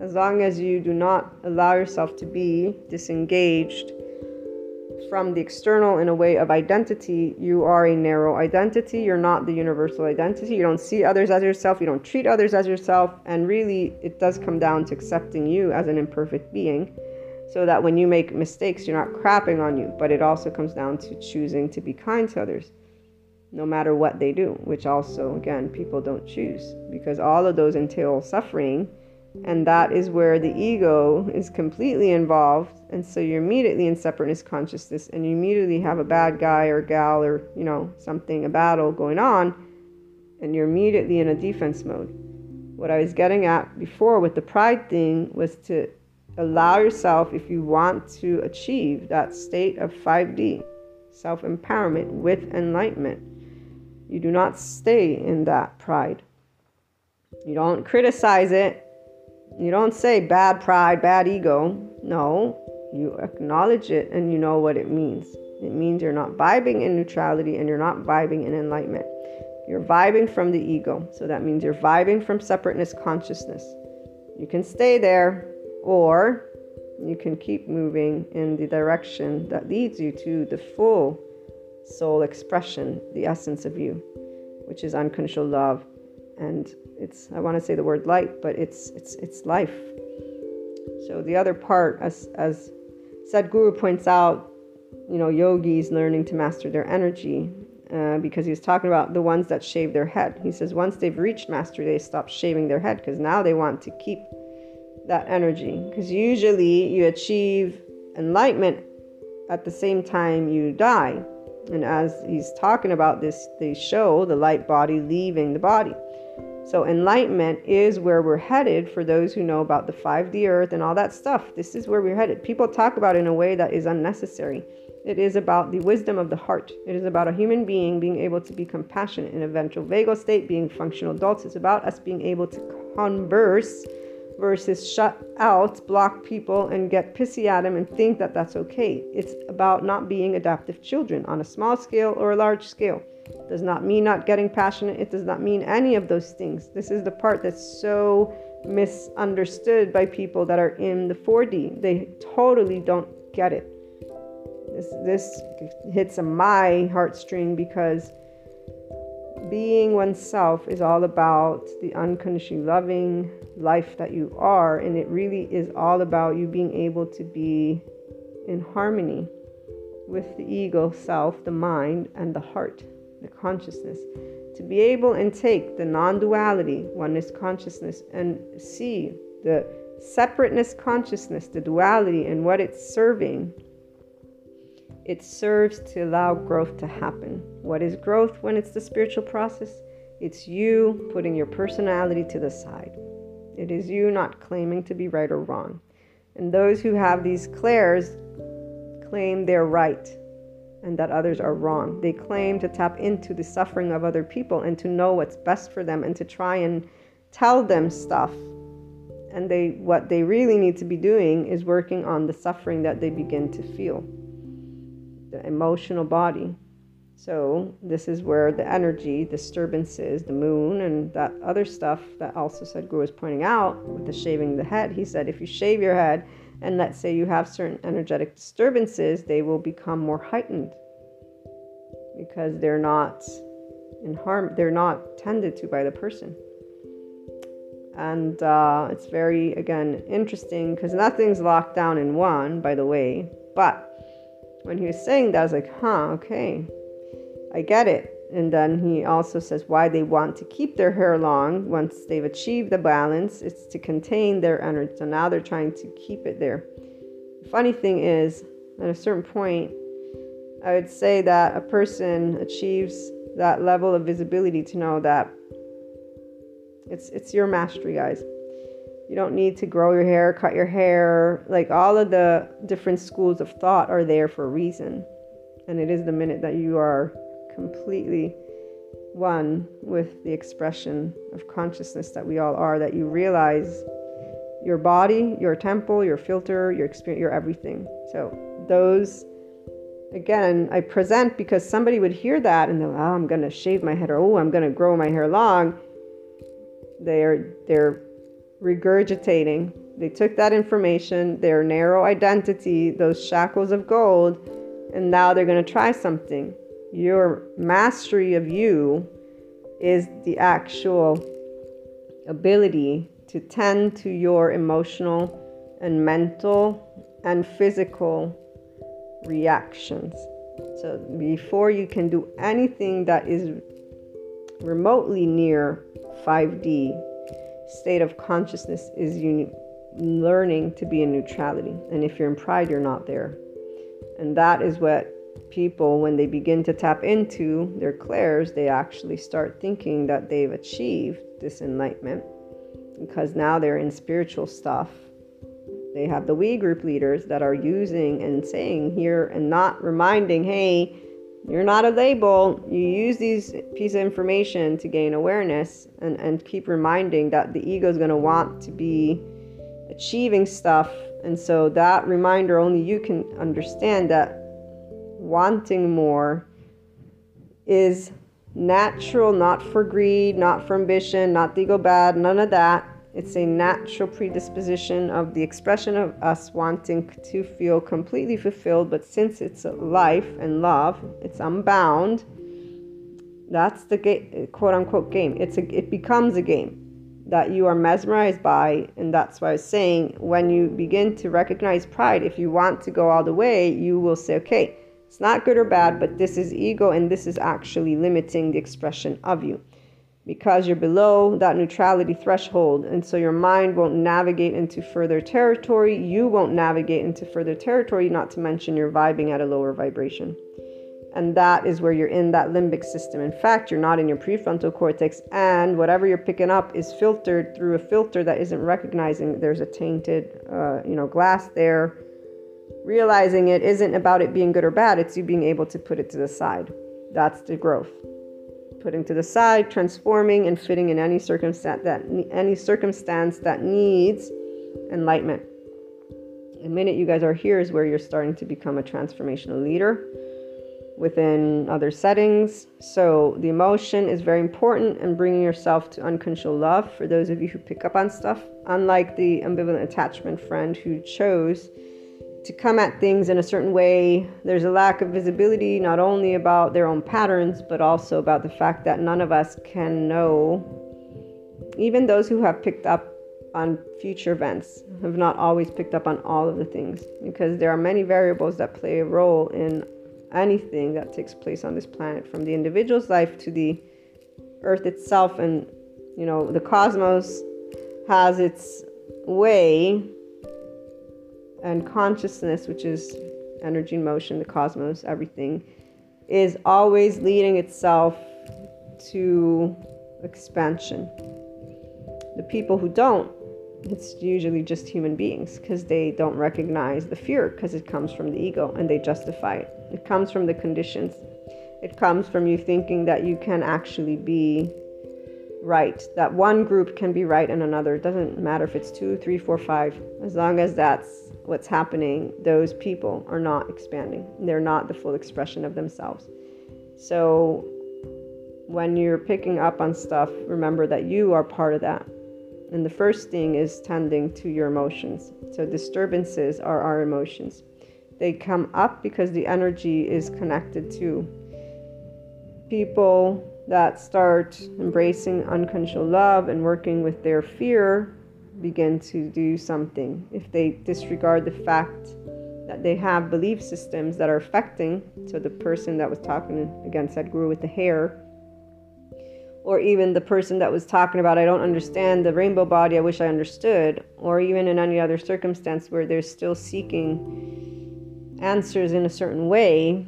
As long as you do not allow yourself to be disengaged from the external in a way of identity, you are a narrow identity. You're not the universal identity. You don't see others as yourself. You don't treat others as yourself. And really, it does come down to accepting you as an imperfect being so that when you make mistakes, you're not crapping on you. But it also comes down to choosing to be kind to others, no matter what they do, which also, again, people don't choose because all of those entail suffering. And that is where the ego is completely involved. And so you're immediately in separateness consciousness and you immediately have a bad guy or gal or, you know, something, a battle going on, and you're immediately in a defense mode. What I was getting at before with the pride thing was to allow yourself, if you want to achieve that state of 5D, self empowerment with enlightenment, you do not stay in that pride. You don't criticize it. You don't say bad pride, bad ego. No, you acknowledge it and you know what it means. It means you're not vibing in neutrality and you're not vibing in enlightenment. You're vibing from the ego. So that means you're vibing from separateness consciousness. You can stay there or you can keep moving in the direction that leads you to the full soul expression, the essence of you, which is unconditional love. And it's I want to say the word light, but it's it's it's life. So the other part, as as Sadhguru points out, you know, yogis learning to master their energy. Uh, because he's talking about the ones that shave their head. He says once they've reached mastery, they stop shaving their head because now they want to keep that energy because usually you achieve enlightenment at the same time you die. And as he's talking about this, they show the light body leaving the body. So, enlightenment is where we're headed for those who know about the 5D earth and all that stuff. This is where we're headed. People talk about it in a way that is unnecessary. It is about the wisdom of the heart. It is about a human being being able to be compassionate in a ventral vagal state, being functional adults. It's about us being able to converse versus shut out, block people, and get pissy at them and think that that's okay. It's about not being adaptive children on a small scale or a large scale. Does not mean not getting passionate. It does not mean any of those things. This is the part that's so misunderstood by people that are in the 4D. They totally don't get it. This this hits my heartstring because being oneself is all about the unconditionally loving life that you are. And it really is all about you being able to be in harmony with the ego self, the mind, and the heart, the consciousness. To be able and take the non duality, oneness consciousness, and see the separateness consciousness, the duality, and what it's serving it serves to allow growth to happen. What is growth when it's the spiritual process? It's you putting your personality to the side. It is you not claiming to be right or wrong. And those who have these clairs claim they're right and that others are wrong. They claim to tap into the suffering of other people and to know what's best for them and to try and tell them stuff. And they what they really need to be doing is working on the suffering that they begin to feel the emotional body. So, this is where the energy disturbances, the moon, and that other stuff that also Sadhguru was pointing out with the shaving the head. He said if you shave your head and let's say you have certain energetic disturbances, they will become more heightened because they're not in harm, they're not tended to by the person. And uh, it's very, again, interesting because nothing's locked down in one, by the way, but when he was saying that, I was like, huh, okay, I get it. And then he also says why they want to keep their hair long once they've achieved the balance. It's to contain their energy. So now they're trying to keep it there. The funny thing is, at a certain point, I would say that a person achieves that level of visibility to know that it's it's your mastery, guys. You don't need to grow your hair, cut your hair. Like all of the different schools of thought are there for a reason. And it is the minute that you are completely one with the expression of consciousness that we all are that you realize your body, your temple, your filter, your experience, your everything. So those again, I present because somebody would hear that and they're, oh, I'm to shave my head or oh, I'm to grow my hair long. They're they're regurgitating. They took that information, their narrow identity, those shackles of gold, and now they're to try something. Your mastery of you is the actual ability to tend to your emotional and mental and physical reactions. So before you can do anything that is remotely near 5D state of consciousness is you learning to be in neutrality. And if you're in pride, you're not there. And that is what people, when they begin to tap into their clairs, they actually start thinking that they've achieved this enlightenment because now they're in spiritual stuff they have the we group leaders that are using and saying here and not reminding, hey, you're not a label. You use these piece of information to gain awareness and, and keep reminding that the ego is going to want to be achieving stuff. And so that reminder, only you can understand that wanting more is natural, not for greed, not for ambition, not the ego bad, none of that. It's a natural predisposition of the expression of us wanting to feel completely fulfilled, but since it's life and love, it's unbound. That's the ga- quote unquote game. It's a, it becomes a game that you are mesmerized by, and that's why I was saying when you begin to recognize pride, if you want to go all the way, you will say, okay, it's not good or bad, but this is ego, and this is actually limiting the expression of you because you're below that neutrality threshold. And so your mind won't navigate into further territory. You won't navigate into further territory, not to mention you're vibing at a lower vibration. And that is where you're in that limbic system. In fact, you're not in your prefrontal cortex, and whatever you're picking up is filtered through a filter that isn't recognizing there's a tainted, uh, you know, glass there. Realizing it isn't about it being good or bad; it's you being able to put it to the side. That's the growth putting to the side, transforming, and fitting in any circumstance that any circumstance that needs enlightenment. The minute you guys are here is where you're starting to become a transformational leader within other settings. So the emotion is very important and bringing yourself to uncontrolled love for those of you who pick up on stuff. Unlike the ambivalent attachment friend who chose to come at things in a certain way. There's a lack of visibility, not only about their own patterns, but also about the fact that none of us can know. Even those who have picked up on future events have not always picked up on all of the things because there are many variables that play a role in anything that takes place on this planet from the individual's life to the earth itself and you know the cosmos has its way and consciousness, which is energy and motion, the cosmos, everything, is always leading itself to expansion. The people who don't, it's usually just human beings because they don't recognize the fear because it comes from the ego and they justify it. It comes from the conditions. It comes from you thinking that you can actually be right, that one group can be right and another. It doesn't matter if it's two, three, four, five. As long as that's what's happening, those people are not expanding. They're not the full expression of themselves. So when you're picking up on stuff, remember that you are part of that. And the first thing is tending to your emotions. So disturbances are our emotions. They come up because the energy is connected to people that start embracing unconditional love and working with their fear begin to do something. If they disregard the fact that they have belief systems that are affecting, so the person that was talking that grew with the hair, or even the person that was talking about i don't understand the rainbow body i wish i understood or even in any other circumstance where they're still seeking answers in a certain way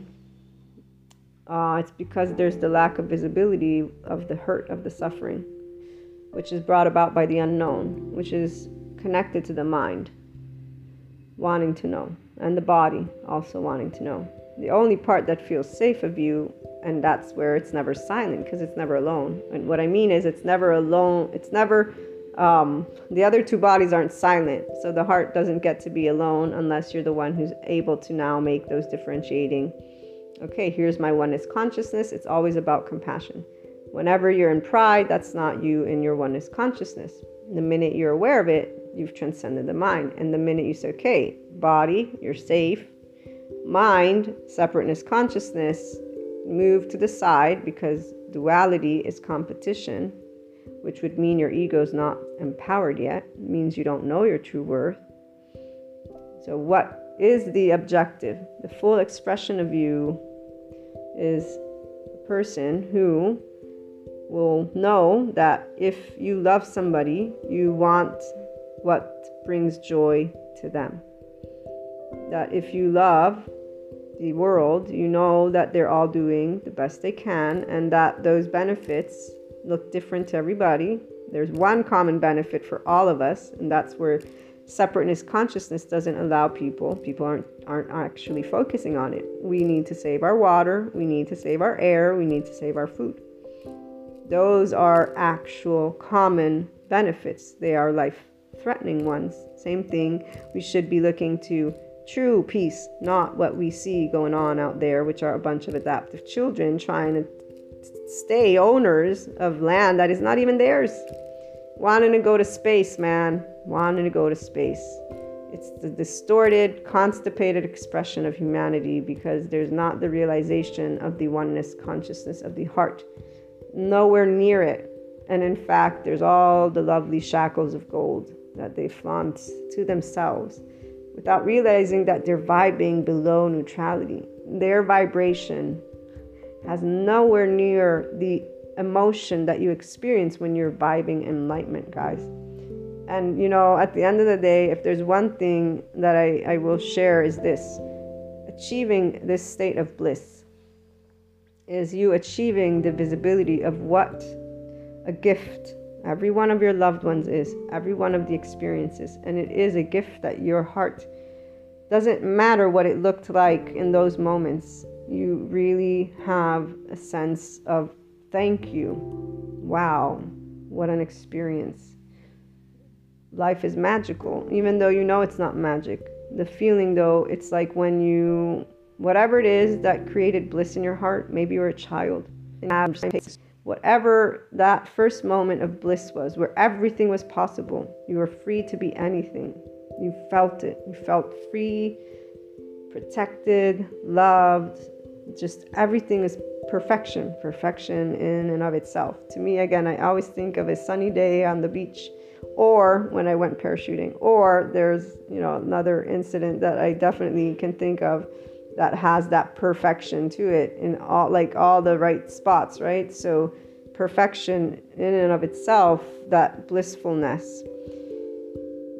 uh, it's because there's the lack of visibility of the hurt of the suffering which is brought about by the unknown which is connected to the mind wanting to know and the body also wanting to know. The only part that feels safe of you and that's where it's never silent because it's never alone. And what i mean is it's never alone it's never um, the other two bodies aren't silent. So the heart doesn't get to be alone unless you're the one who's able to now make those differentiating okay here's my oneness consciousness. It's always about compassion whenever you're in pride that's not you in your oneness consciousness the minute you're aware of it you've transcended the mind and the minute you say okay body you're safe mind separateness consciousness move to the side because duality is competition, which would mean your ego is not empowered yet, it means you don't know your true worth. So, what is the objective? The full expression of you is a person who will know that if you love somebody, you want what brings joy to them. That if you love the world, you know that they're all doing the best they can and that those benefits look different to everybody. There's one common benefit for all of us, and that's where separateness consciousness doesn't allow people. People aren't aren't actually focusing on it. We need to save our water, we need to save our air, we need to save our food. Those are actual common benefits. They are life threatening ones. Same thing, we should be looking to true peace, not what we see going on out there, which are a bunch of adaptive children trying to stay owners of land that is not even theirs. Wanting to go to space, man. Wanting to go to space. It's the distorted, constipated expression of humanity because there's not the realization of the oneness consciousness of the heart. Nowhere near it. And in fact, there's all the lovely shackles of gold that they flaunt to themselves without realizing that they're vibing below neutrality. Their vibration has nowhere near the emotion that you experience when you're vibing enlightenment, guys. And you know, at the end of the day, if there's one thing that I, I will share is this achieving this state of bliss is you achieving the visibility of what a gift Every one of your loved ones is, every one of the experiences. And it is a gift that your heart doesn't matter what it looked like in those moments. You really have a sense of thank you. Wow, what an experience. Life is magical, even though you know it's not magic. The feeling, though, it's like when you, whatever it is that created bliss in your heart, maybe you were a child whatever that first moment of bliss was, where everything was possible. You were free to be anything. You felt it. You felt free, protected, loved. Just everything is perfection, perfection in and of itself. To me, again, I always think of a sunny day on the beach or when I went parachuting, or there's, you know, another incident that I definitely can think of that has that perfection to it in all like all the right spots, right? So perfection in and of itself, that blissfulness.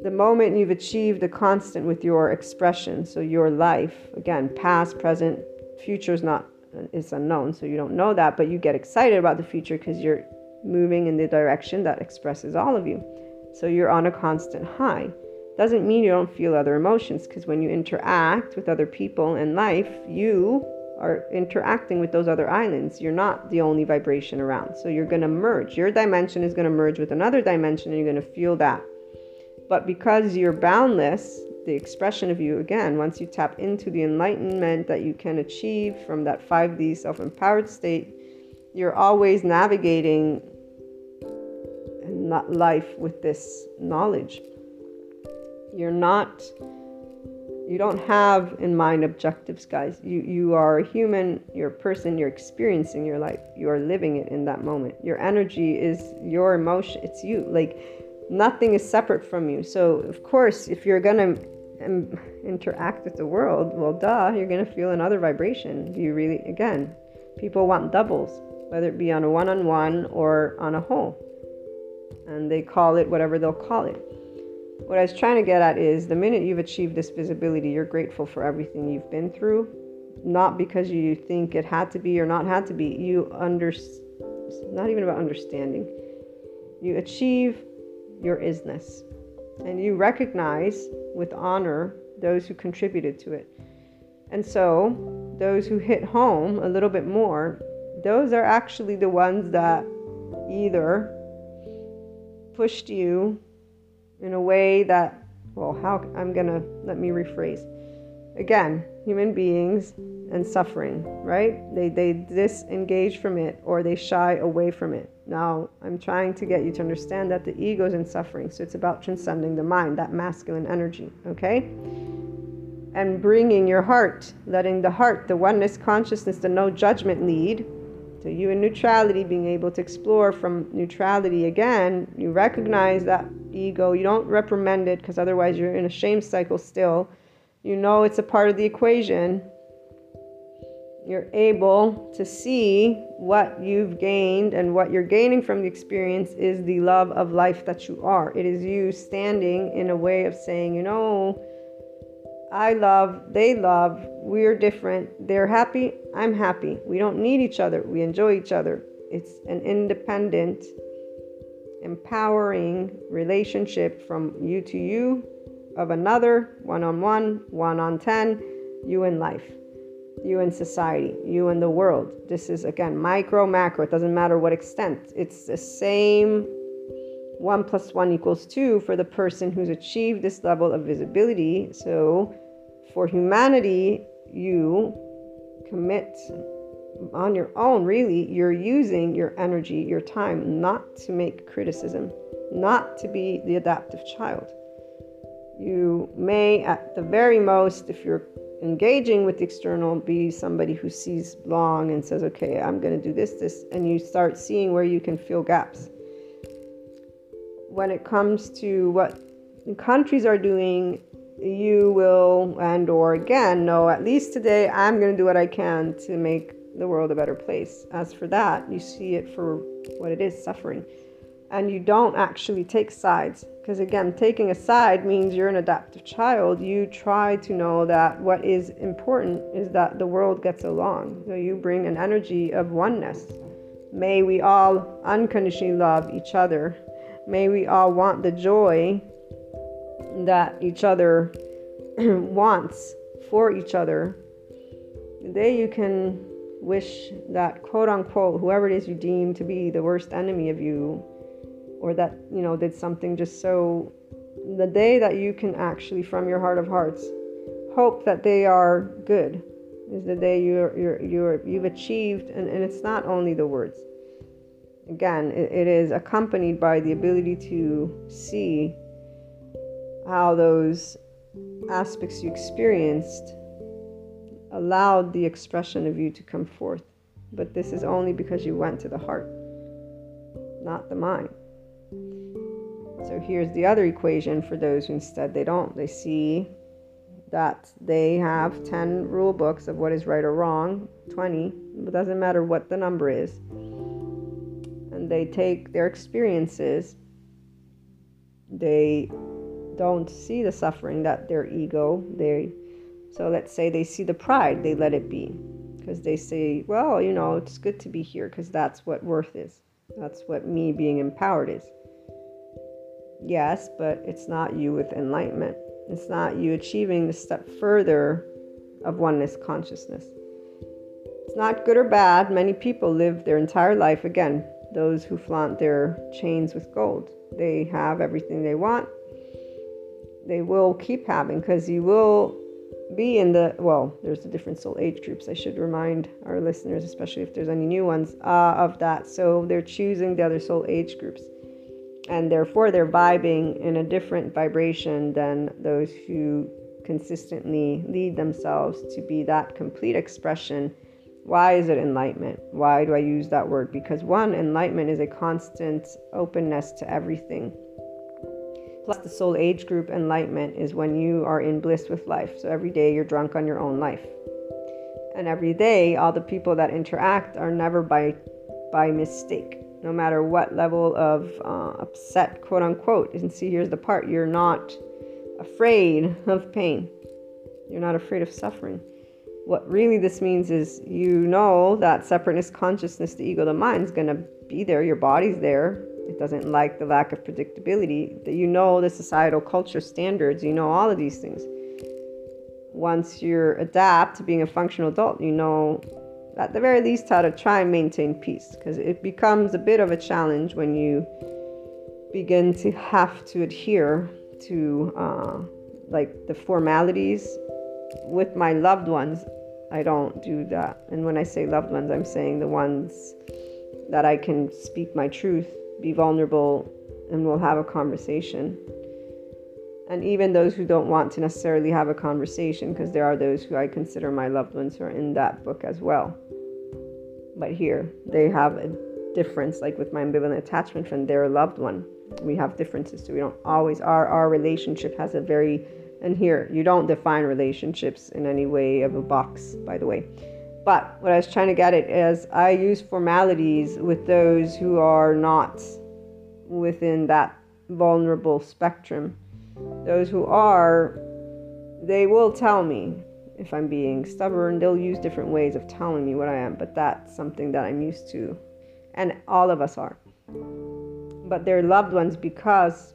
The moment you've achieved the constant with your expression, so your life, again, past, present, future is not is unknown, so you don't know that, but you get excited about the future because you're moving in the direction that expresses all of you. So you're on a constant high. Doesn't mean you don't feel other emotions because when you interact with other people in life, you are interacting with those other islands. You're not the only vibration around. So you're going to merge. Your dimension is going to merge with another dimension and you're going to feel that. But because you're boundless, the expression of you, again, once you tap into the enlightenment that you can achieve from that 5D self empowered state, you're always navigating life with this knowledge. You're not you don't have in mind objectives, guys. You you are a human, you're a person, you're experiencing your life. You are living it in that moment. Your energy is your emotion, it's you. Like nothing is separate from you. So, of course, if you're to um, interact with the world, well, duh, you're to feel another vibration. You really again, people want doubles. whether it be on a one on one or on a whole. And they call it whatever they'll call it. What I was trying to get at is the minute you've achieved this visibility, you're grateful for everything you've been through, not because you think it had to be or not had to be. You under, not even about understanding. You achieve your isness, and you recognize with honor those who contributed to it. And so, those who hit home a little bit more, those are actually the ones that either pushed you in a way that, well, how I'm gonna let me rephrase. Again, human beings and suffering, right? They they disengage from it or they shy away from it. Now, I'm trying to get you to understand that the ego is in suffering, so it's about transcending the mind, that masculine energy, okay? And bringing your heart, letting the heart, the oneness consciousness, the no judgment lead so, you in neutrality, being able to explore from neutrality again, you recognize that ego. You don't reprimand it because otherwise you're in a shame cycle still. You know it's a part of the equation. You're able to see what you've gained, and what you're gaining from the experience is the love of life that you are. It is you standing in a way of saying, you know, I love, they love, we're different. They're happy, I'm happy. We don't need each other, we enjoy each other. It's an independent, empowering relationship from you to you, of another, one on one, one on 10, you in life, you in society, you in the world. This is again micro, macro, it doesn't matter what extent. It's the same 1 plus 1 equals 2 for the person who's achieved this level of visibility. So for humanity, you commit on your own, really, you're using your energy, your time, not to make criticism, not to be the adaptive child. You may, at the very most, if you're engaging with the external, be somebody who sees long and says, okay, I'm going to do this, this, and you start seeing where you can fill gaps. When it comes to what countries are doing you will and or again know at least today i'm going to do what i can to make the world a better place. As for that you see it for what it is suffering. And you don't actually take sides because again taking a side means you're an adaptive child. You try to know that what is important is that the world gets along. So you bring an energy of oneness. May we all unconditionally love each other may we all want the joy that each other wants for each other, then you can wish that quote unquote whoever it is you deem to be the worst enemy of you or that you know did something just so the day that you can actually from your heart of hearts hope that they are good is the day you're you're, you're you've achieved. And, and it's not only the words again it, it is accompanied by the ability to see how those aspects you experienced allowed the expression of you to come forth. But this is only because you went to the heart, not the mind. So here's the other equation for those who instead they don't. They see that they have 10 rule books of what is right or wrong, 20, it doesn't matter what the number is. They take their experiences, they don't see the suffering that their ego they so let's say they see the pride they let it be. Because they say well you know it's good to be here because that's what worth is. That's what me being empowered is. Yes but it's not you with enlightenment. It's not you achieving the step further of oneness consciousness. It's not good or bad. Many people live their entire life again those who flaunt their chains with gold. They have everything they want. They will keep having because you will be in the well there's the different soul age groups. I should remind our listeners especially if there's any new ones uh, of that. So they're choosing the other soul age groups and therefore they're vibing in a different vibration than those who consistently lead themselves to be that complete expression why is it enlightenment why do i use that word because one enlightenment is a constant openness to everything Plus, the soul age group enlightenment is when you are in bliss with life. So every day you're drunk on your own life. And every day, all the people that interact are never by by mistake. No matter what level of uh, upset, quote unquote. And see, here's the part you're not afraid of pain, you're not afraid of suffering. What really this means is you know that separateness, consciousness, the ego, the mind is going to be there, your body's there. It doesn't like the lack of predictability. That you know the societal culture standards, you know all of these things. Once you're adapt to being a functional adult, you know at the very least how to try and maintain peace because it becomes a bit of a challenge when you begin to have to adhere to uh, like the formalities with my loved ones i don't do that and when i say loved ones i'm saying the ones that i can speak my truth be vulnerable and we'll have a conversation and even those who don't want to necessarily have a conversation, because there are those who I consider my loved ones who are in that book as well. But here, they have a difference, like with my ambivalent attachment from their loved one. We have differences, so we don't always, our, our relationship has a very, and here, you don't define relationships in any way of a box, by the way. But what I was trying to get at is I use formalities with those who are not within that vulnerable spectrum those who are, they will tell me if I'm being stubborn. They'll use different ways of telling me what I am, but that's something that I'm used to. And all of us are. But they're loved ones because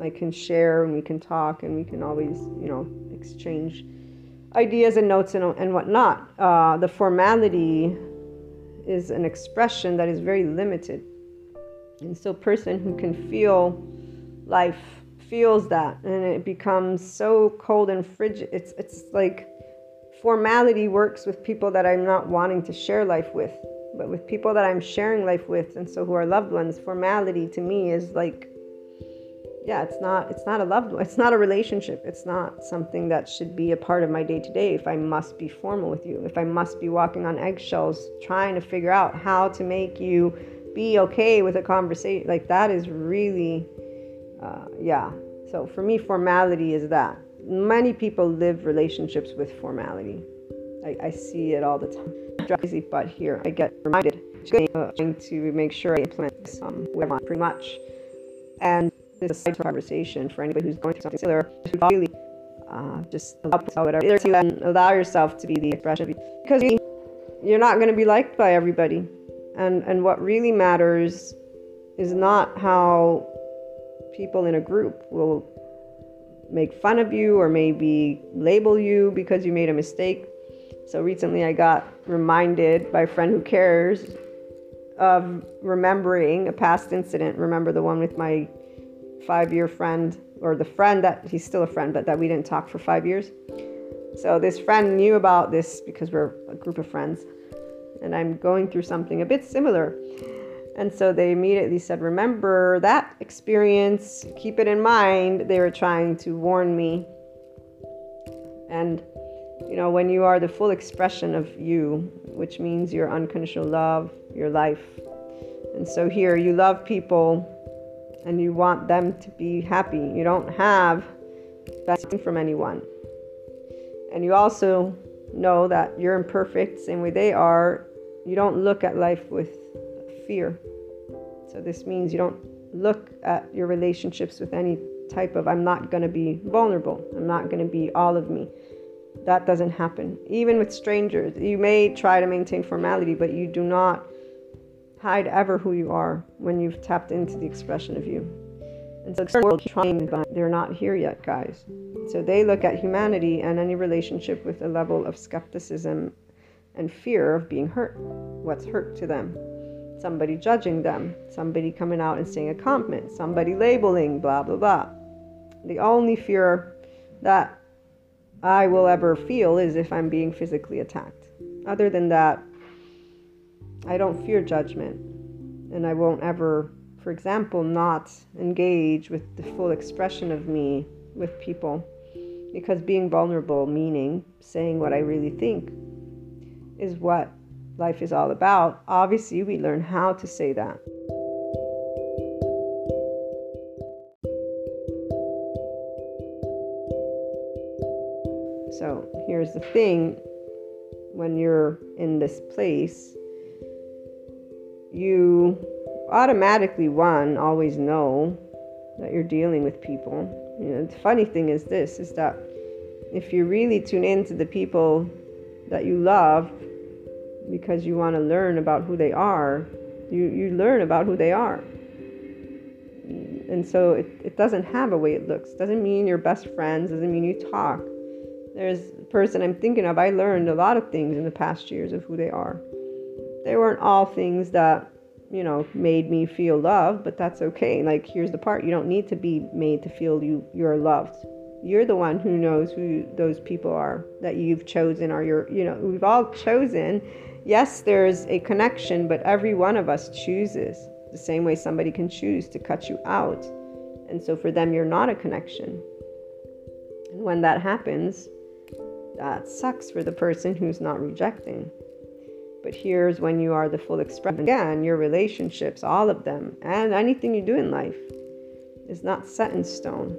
I can share and we can talk and we can always, you know, exchange ideas and notes and, and whatnot. Uh, the formality is an expression that is very limited. And so, person who can feel life feels that and it becomes so cold and frigid. It's it's like formality works with people that I'm not wanting to share life with, but with people that I'm sharing life with and so who are loved ones, formality to me is like yeah, it's not it's not a loved one. It's not a relationship. It's not something that should be a part of my day to day if I must be formal with you. If I must be walking on eggshells trying to figure out how to make you be okay with a conversation like that is really uh, yeah. So for me, formality is that. Many people live relationships with formality. I, I see it all the time. Crazy, but here I get reminded, uh, trying to make sure I implement this um, pretty much. And this is a conversation for anybody who's going through something similar. Really, uh, just allow whatever to allow yourself to be the expression because you're not going to be liked by everybody, and and what really matters is not how people in a group will make fun of you or maybe label you because you made a mistake. So recently I got reminded by a friend who cares of remembering a past incident. Remember the one with my five year friend, or the friend that he's still a friend, but that we didn't talk for five years. So this friend knew about this because we're a group of friends, and I'm going through something a bit similar. And so they immediately said, Remember that experience, keep it in mind. They were trying to warn me. And, you know, when you are the full expression of you, which means your unconditional love, your life. And so here you love people and you want them to be happy. You don't have best from anyone. And you also know that you're imperfect, same way they are. You don't look at life with fear. So this means you don't look at your relationships with any type of I'm not going to be vulnerable. I'm not going to be all of me. That doesn't happen. Even with strangers, you may try to maintain formality, but you do not hide ever who you are when you've tapped into the expression of you. And so world trying, but they're not here yet, guys. So they look at humanity and any relationship with a level of skepticism and fear of being hurt. What's hurt to them? somebody judging them, somebody coming out and saying a comment, somebody labeling, blah, blah, blah. The only fear that I will ever feel is if I'm being physically attacked. Other than that, I don't fear judgment. And I won't ever, for example, not engage with the full expression of me with people. Because being vulnerable, meaning saying what I really think, is what life is all about, obviously we learn how to say that. So here's the thing when you're in this place, you automatically, one, always know that you're dealing with people. You know, the funny thing is this is that if you really tune in to the people that you love because you want to learn about who they are, you, you learn about who they are. And so it, it doesn't have a way it looks. Doesn't mean you're best friends, doesn't mean you talk. There's a person I'm thinking of, I learned a lot of things in the past years of who they are. They weren't all things that, you know, made me feel loved, but that's okay. Like here's the part, you don't need to be made to feel you you're loved. You're the one who knows who those people are that you've chosen or you're, you know, we've all chosen yes, there's a connection, but every one of us chooses the same way somebody can choose to cut you out. And so for them, you're not a connection. And when that happens, that sucks for the person who's not rejecting. But here's when you are the full expression. Again, your relationships, all of them, and anything you do in life is not set in stone.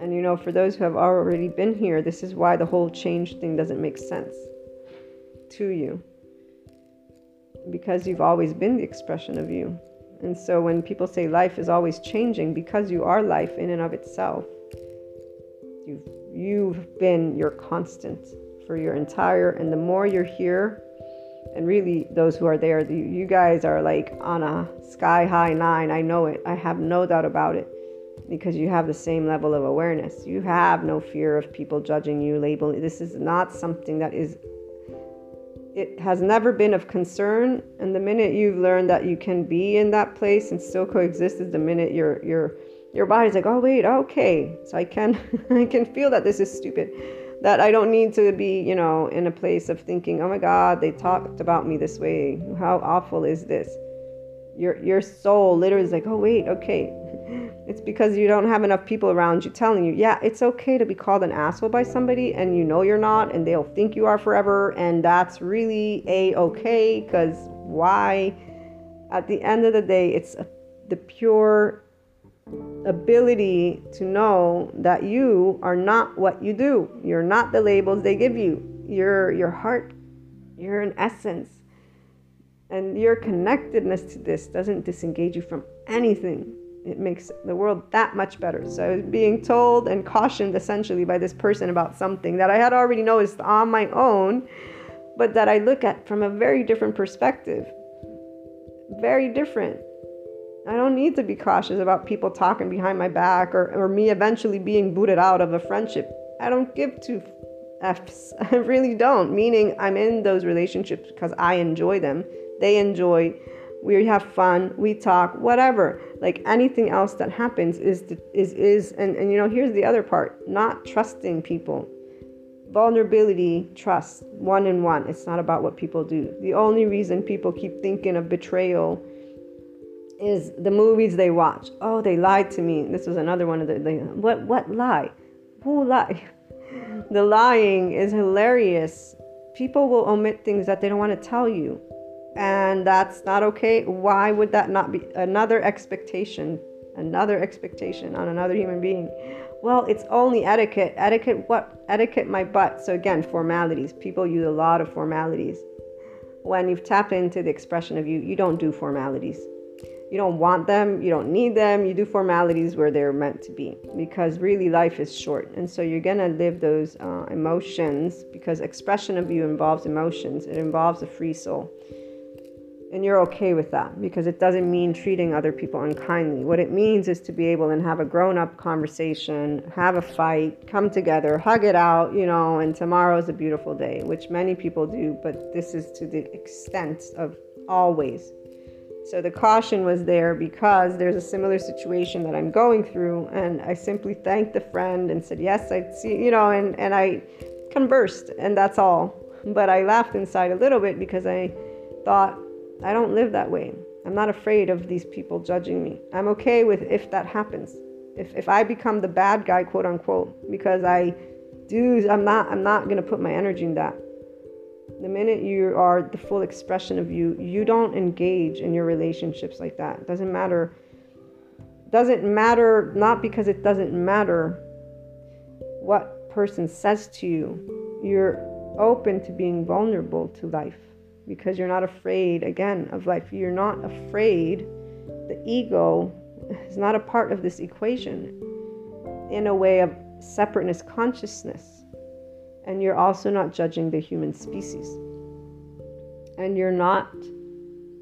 And you know, for those who have already been here, this is why the whole change thing doesn't make sense to you because you've always been the expression of you. And so when people say life is always changing because you are life in and of itself, you've you've been your constant for your entire and the more you're here and really those who are there you guys are like on a sky high nine. I know it. I have no doubt about it because you have the same level of awareness. You have no fear of people judging you labeling. This is not something that is it has never been of concern. And the minute you've learned that you can be in that place and still coexist is the minute your your your body's like oh wait okay. So i can i can feel that this is stupid that i don't need to be you know in a place of thinking oh my god they talked about me this way. How awful is this? Your your soul literally is like oh wait okay. It's because you don't have enough people around you telling you, yeah, it's okay to be called an asshole by somebody and you know you're not and they'll think you are forever and that's really a okay because why? At the end of the day, it's the pure ability to know that you are not what you do. You're not the labels they give you. You're your heart, you're an essence. And your connectedness to this doesn't disengage you from anything it makes the world that much better. So I was being told and cautioned essentially by this person about something that I had already noticed on my own, but that I look at from a very different perspective. Very different. I don't need to be cautious about people talking behind my back or, or me eventually being booted out of a friendship. I don't give two F's. I really don't. Meaning, I'm in those relationships because I enjoy them. They enjoy we have fun, we talk, whatever. Like anything else that happens is the, is is and and you know here's the other part: not trusting people. Vulnerability, trust, one in one. It's not about what people do. The only reason people keep thinking of betrayal is the movies they watch. Oh, they lied to me. This was another one of the, the what what lie? Who lie? the lying is hilarious. People will omit things that they don't want to tell you and that's not okay. Why would that not be another expectation? Another expectation on another human being. Well, it's only etiquette. Etiquette, what? Etiquette, my butt. So, again, formalities. People use a lot of formalities. When you've tapped into the expression of you, you don't do formalities. You don't want them, you don't need them. You do formalities where they're meant to be because really life is short. And so you're going to live those uh, emotions because expression of you involves emotions, it involves a free soul and you're okay with that because it doesn't mean treating other people unkindly. What it means is to be able and have a grown up conversation, have a fight, come together, hug it out, you know, and tomorrow is a beautiful day, which many people do, but this is to the extent of always. So the caution was there because there's a similar situation that I'm going through, and I simply thanked the friend and said, Yes, I see, you know, and, and I conversed, and that's all. But I laughed inside a little bit because I thought, I don't live that way. I'm not afraid of these people judging me. I'm okay with if that happens. If if I become the bad guy, quote unquote, because I do I'm not I'm not gonna put my energy in that. The minute you are the full expression of you, you don't engage in your relationships like that. It doesn't matter. Doesn't matter not because it doesn't matter what person says to you. You're open to being vulnerable to life because you're not afraid, again, of life. You're not afraid. The ego is not a part of this equation in a way of separateness consciousness. And you're also not judging the human species. And you're not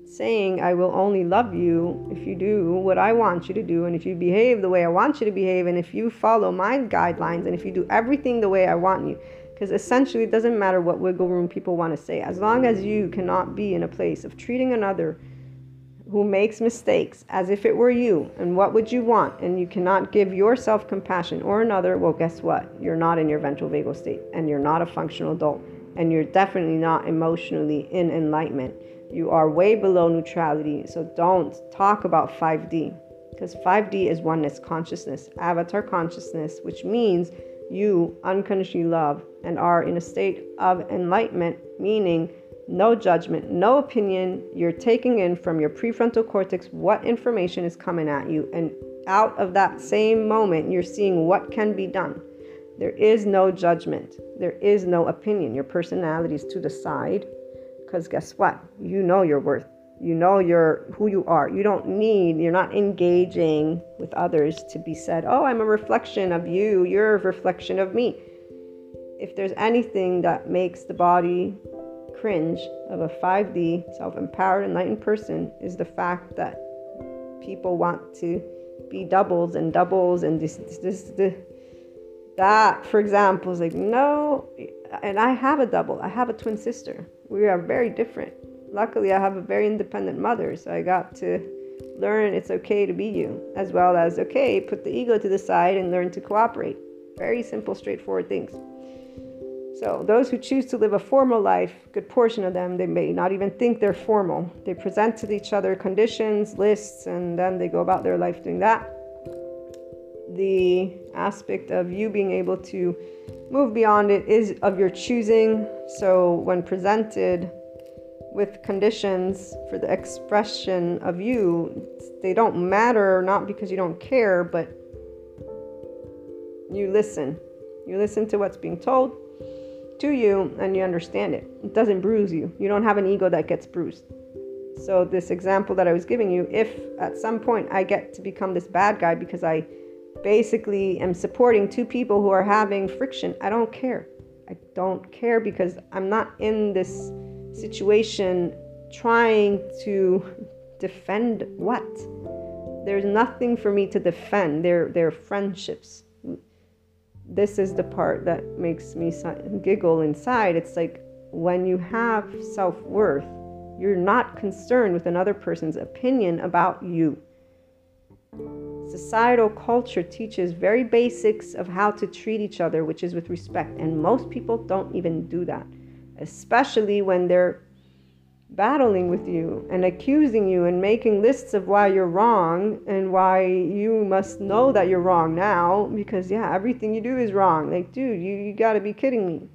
saying, I will only love you if you do what I want you to do, and if you behave the way I want you to behave, and if you follow my guidelines, and if you do everything the way I want you. Because essentially, it doesn't matter what wiggle room people want to say, as long as you cannot be in a place of treating another who makes mistakes as if it were you, and what would you want, and you cannot give yourself compassion or another, well, guess what? You're not in your ventral vagal state, and you're not a functional adult, and you're definitely not emotionally in enlightenment you are way below neutrality. So don't talk about 5D because 5D is oneness consciousness, avatar consciousness, which means you unconditionally love and are in a state of enlightenment, meaning no judgment, no opinion. You're taking in from your prefrontal cortex what information is coming at you, and out of that same moment, you're seeing what can be done. There is no judgment, there is no opinion. Your personality is to the side because guess what? You know your worth. You know your who you are. You don't need, you're not engaging with others to be said, "Oh, I'm a reflection of you. You're a reflection of me." If there's anything that makes the body cringe of a 5D self-empowered enlightened person is the fact that people want to be doubles and doubles and this this, this, this that for example is like no and I have a double. I have a twin sister. We are very different. Luckily, I have a very independent mother, so I got to learn it's okay to be you, as well as okay, put the ego to the side and learn to cooperate. Very simple, straightforward things. So, those who choose to live a formal life, good portion of them, they may not even think they're formal. They present to each other conditions, lists, and then they go about their life doing that. The aspect of you being able to move beyond it is of your choosing. So, when presented with conditions for the expression of you, they don't matter not because you don't care, but you listen. You listen to what's being told to you and you understand it. It doesn't bruise you. You don't have an ego that gets bruised. So, this example that I was giving you, if at some point I get to become this bad guy because I basically am supporting two people who are having friction, I don't care. I don't care because I'm not in this situation trying to defend what? There's nothing for me to defend. They're, they're friendships. This is the part that makes me giggle inside. It's like when you have self worth, you're not concerned with another person's opinion about you. Societal culture teaches very basics of how to treat each other, which is with respect. And most people don't even do that, especially when they're battling with you and accusing you and making lists of why you're wrong and why you must know that you're wrong now because, yeah, everything you do is wrong. Like, dude, you, you gotta be kidding me.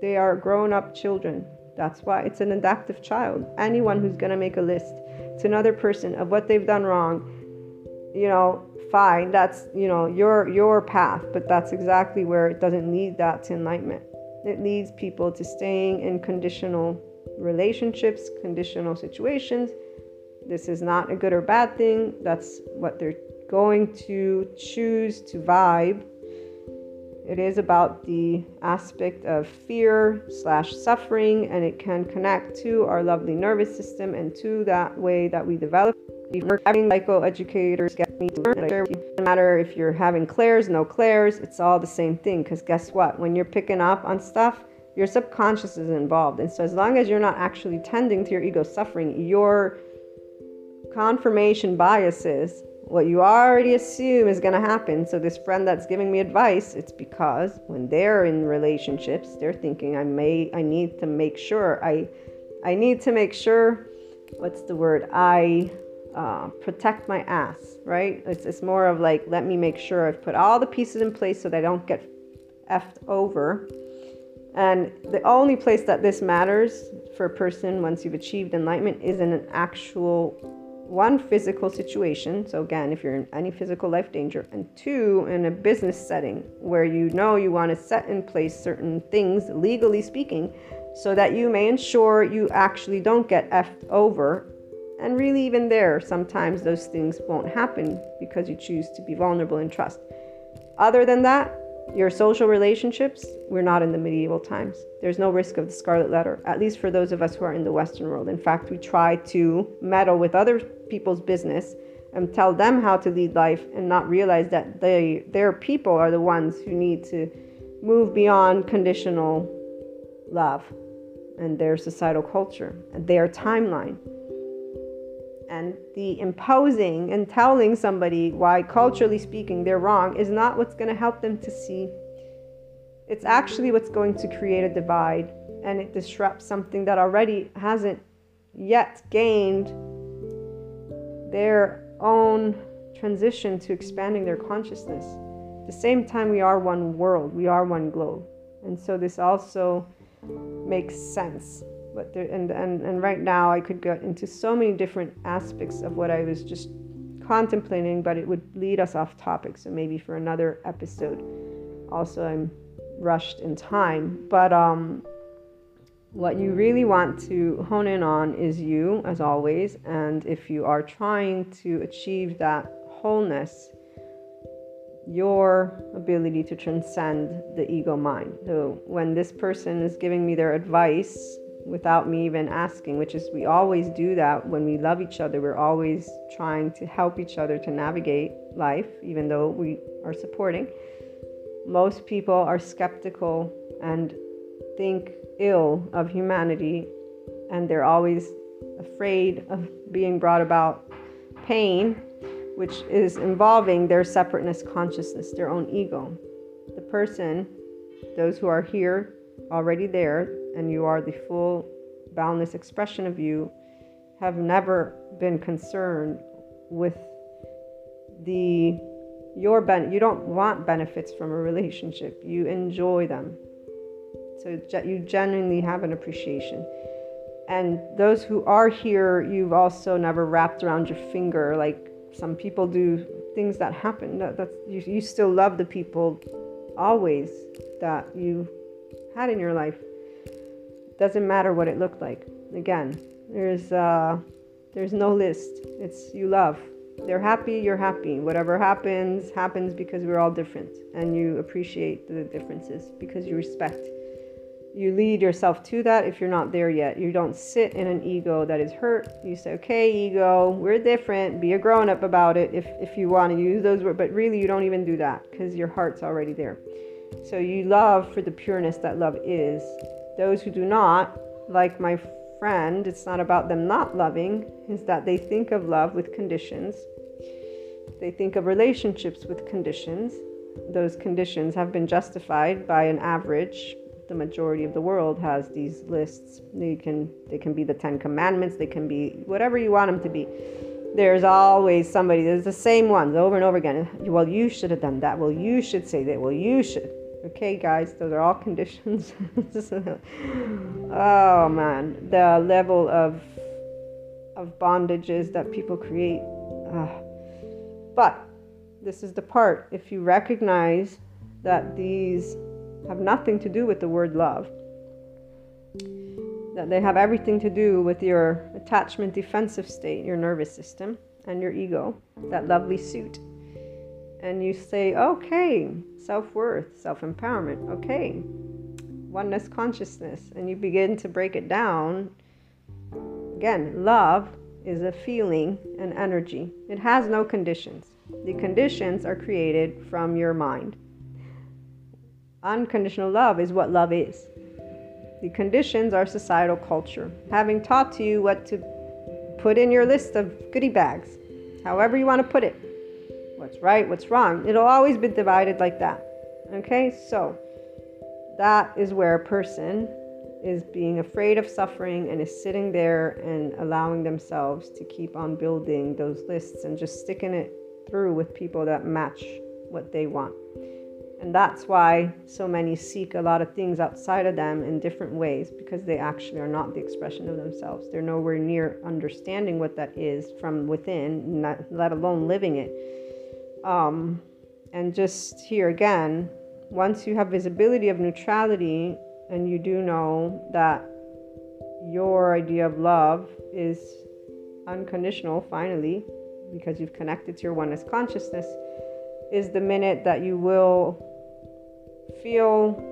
They are grown up children. That's why it's an adaptive child. Anyone who's gonna make a list to another person of what they've done wrong, you know, fine that's you know your your path but that's exactly where it doesn't lead that to enlightenment it leads people to staying in conditional relationships conditional situations this is not a good or bad thing that's what they're going to choose to vibe it is about the aspect of fear slash suffering and it can connect to our lovely nervous system and to that way that we develop having psychoeducators get me to learn. No matter if you're having clairs, no clairs, it's all the same thing. Because guess what? When you're picking up on stuff, your subconscious is involved. And so, as long as you're not actually tending to your ego suffering, your confirmation biases, what you already assume is going to happen. So, this friend that's giving me advice, it's because when they're in relationships, they're thinking, I may, I need to make sure, I, I need to make sure, what's the word? I uh, protect my ass, right? It's, it's more of like, let me make sure I've put all the pieces in place so they don't get effed over. And the only place that this matters for a person once you've achieved enlightenment is in an actual one physical situation. So, again, if you're in any physical life danger, and two, in a business setting where you know you want to set in place certain things, legally speaking, so that you may ensure you actually don't get effed over. And really, even there, sometimes those things won't happen because you choose to be vulnerable and trust. Other than that, your social relationships, we're not in the medieval times. There's no risk of the scarlet letter, at least for those of us who are in the Western world. In fact, we try to meddle with other people's business and tell them how to lead life and not realize that they their people are the ones who need to move beyond conditional love and their societal culture and their timeline and the imposing and telling somebody why culturally speaking they're wrong is not what's going to help them to see it's actually what's going to create a divide and it disrupts something that already hasn't yet gained their own transition to expanding their consciousness. At the same time, we are one world, we are one globe. And so this also makes sense. But there, and, and, and right now, I could get into so many different aspects of what I was just contemplating, but it would lead us off topic. So maybe for another episode. Also, I'm rushed in time. But um, what you really want to hone in on is you, as always. And if you are trying to achieve that wholeness, your ability to transcend the ego mind. So when this person is giving me their advice without me even asking, which is we always do that when we love each other, we're always trying to help each other to navigate life, even though we are supporting. Most people are skeptical and think ill of humanity and they're always afraid of being brought about pain, which is involving their separateness consciousness, their own ego. The person, those who are here, already there, and you are the full, boundless expression of you, have never been concerned with the your ben you don't want benefits from a relationship you enjoy them so you genuinely have an appreciation. And those who are here, you've also never wrapped around your finger like some people do things that happen. That, that's you, you still love the people always that you had in your life. Doesn't matter what it looked like. Again, there's uh, there's no list. It's you love. They're happy, you're happy. Whatever happens, happens because we're all different, and you appreciate the differences because you respect you lead yourself to that if you're not there yet. You don't sit in an ego that is hurt. You say, okay, ego, we're different. Be a grown up about it if, if you want to use those words. But really, you don't even do that because your heart's already there. So you love for the pureness that love is. Those who do not, like my friend, it's not about them not loving, is that they think of love with conditions. They think of relationships with conditions. Those conditions have been justified by an average the majority of the world has these lists. They can they can be the Ten Commandments. They can be whatever you want them to be. There's always somebody. There's the same ones over and over again. Well, you should have done that. Well, you should say that. Well, you should. Okay, guys, those are all conditions. oh man, the level of of bondages that people create. Uh, but this is the part. If you recognize that these have nothing to do with the word love. That they have everything to do with your attachment defensive state, your nervous system, and your ego, that lovely suit. And you say, okay, self worth, self empowerment, okay, oneness consciousness, and you begin to break it down. Again, love is a feeling and energy, it has no conditions. The conditions are created from your mind. Unconditional love is what love is. The conditions are societal culture, having taught you what to put in your list of goodie bags, however you want to put it. What's right, what's wrong. It'll always be divided like that. Okay, so that is where a person is being afraid of suffering and is sitting there and allowing themselves to keep on building those lists and just sticking it through with people that match what they want. And that's why so many seek a lot of things outside of them in different ways because they actually are not the expression of themselves. They're nowhere near understanding what that is from within, not, let alone living it. Um, and just here again, once you have visibility of neutrality, and you do know that your idea of love is unconditional finally because you've connected to your oneness consciousness is the minute that you will feel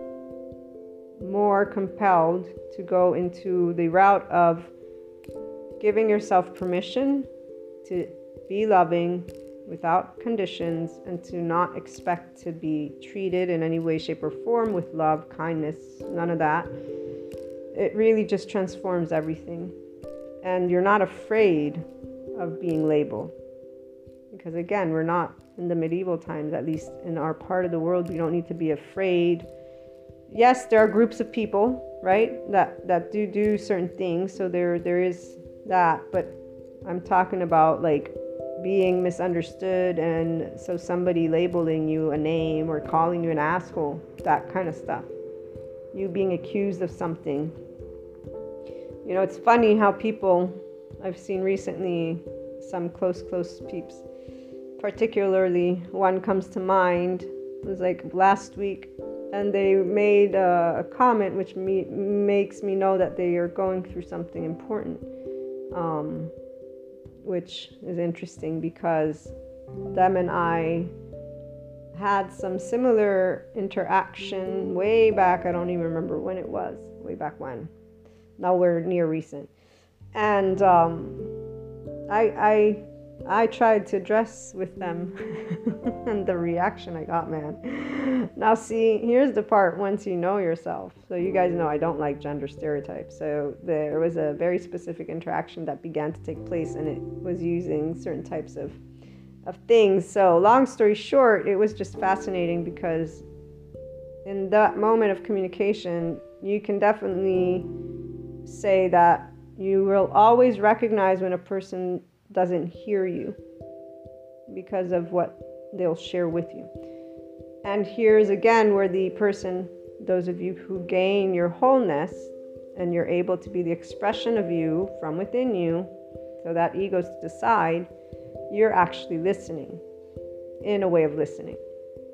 more compelled to go into the route of giving yourself permission to be loving without conditions and to not expect to be treated in any way, shape, or form with love, kindness, none of that. It really just transforms everything. And you're not afraid of being labeled. Because again, we're not in the medieval times, at least in our part of the world, we don't need to be afraid. Yes, there are groups of people, right, that, that do do certain things. So there there is that, but I'm talking about like being misunderstood and so somebody labeling you a name or calling you an asshole, that kind of stuff. You being accused of something. You know, it's funny how people I've seen recently some close close peeps particularly one comes to mind it was like last week and they made a, a comment which me, makes me know that they are going through something important um, which is interesting because them and I had some similar interaction way back. I don't even remember when it was, way back when. Now we're near recent. And um, I, I I tried to dress with them and the reaction I got, man. Now, see, here's the part once you know yourself. So, you guys know I don't like gender stereotypes. So, there was a very specific interaction that began to take place, and it was using certain types of, of things. So, long story short, it was just fascinating because in that moment of communication, you can definitely say that you will always recognize when a person doesn't hear you because of what they'll share with you. And here's again where the person, those of you who gain your wholeness and you're able to be the expression of you from within you, so that ego's to decide, you're actually listening in a way of listening.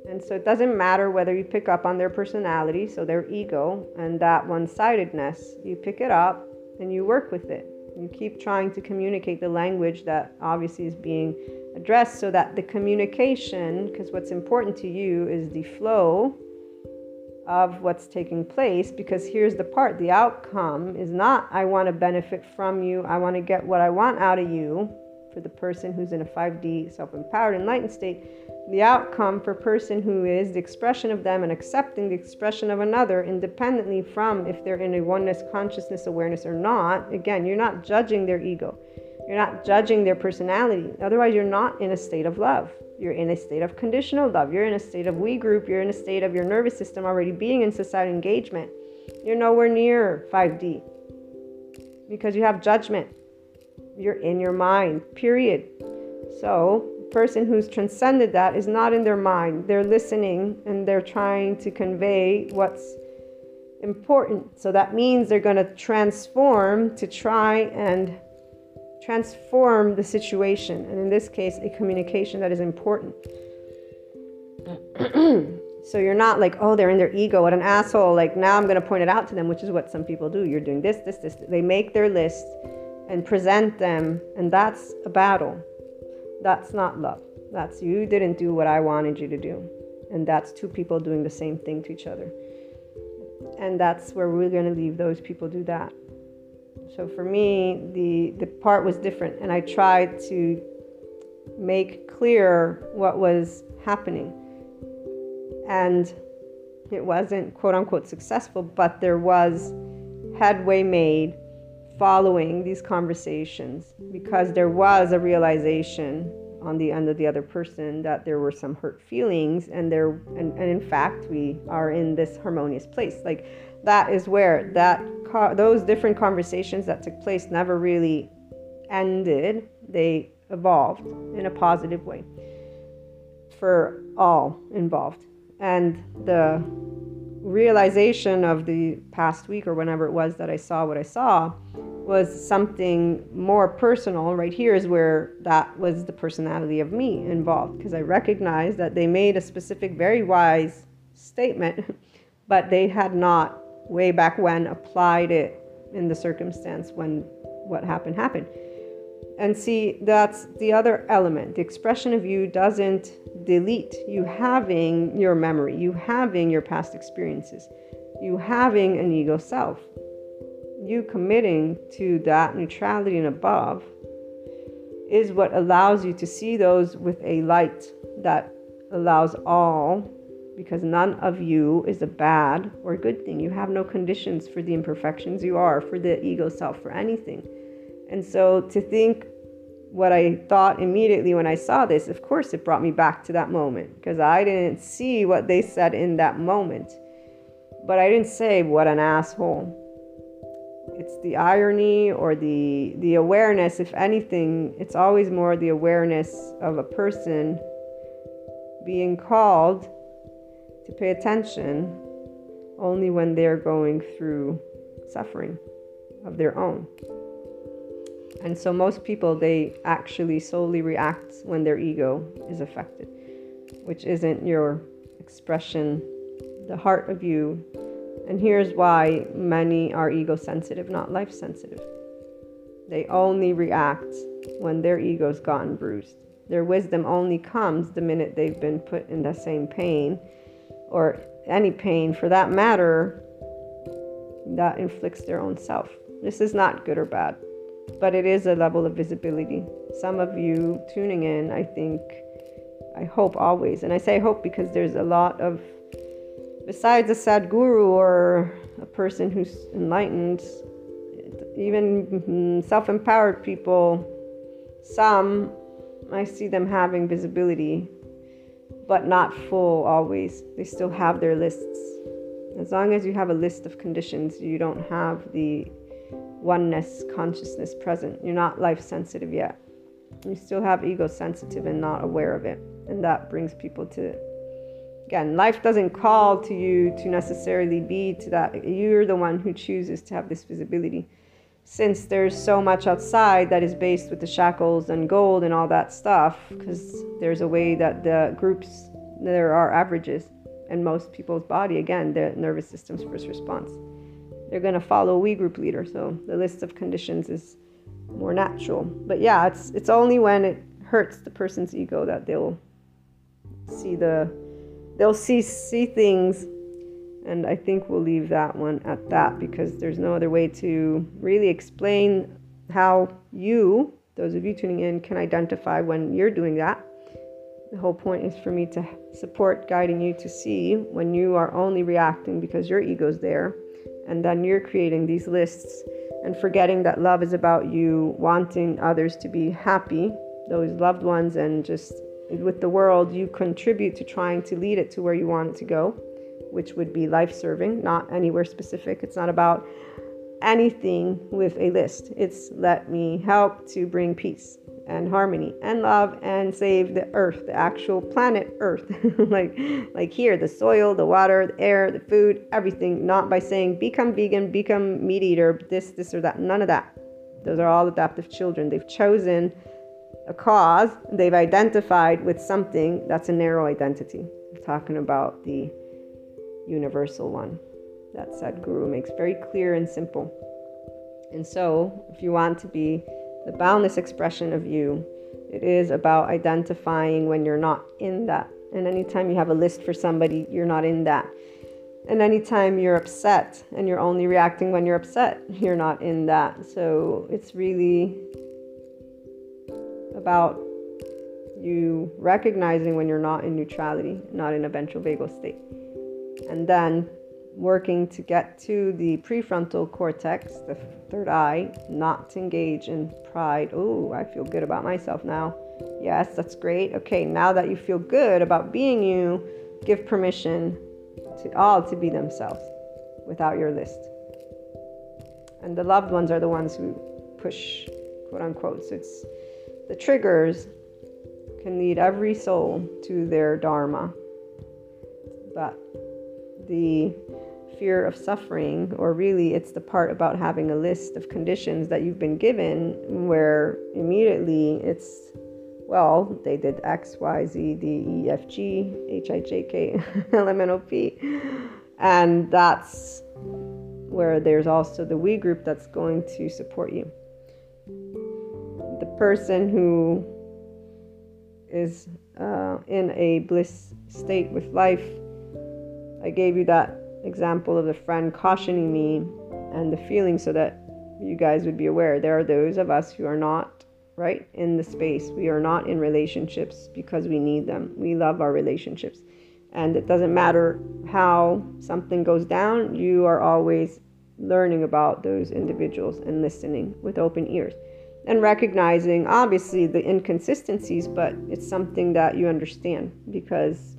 And so it doesn't matter whether you pick up on their personality, so their ego, and that one sidedness, you pick it up and you work with it. You keep trying to communicate the language that obviously is being addressed so that the communication, because what's important to you is the flow of what's taking place. Because here's the part the outcome is not, I want to benefit from you, I want to get what I want out of you for the person who's in a 5D self empowered enlightened state the outcome for person who is the expression of them and accepting the expression of another independently from if they're in a oneness consciousness awareness or not again you're not judging their ego. You're not judging their personality. Otherwise you're not in a state of love. You're in a state of conditional love. You're in a state of we group. You're in a state of your nervous system already being in societal engagement. You're nowhere near 5d because you have judgment. You're in your mind period. So person who's transcended that is not in their mind. They're listening and they're trying to convey what's important. So that means they're going to transform to try and transform the situation. And in this case, a communication that is important. so you're not like, oh, they're in their ego, what an asshole. Like now I'm going to point it out to them, which is what some people do. You're doing this, this, this. They make their list and present them, and that's a battle. That's not love. That's you didn't do what I wanted you to do. And that's two people doing the same thing to each other. And that's where we're going to leave those people do that. So for me, the the part was different and I tried to make clear what was happening. And it wasn't quote unquote successful, but there was headway made following these conversations because there was a realization on the end of the other person that there were some hurt feelings and there and, and in fact we are in this harmonious place. Like that is where that those different conversations that took place never really ended. They evolved in a positive way for all involved. And the realization of the past week or whenever it was that I saw what I saw was something more personal. Right here is where that was the personality of me involved because I recognized that they made a specific, very wise statement, but they had not way back when applied it in the circumstance when what happened happened. And see, that's the other element. The expression of you doesn't delete you having your memory, you having your past experiences, you having an ego self. You committing to that neutrality and above is what allows you to see those with a light that allows all, because none of you is a bad or good thing. You have no conditions for the imperfections you are, for the ego self, for anything. And so to think what I thought immediately when I saw this, of course, it brought me back to that moment because I didn't see what they said in that moment. But I didn't say, what an asshole. It's the irony or the, the awareness, if anything, it's always more the awareness of a person being called to pay attention only when they're going through suffering of their own. And so most people they actually solely react when their ego is affected, which isn't your expression, the heart of you. And here's why many are ego sensitive, not life sensitive. They only react when their ego's gotten bruised. Their wisdom only comes the minute they've been put in the same pain or any pain for that matter that inflicts their own self. This is not good or bad but it is a level of visibility. Some of you tuning in, I think, I hope always, and I say hope because there's a lot of, besides a Sadhguru or a person who's enlightened, even mm, self empowered people, some I see them having visibility, but not full always. They still have their lists. As long as you have a list of conditions, you don't have the oneness consciousness present. You're not life sensitive yet. You still have ego sensitive and not aware of it. And that brings people to again, life doesn't call to you to necessarily be to that. You're the one who chooses to have this visibility. Since there's so much outside that is based with the shackles and gold and all that stuff, because there's a way that the groups, there are averages, and most people's body, again, the nervous system's first response they're going to follow we group leader. So the list of conditions is more natural. But yeah, it's it's only when it hurts the person's ego that they'll see the they'll see see things and I think we'll leave that one at that because there's no other way to really explain how you, those of you tuning in, can identify when you're doing that. The whole point is for me to support guiding you to see when you are only reacting because your ego's there and then you're creating these lists and forgetting that love is about you wanting others to be happy, those loved ones, and just with the world, you contribute to trying to lead it to where you want it to go, which would be life serving, not anywhere specific. It's not about anything with a list. It's let me help to bring peace and harmony and love and save the earth, the actual planet Earth. like like here, the soil, the water, the air, the food, everything, not by saying become vegan, become meat eater, this, this or that. None of that. Those are all adaptive children. They've chosen a cause, they've identified with something that's a narrow identity. I'm talking about the universal one that Sadhguru makes very clear and simple. And so, if you want to be the boundless expression of you. It is about identifying when you're not in that. And anytime you have a list for somebody, you're not in that. And anytime you're upset and you're only reacting when you're upset, you're not in that. So it's really about you recognizing when you're not in neutrality, not in a ventral state. And then working to get to the prefrontal cortex, the third eye, not to engage in pride. Oh, I feel good about myself now. Yes, that's great. Okay, now that you feel good about being you, give permission to all to be themselves without your list. And the loved ones are the ones who push, quote unquote. So it's the triggers can lead every soul to their dharma. But the fear of suffering, or really it's the part about having a list of conditions that you've been given where immediately it's, well, they did X, Y, Z, D, E, F, G, H, I, J, K, L, M, N, O, P. And that's where there's also the we group that's going to support you. Person who is uh, in a bliss state with life, I gave you that example of the friend cautioning me and the feeling so that you guys would be aware. There are those of us who are not right in the space. We are not in relationships because we need them. We love our relationships. And it doesn't matter how something goes down, you are always learning about those individuals and listening with open ears and recognizing obviously the inconsistencies, but it's something that you understand because,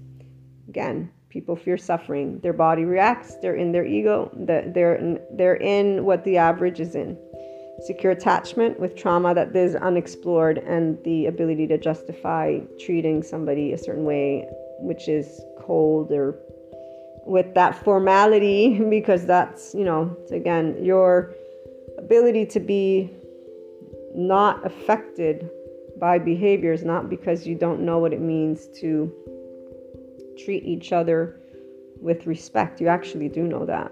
again, people fear suffering. Their body reacts. They're in their ego. They're in, they're in what the average is in. Secure attachment with trauma that is unexplored and the ability to justify treating somebody a certain way, which is cold or with that formality, because that's, you know, again, your ability to be not affected by behaviors, not because you don't know what it means to treat each other with respect. You actually do know that.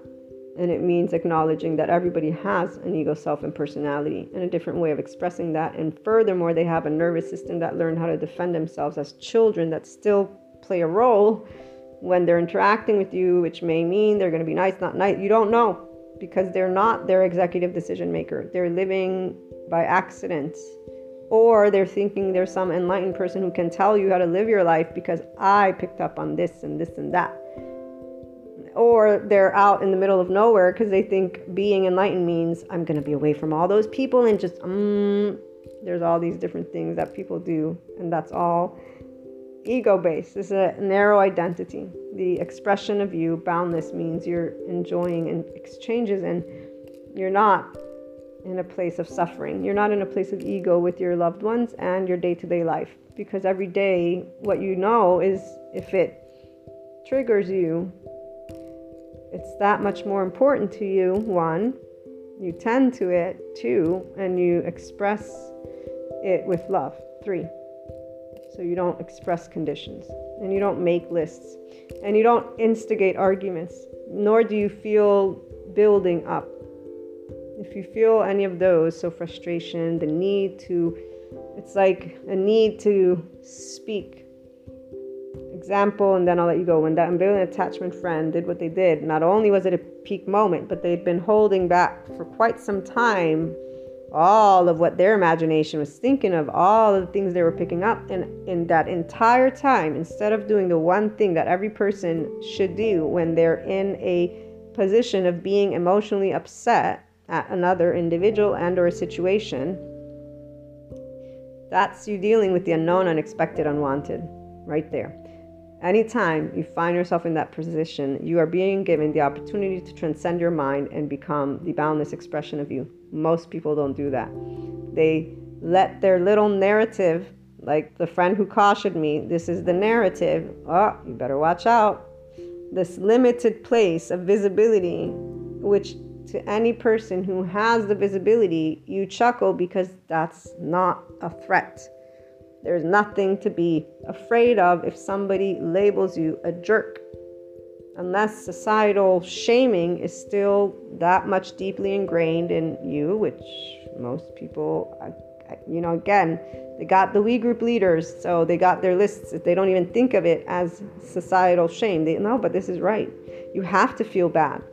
And it means acknowledging that everybody has an ego, self, and personality and a different way of expressing that. And furthermore, they have a nervous system that learned how to defend themselves as children that still play a role when they're interacting with you, which may mean they're going to be nice, not nice. You don't know because they're not their executive decision maker. They're living by accident or they're thinking there's some enlightened person who can tell you how to live your life because I picked up on this and this and that. Or they're out in the middle of nowhere because they think being enlightened means I'm going to be away from all those people and just, um, there's all these different things that people do, and that's all ego based. This is a narrow identity. The expression of you, boundless, means you're enjoying and exchanges and you're not in a place of suffering. You're not in a place of ego with your loved ones and your day to day life. Because every day, what you know is if it triggers you, it's that much more important to you. One, you tend to it. Two, and you express it with love. Three, so you don't express conditions and you don't make lists and you don't instigate arguments, nor do you feel building up if you feel any of those, so frustration, the need to, it's like a need to speak. Example, and then I'll let you go. When that ambivalent attachment friend did what they did, not only was it a peak moment, but they'd been holding back for quite some time all of what their imagination was thinking of, all of the things they were picking up. And in that entire time, instead of doing the one thing that every person should do when they're in a position of being emotionally upset, at another individual and or a situation that's you dealing with the unknown unexpected unwanted right there. Anytime you find yourself in that position you are being given the opportunity to transcend your mind and become the boundless expression of you. Most people don't do that. They let their little narrative like the friend who cautioned me this is the narrative. Oh you better watch out. This limited place of visibility which to any person who has the visibility, you chuckle because that's not a threat. There's nothing to be afraid of if somebody labels you a jerk. Unless societal shaming is still that much deeply ingrained in you, which most people, you know, again, they got the we group leaders, so they got their lists. They don't even think of it as societal shame. They know, but this is right. You have to feel bad.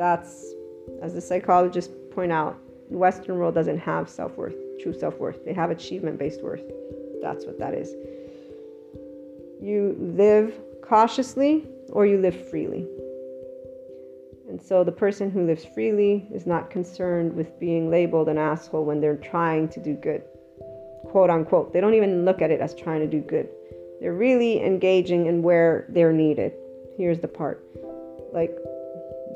That's, as the psychologists point out, the Western world doesn't have self worth, true self worth. They have achievement based worth. That's what that is. You live cautiously or you live freely. And so the person who lives freely is not concerned with being labeled an asshole when they're trying to do good. Quote unquote. They don't even look at it as trying to do good. They're really engaging in where they're needed. Here's the part. Like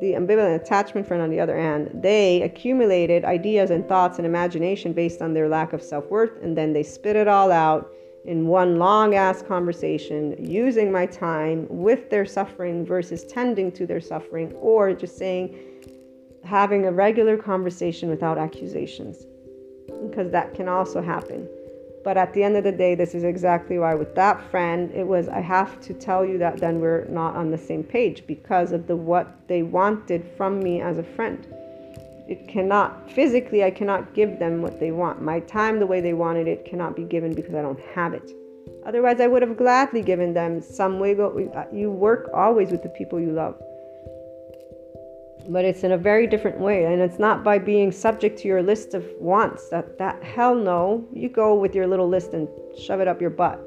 the ambivalent attachment friend, on the other hand, they accumulated ideas and thoughts and imagination based on their lack of self worth, and then they spit it all out in one long ass conversation using my time with their suffering versus tending to their suffering, or just saying, having a regular conversation without accusations, because that can also happen. But at the end of the day, this is exactly why with that friend, it was I have to tell you that then we're not on the same page because of the what they wanted from me as a friend. It cannot physically I cannot give them what they want. My time the way they wanted it cannot be given because I don't have it. Otherwise, I would have gladly given them some way. Uh, you work always with the people you love but it's in a very different way and it's not by being subject to your list of wants that that hell no you go with your little list and shove it up your butt.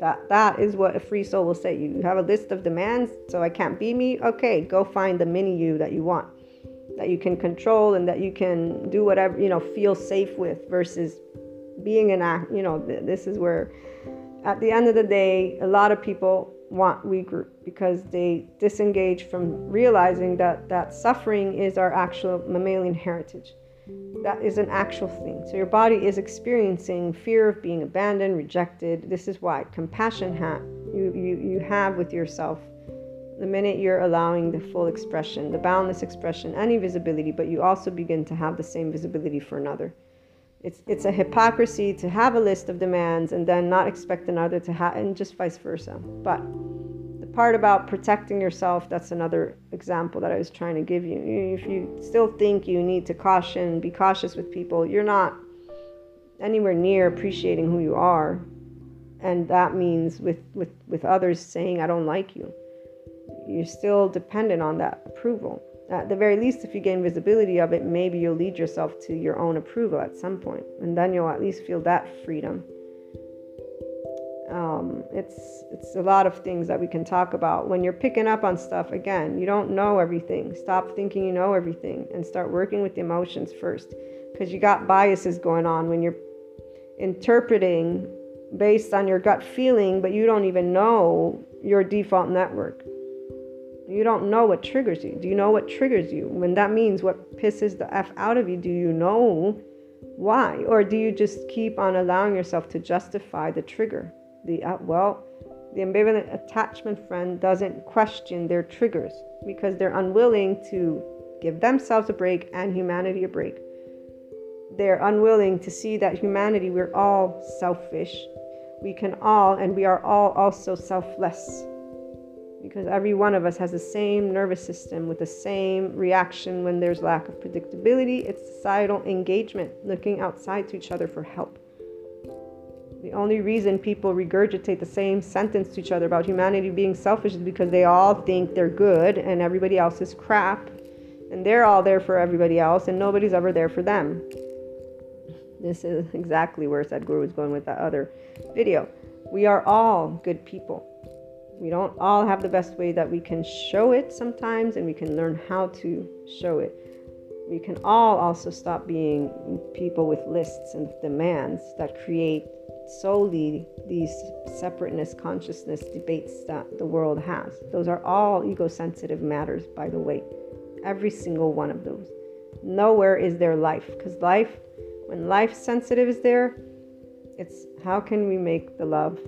That that is what a free soul will say. You have a list of demands so i can't be me? Okay go find the mini you that you want that you can control and that you can do whatever you know feel safe with versus being an act you know this is where at the end of the day a lot of people want we group because they disengage from realizing that that suffering is our actual mammalian heritage. That is an actual thing. So your body is experiencing fear of being abandoned rejected. This is why compassion ha- you, you, you have with yourself the minute you're allowing the full expression the boundless expression any visibility but you also begin to have the same visibility for another it's it's a hypocrisy to have a list of demands and then not expect another to have and just vice versa. But the part about protecting yourself that's another example that i was trying to give you if you still think you need to caution be cautious with people you're not anywhere near appreciating who you are. And that means with with with others saying i don't like you you're still dependent on that approval at the very least, if you gain visibility of it, maybe you'll lead yourself to your own approval at some point, and then you'll at least feel that freedom. Um, it's it's a lot of things that we can talk about. When you're picking up on stuff, again, you don't know everything. Stop thinking you know everything and start working with the emotions first, because you got biases going on when you're interpreting based on your gut feeling, but you don't even know your default network. You don't know what triggers you. Do you know what triggers you? When that means what pisses the F out of you, do you know why? Or do you just keep on allowing yourself to justify the trigger? The uh, well, the ambivalent attachment friend doesn't question their triggers because they're unwilling to give themselves a break and humanity a break. They're unwilling to see that humanity, we're all selfish. We can all, and we are all also selfless because every one of us has the same nervous system with the same reaction when there's lack of predictability. It's societal engagement, looking outside to each other for help. The only reason people regurgitate the same sentence to each other about humanity being selfish is because they all think they're good and everybody else is crap. And they're all there for everybody else and nobody's ever there for them. This is exactly where Sadhguru was going with that other video. We are all good people we don't all have the best way that we can show it sometimes, and we can learn how to show it. We can all also stop being people with lists and demands that create solely these separateness consciousness debates that the world has. Those are all ego sensitive matters, by the way. Every single one of those. Nowhere is there life, because life, when life sensitive is there, it's how can we make the love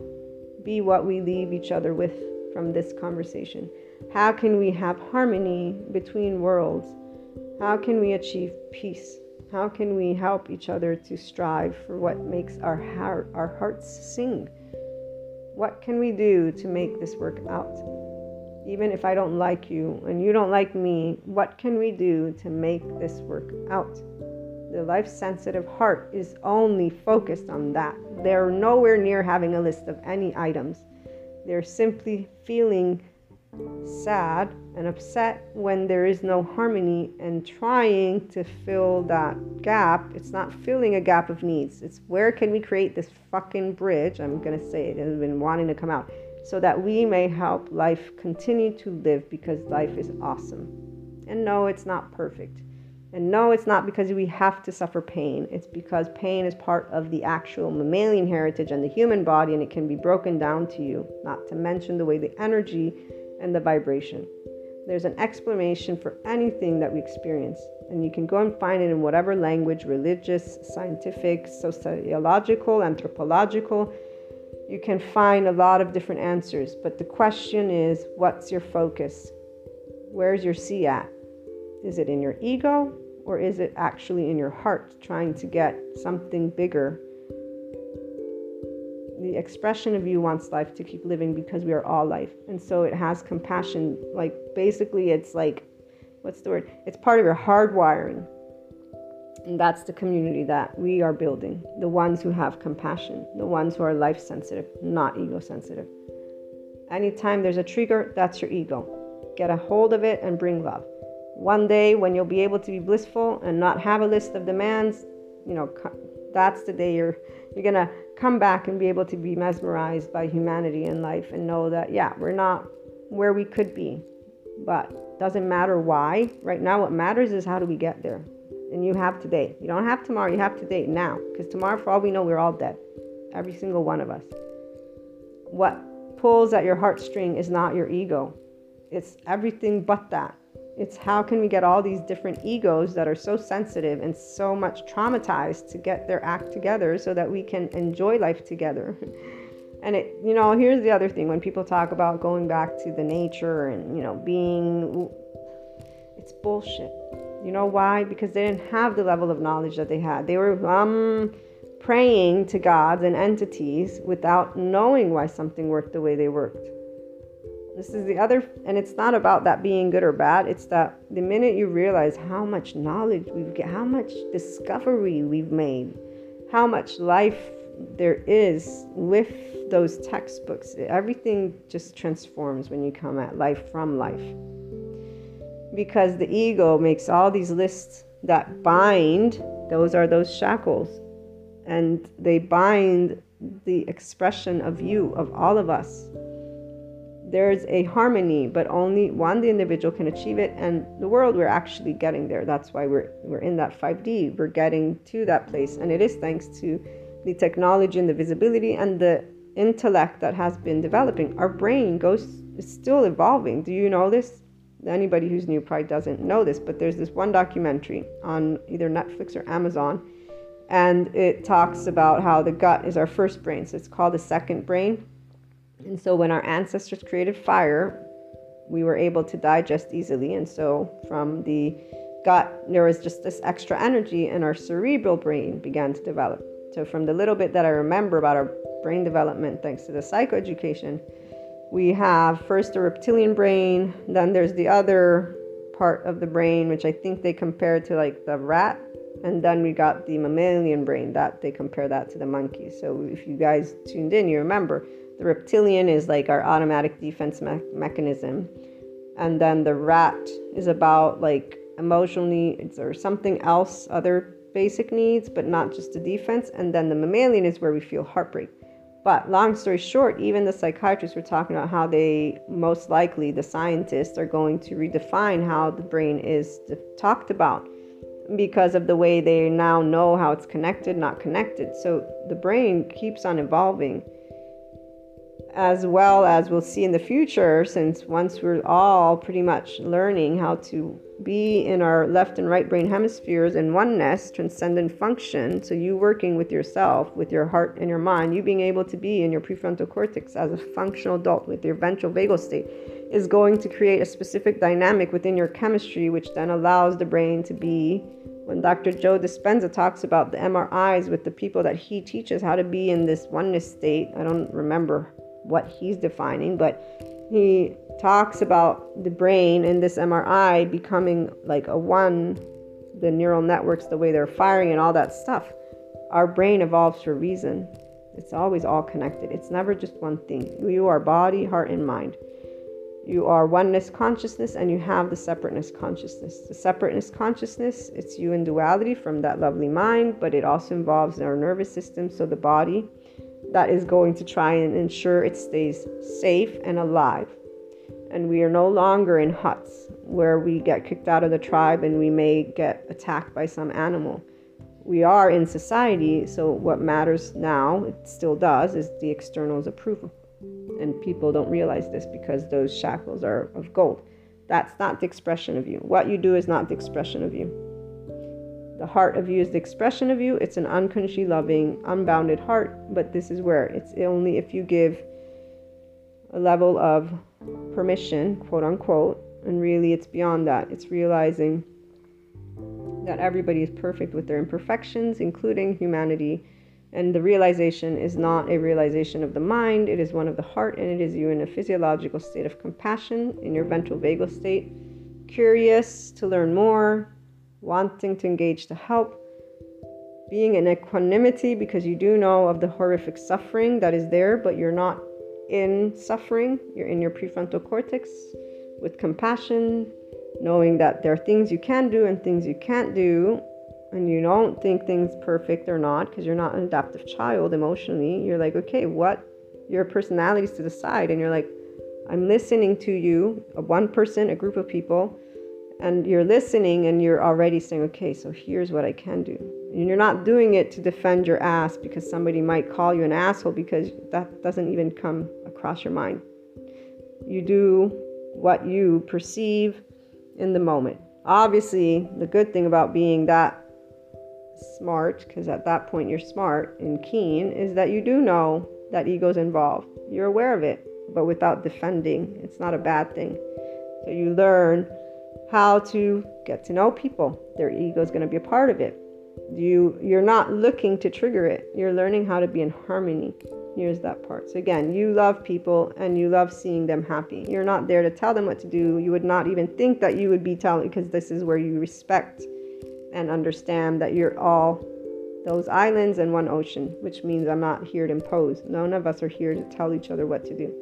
be what we leave each other with from this conversation? How can we have harmony between worlds? How can we achieve peace? How can we help each other to strive for what makes our heart, our hearts sing? What can we do to make this work out? Even if I don't like you and you don't like me, what can we do to make this work out? The life sensitive heart is only focused on that. They're nowhere near having a list of any items. They're simply feeling sad and upset when there is no harmony and trying to fill that gap. It's not filling a gap of needs. It's where can we create this fucking bridge? I'm going to say it, it has been wanting to come out so that we may help life continue to live because life is awesome. And no, it's not perfect. And no, it's not because we have to suffer pain. It's because pain is part of the actual mammalian heritage and the human body, and it can be broken down to you, not to mention the way the energy and the vibration. There's an explanation for anything that we experience, and you can go and find it in whatever language religious, scientific, sociological, anthropological. You can find a lot of different answers, but the question is what's your focus? Where's your C at? Is it in your ego or is it actually in your heart trying to get something bigger the expression of you wants life to keep living because we are all life. And so it has compassion. Like basically, it's like, what's the word? It's part of your hardwiring. And that's the community that we are building. The ones who have compassion, the ones who are life sensitive, not ego sensitive. Anytime there's a trigger, that's your ego. Get a hold of it and bring love. One day when you'll be able to be blissful and not have a list of demands, you know, that's the day you're you're going to come back and be able to be mesmerized by humanity and life and know that yeah, we're not where we could be. But doesn't matter why. Right now what matters is how do we get there? And you have today. You don't have tomorrow, you have today now because tomorrow for all we know we're all dead. Every single one of us. What pulls at your heartstring is not your ego. It's everything but that. It's how can we get all these different egos that are so sensitive and so much traumatized to get their act together so that we can enjoy life together. and it, you know, here's the other thing when people talk about going back to the nature and, you know, being, it's bullshit. You know why? Because they didn't have the level of knowledge that they had. They were um, praying to gods and entities without knowing why something worked the way they worked. This is the other, and it's not about that being good or bad. It's that the minute you realize how much knowledge we've got, how much discovery we've made, how much life there is with those textbooks, everything just transforms when you come at life from life. Because the ego makes all these lists that bind, those are those shackles, and they bind the expression of you, of all of us there's a harmony, but only one the individual can achieve it, and the world we're actually getting there. That's why we're we're in that 5D. We're getting to that place, and it is thanks to the technology and the visibility and the intellect that has been developing. Our brain goes is still evolving. Do you know this? Anybody who's new probably doesn't know this, but there's this one documentary on either Netflix or Amazon, and it talks about how the gut is our first brain. So it's called the second brain and so when our ancestors created fire, we were able to digest easily. And so from the gut, there was just this extra energy, and our cerebral brain began to develop. So from the little bit that I remember about our brain development, thanks to the psychoeducation, we have first the reptilian brain, then there's the other part of the brain, which I think they compare to like the rat, and then we got the mammalian brain that they compare that to the monkey. So if you guys tuned in, you remember the reptilian is like our automatic defense me- mechanism. And then the rat is about like emotional needs or something else, other basic needs, but not just the defense. And then the mammalian is where we feel heartbreak. But long story short, even the psychiatrists were talking about how they most likely, the scientists, are going to redefine how the brain is talked about because of the way they now know how it's connected, not connected. So the brain keeps on evolving as well as we'll see in the future, since once we're all pretty much learning how to be in our left and right brain hemispheres in oneness, transcendent function. So, you working with yourself, with your heart and your mind, you being able to be in your prefrontal cortex as a functional adult with your ventral vagal state is going to create a specific dynamic within your chemistry, which then allows the brain to be. When Dr. Joe Dispenza talks about the MRIs with the people that he teaches how to be in this oneness state, I don't remember what he's defining, but he talks about the brain and this MRI becoming like a one, the neural networks, the way they're firing, and all that stuff. Our brain evolves for reason. It's always all connected. It's never just one thing. You are body, heart, and mind. You are oneness consciousness and you have the separateness consciousness. The separateness consciousness, it's you in duality from that lovely mind, but it also involves our nervous system, so the body that is going to try and ensure it stays safe and alive. And we are no longer in huts where we get kicked out of the tribe and we may get attacked by some animal. We are in society, so what matters now, it still does, is the external's approval. And people don't realize this because those shackles are of gold. That's not the expression of you. What you do is not the expression of you. The heart of you is the expression of you. It's an unconditionally loving, unbounded heart, but this is where it's only if you give a level of permission, quote unquote, and really it's beyond that. It's realizing that everybody is perfect with their imperfections, including humanity, And the realization is not a realization of the mind, it is one of the heart, and it is you in a physiological state of compassion in your ventral vagal state, curious to learn more, wanting to engage to help, being in equanimity because you do know of the horrific suffering that is there, but you're not in suffering, you're in your prefrontal cortex with compassion, knowing that there are things you can do and things you can't do, and you don't think things perfect or not because you're not an adaptive child emotionally. You're like, okay, what? Your personalities to the side, and you're like, I'm listening to you, a one person, a group of people, and you're listening and you're already saying, okay, so here's what I can do. And you're not doing it to defend your ass because somebody might call you an asshole because that doesn't even come across your mind. You do what you perceive in the moment. Obviously, the good thing about being that smart, because at that point you're smart and keen, is that you do know that ego's involved. You're aware of it, but without defending. It's not a bad thing. So you learn how to get to know people. Their ego is going to be a part of it. You you're not looking to trigger it. You're learning how to be in harmony. Here's that part. So again, you love people and you love seeing them happy. You're not there to tell them what to do. You would not even think that you would be telling because this is where you respect and understand that you're all those islands and one ocean, which means I'm not here to impose. None of us are here to tell each other what to do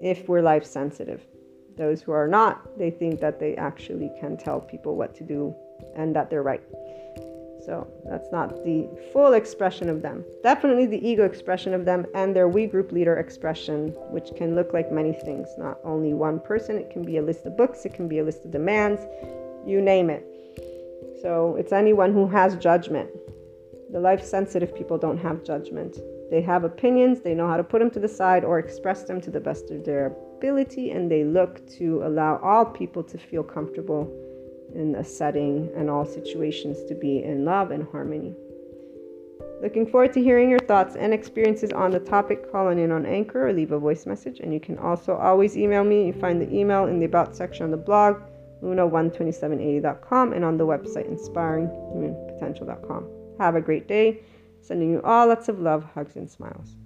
if we're life sensitive. Those who are not, they think that they actually can tell people what to do and that they're right. So that's not the full expression of them. Definitely the ego expression of them and their we group leader expression, which can look like many things, not only one person. It can be a list of books, it can be a list of demands, you name it. So it's anyone who has judgment. The life sensitive people don't have judgment. They have opinions, they know how to put them to the side or express them to the best of their and they look to allow all people to feel comfortable in a setting and all situations to be in love and harmony. Looking forward to hearing your thoughts and experiences on the topic. Call in on Anchor or leave a voice message. And you can also always email me. You find the email in the About section on the blog, luna12780.com, and on the website, inspiringhumanpotential.com. Have a great day. Sending you all lots of love, hugs, and smiles.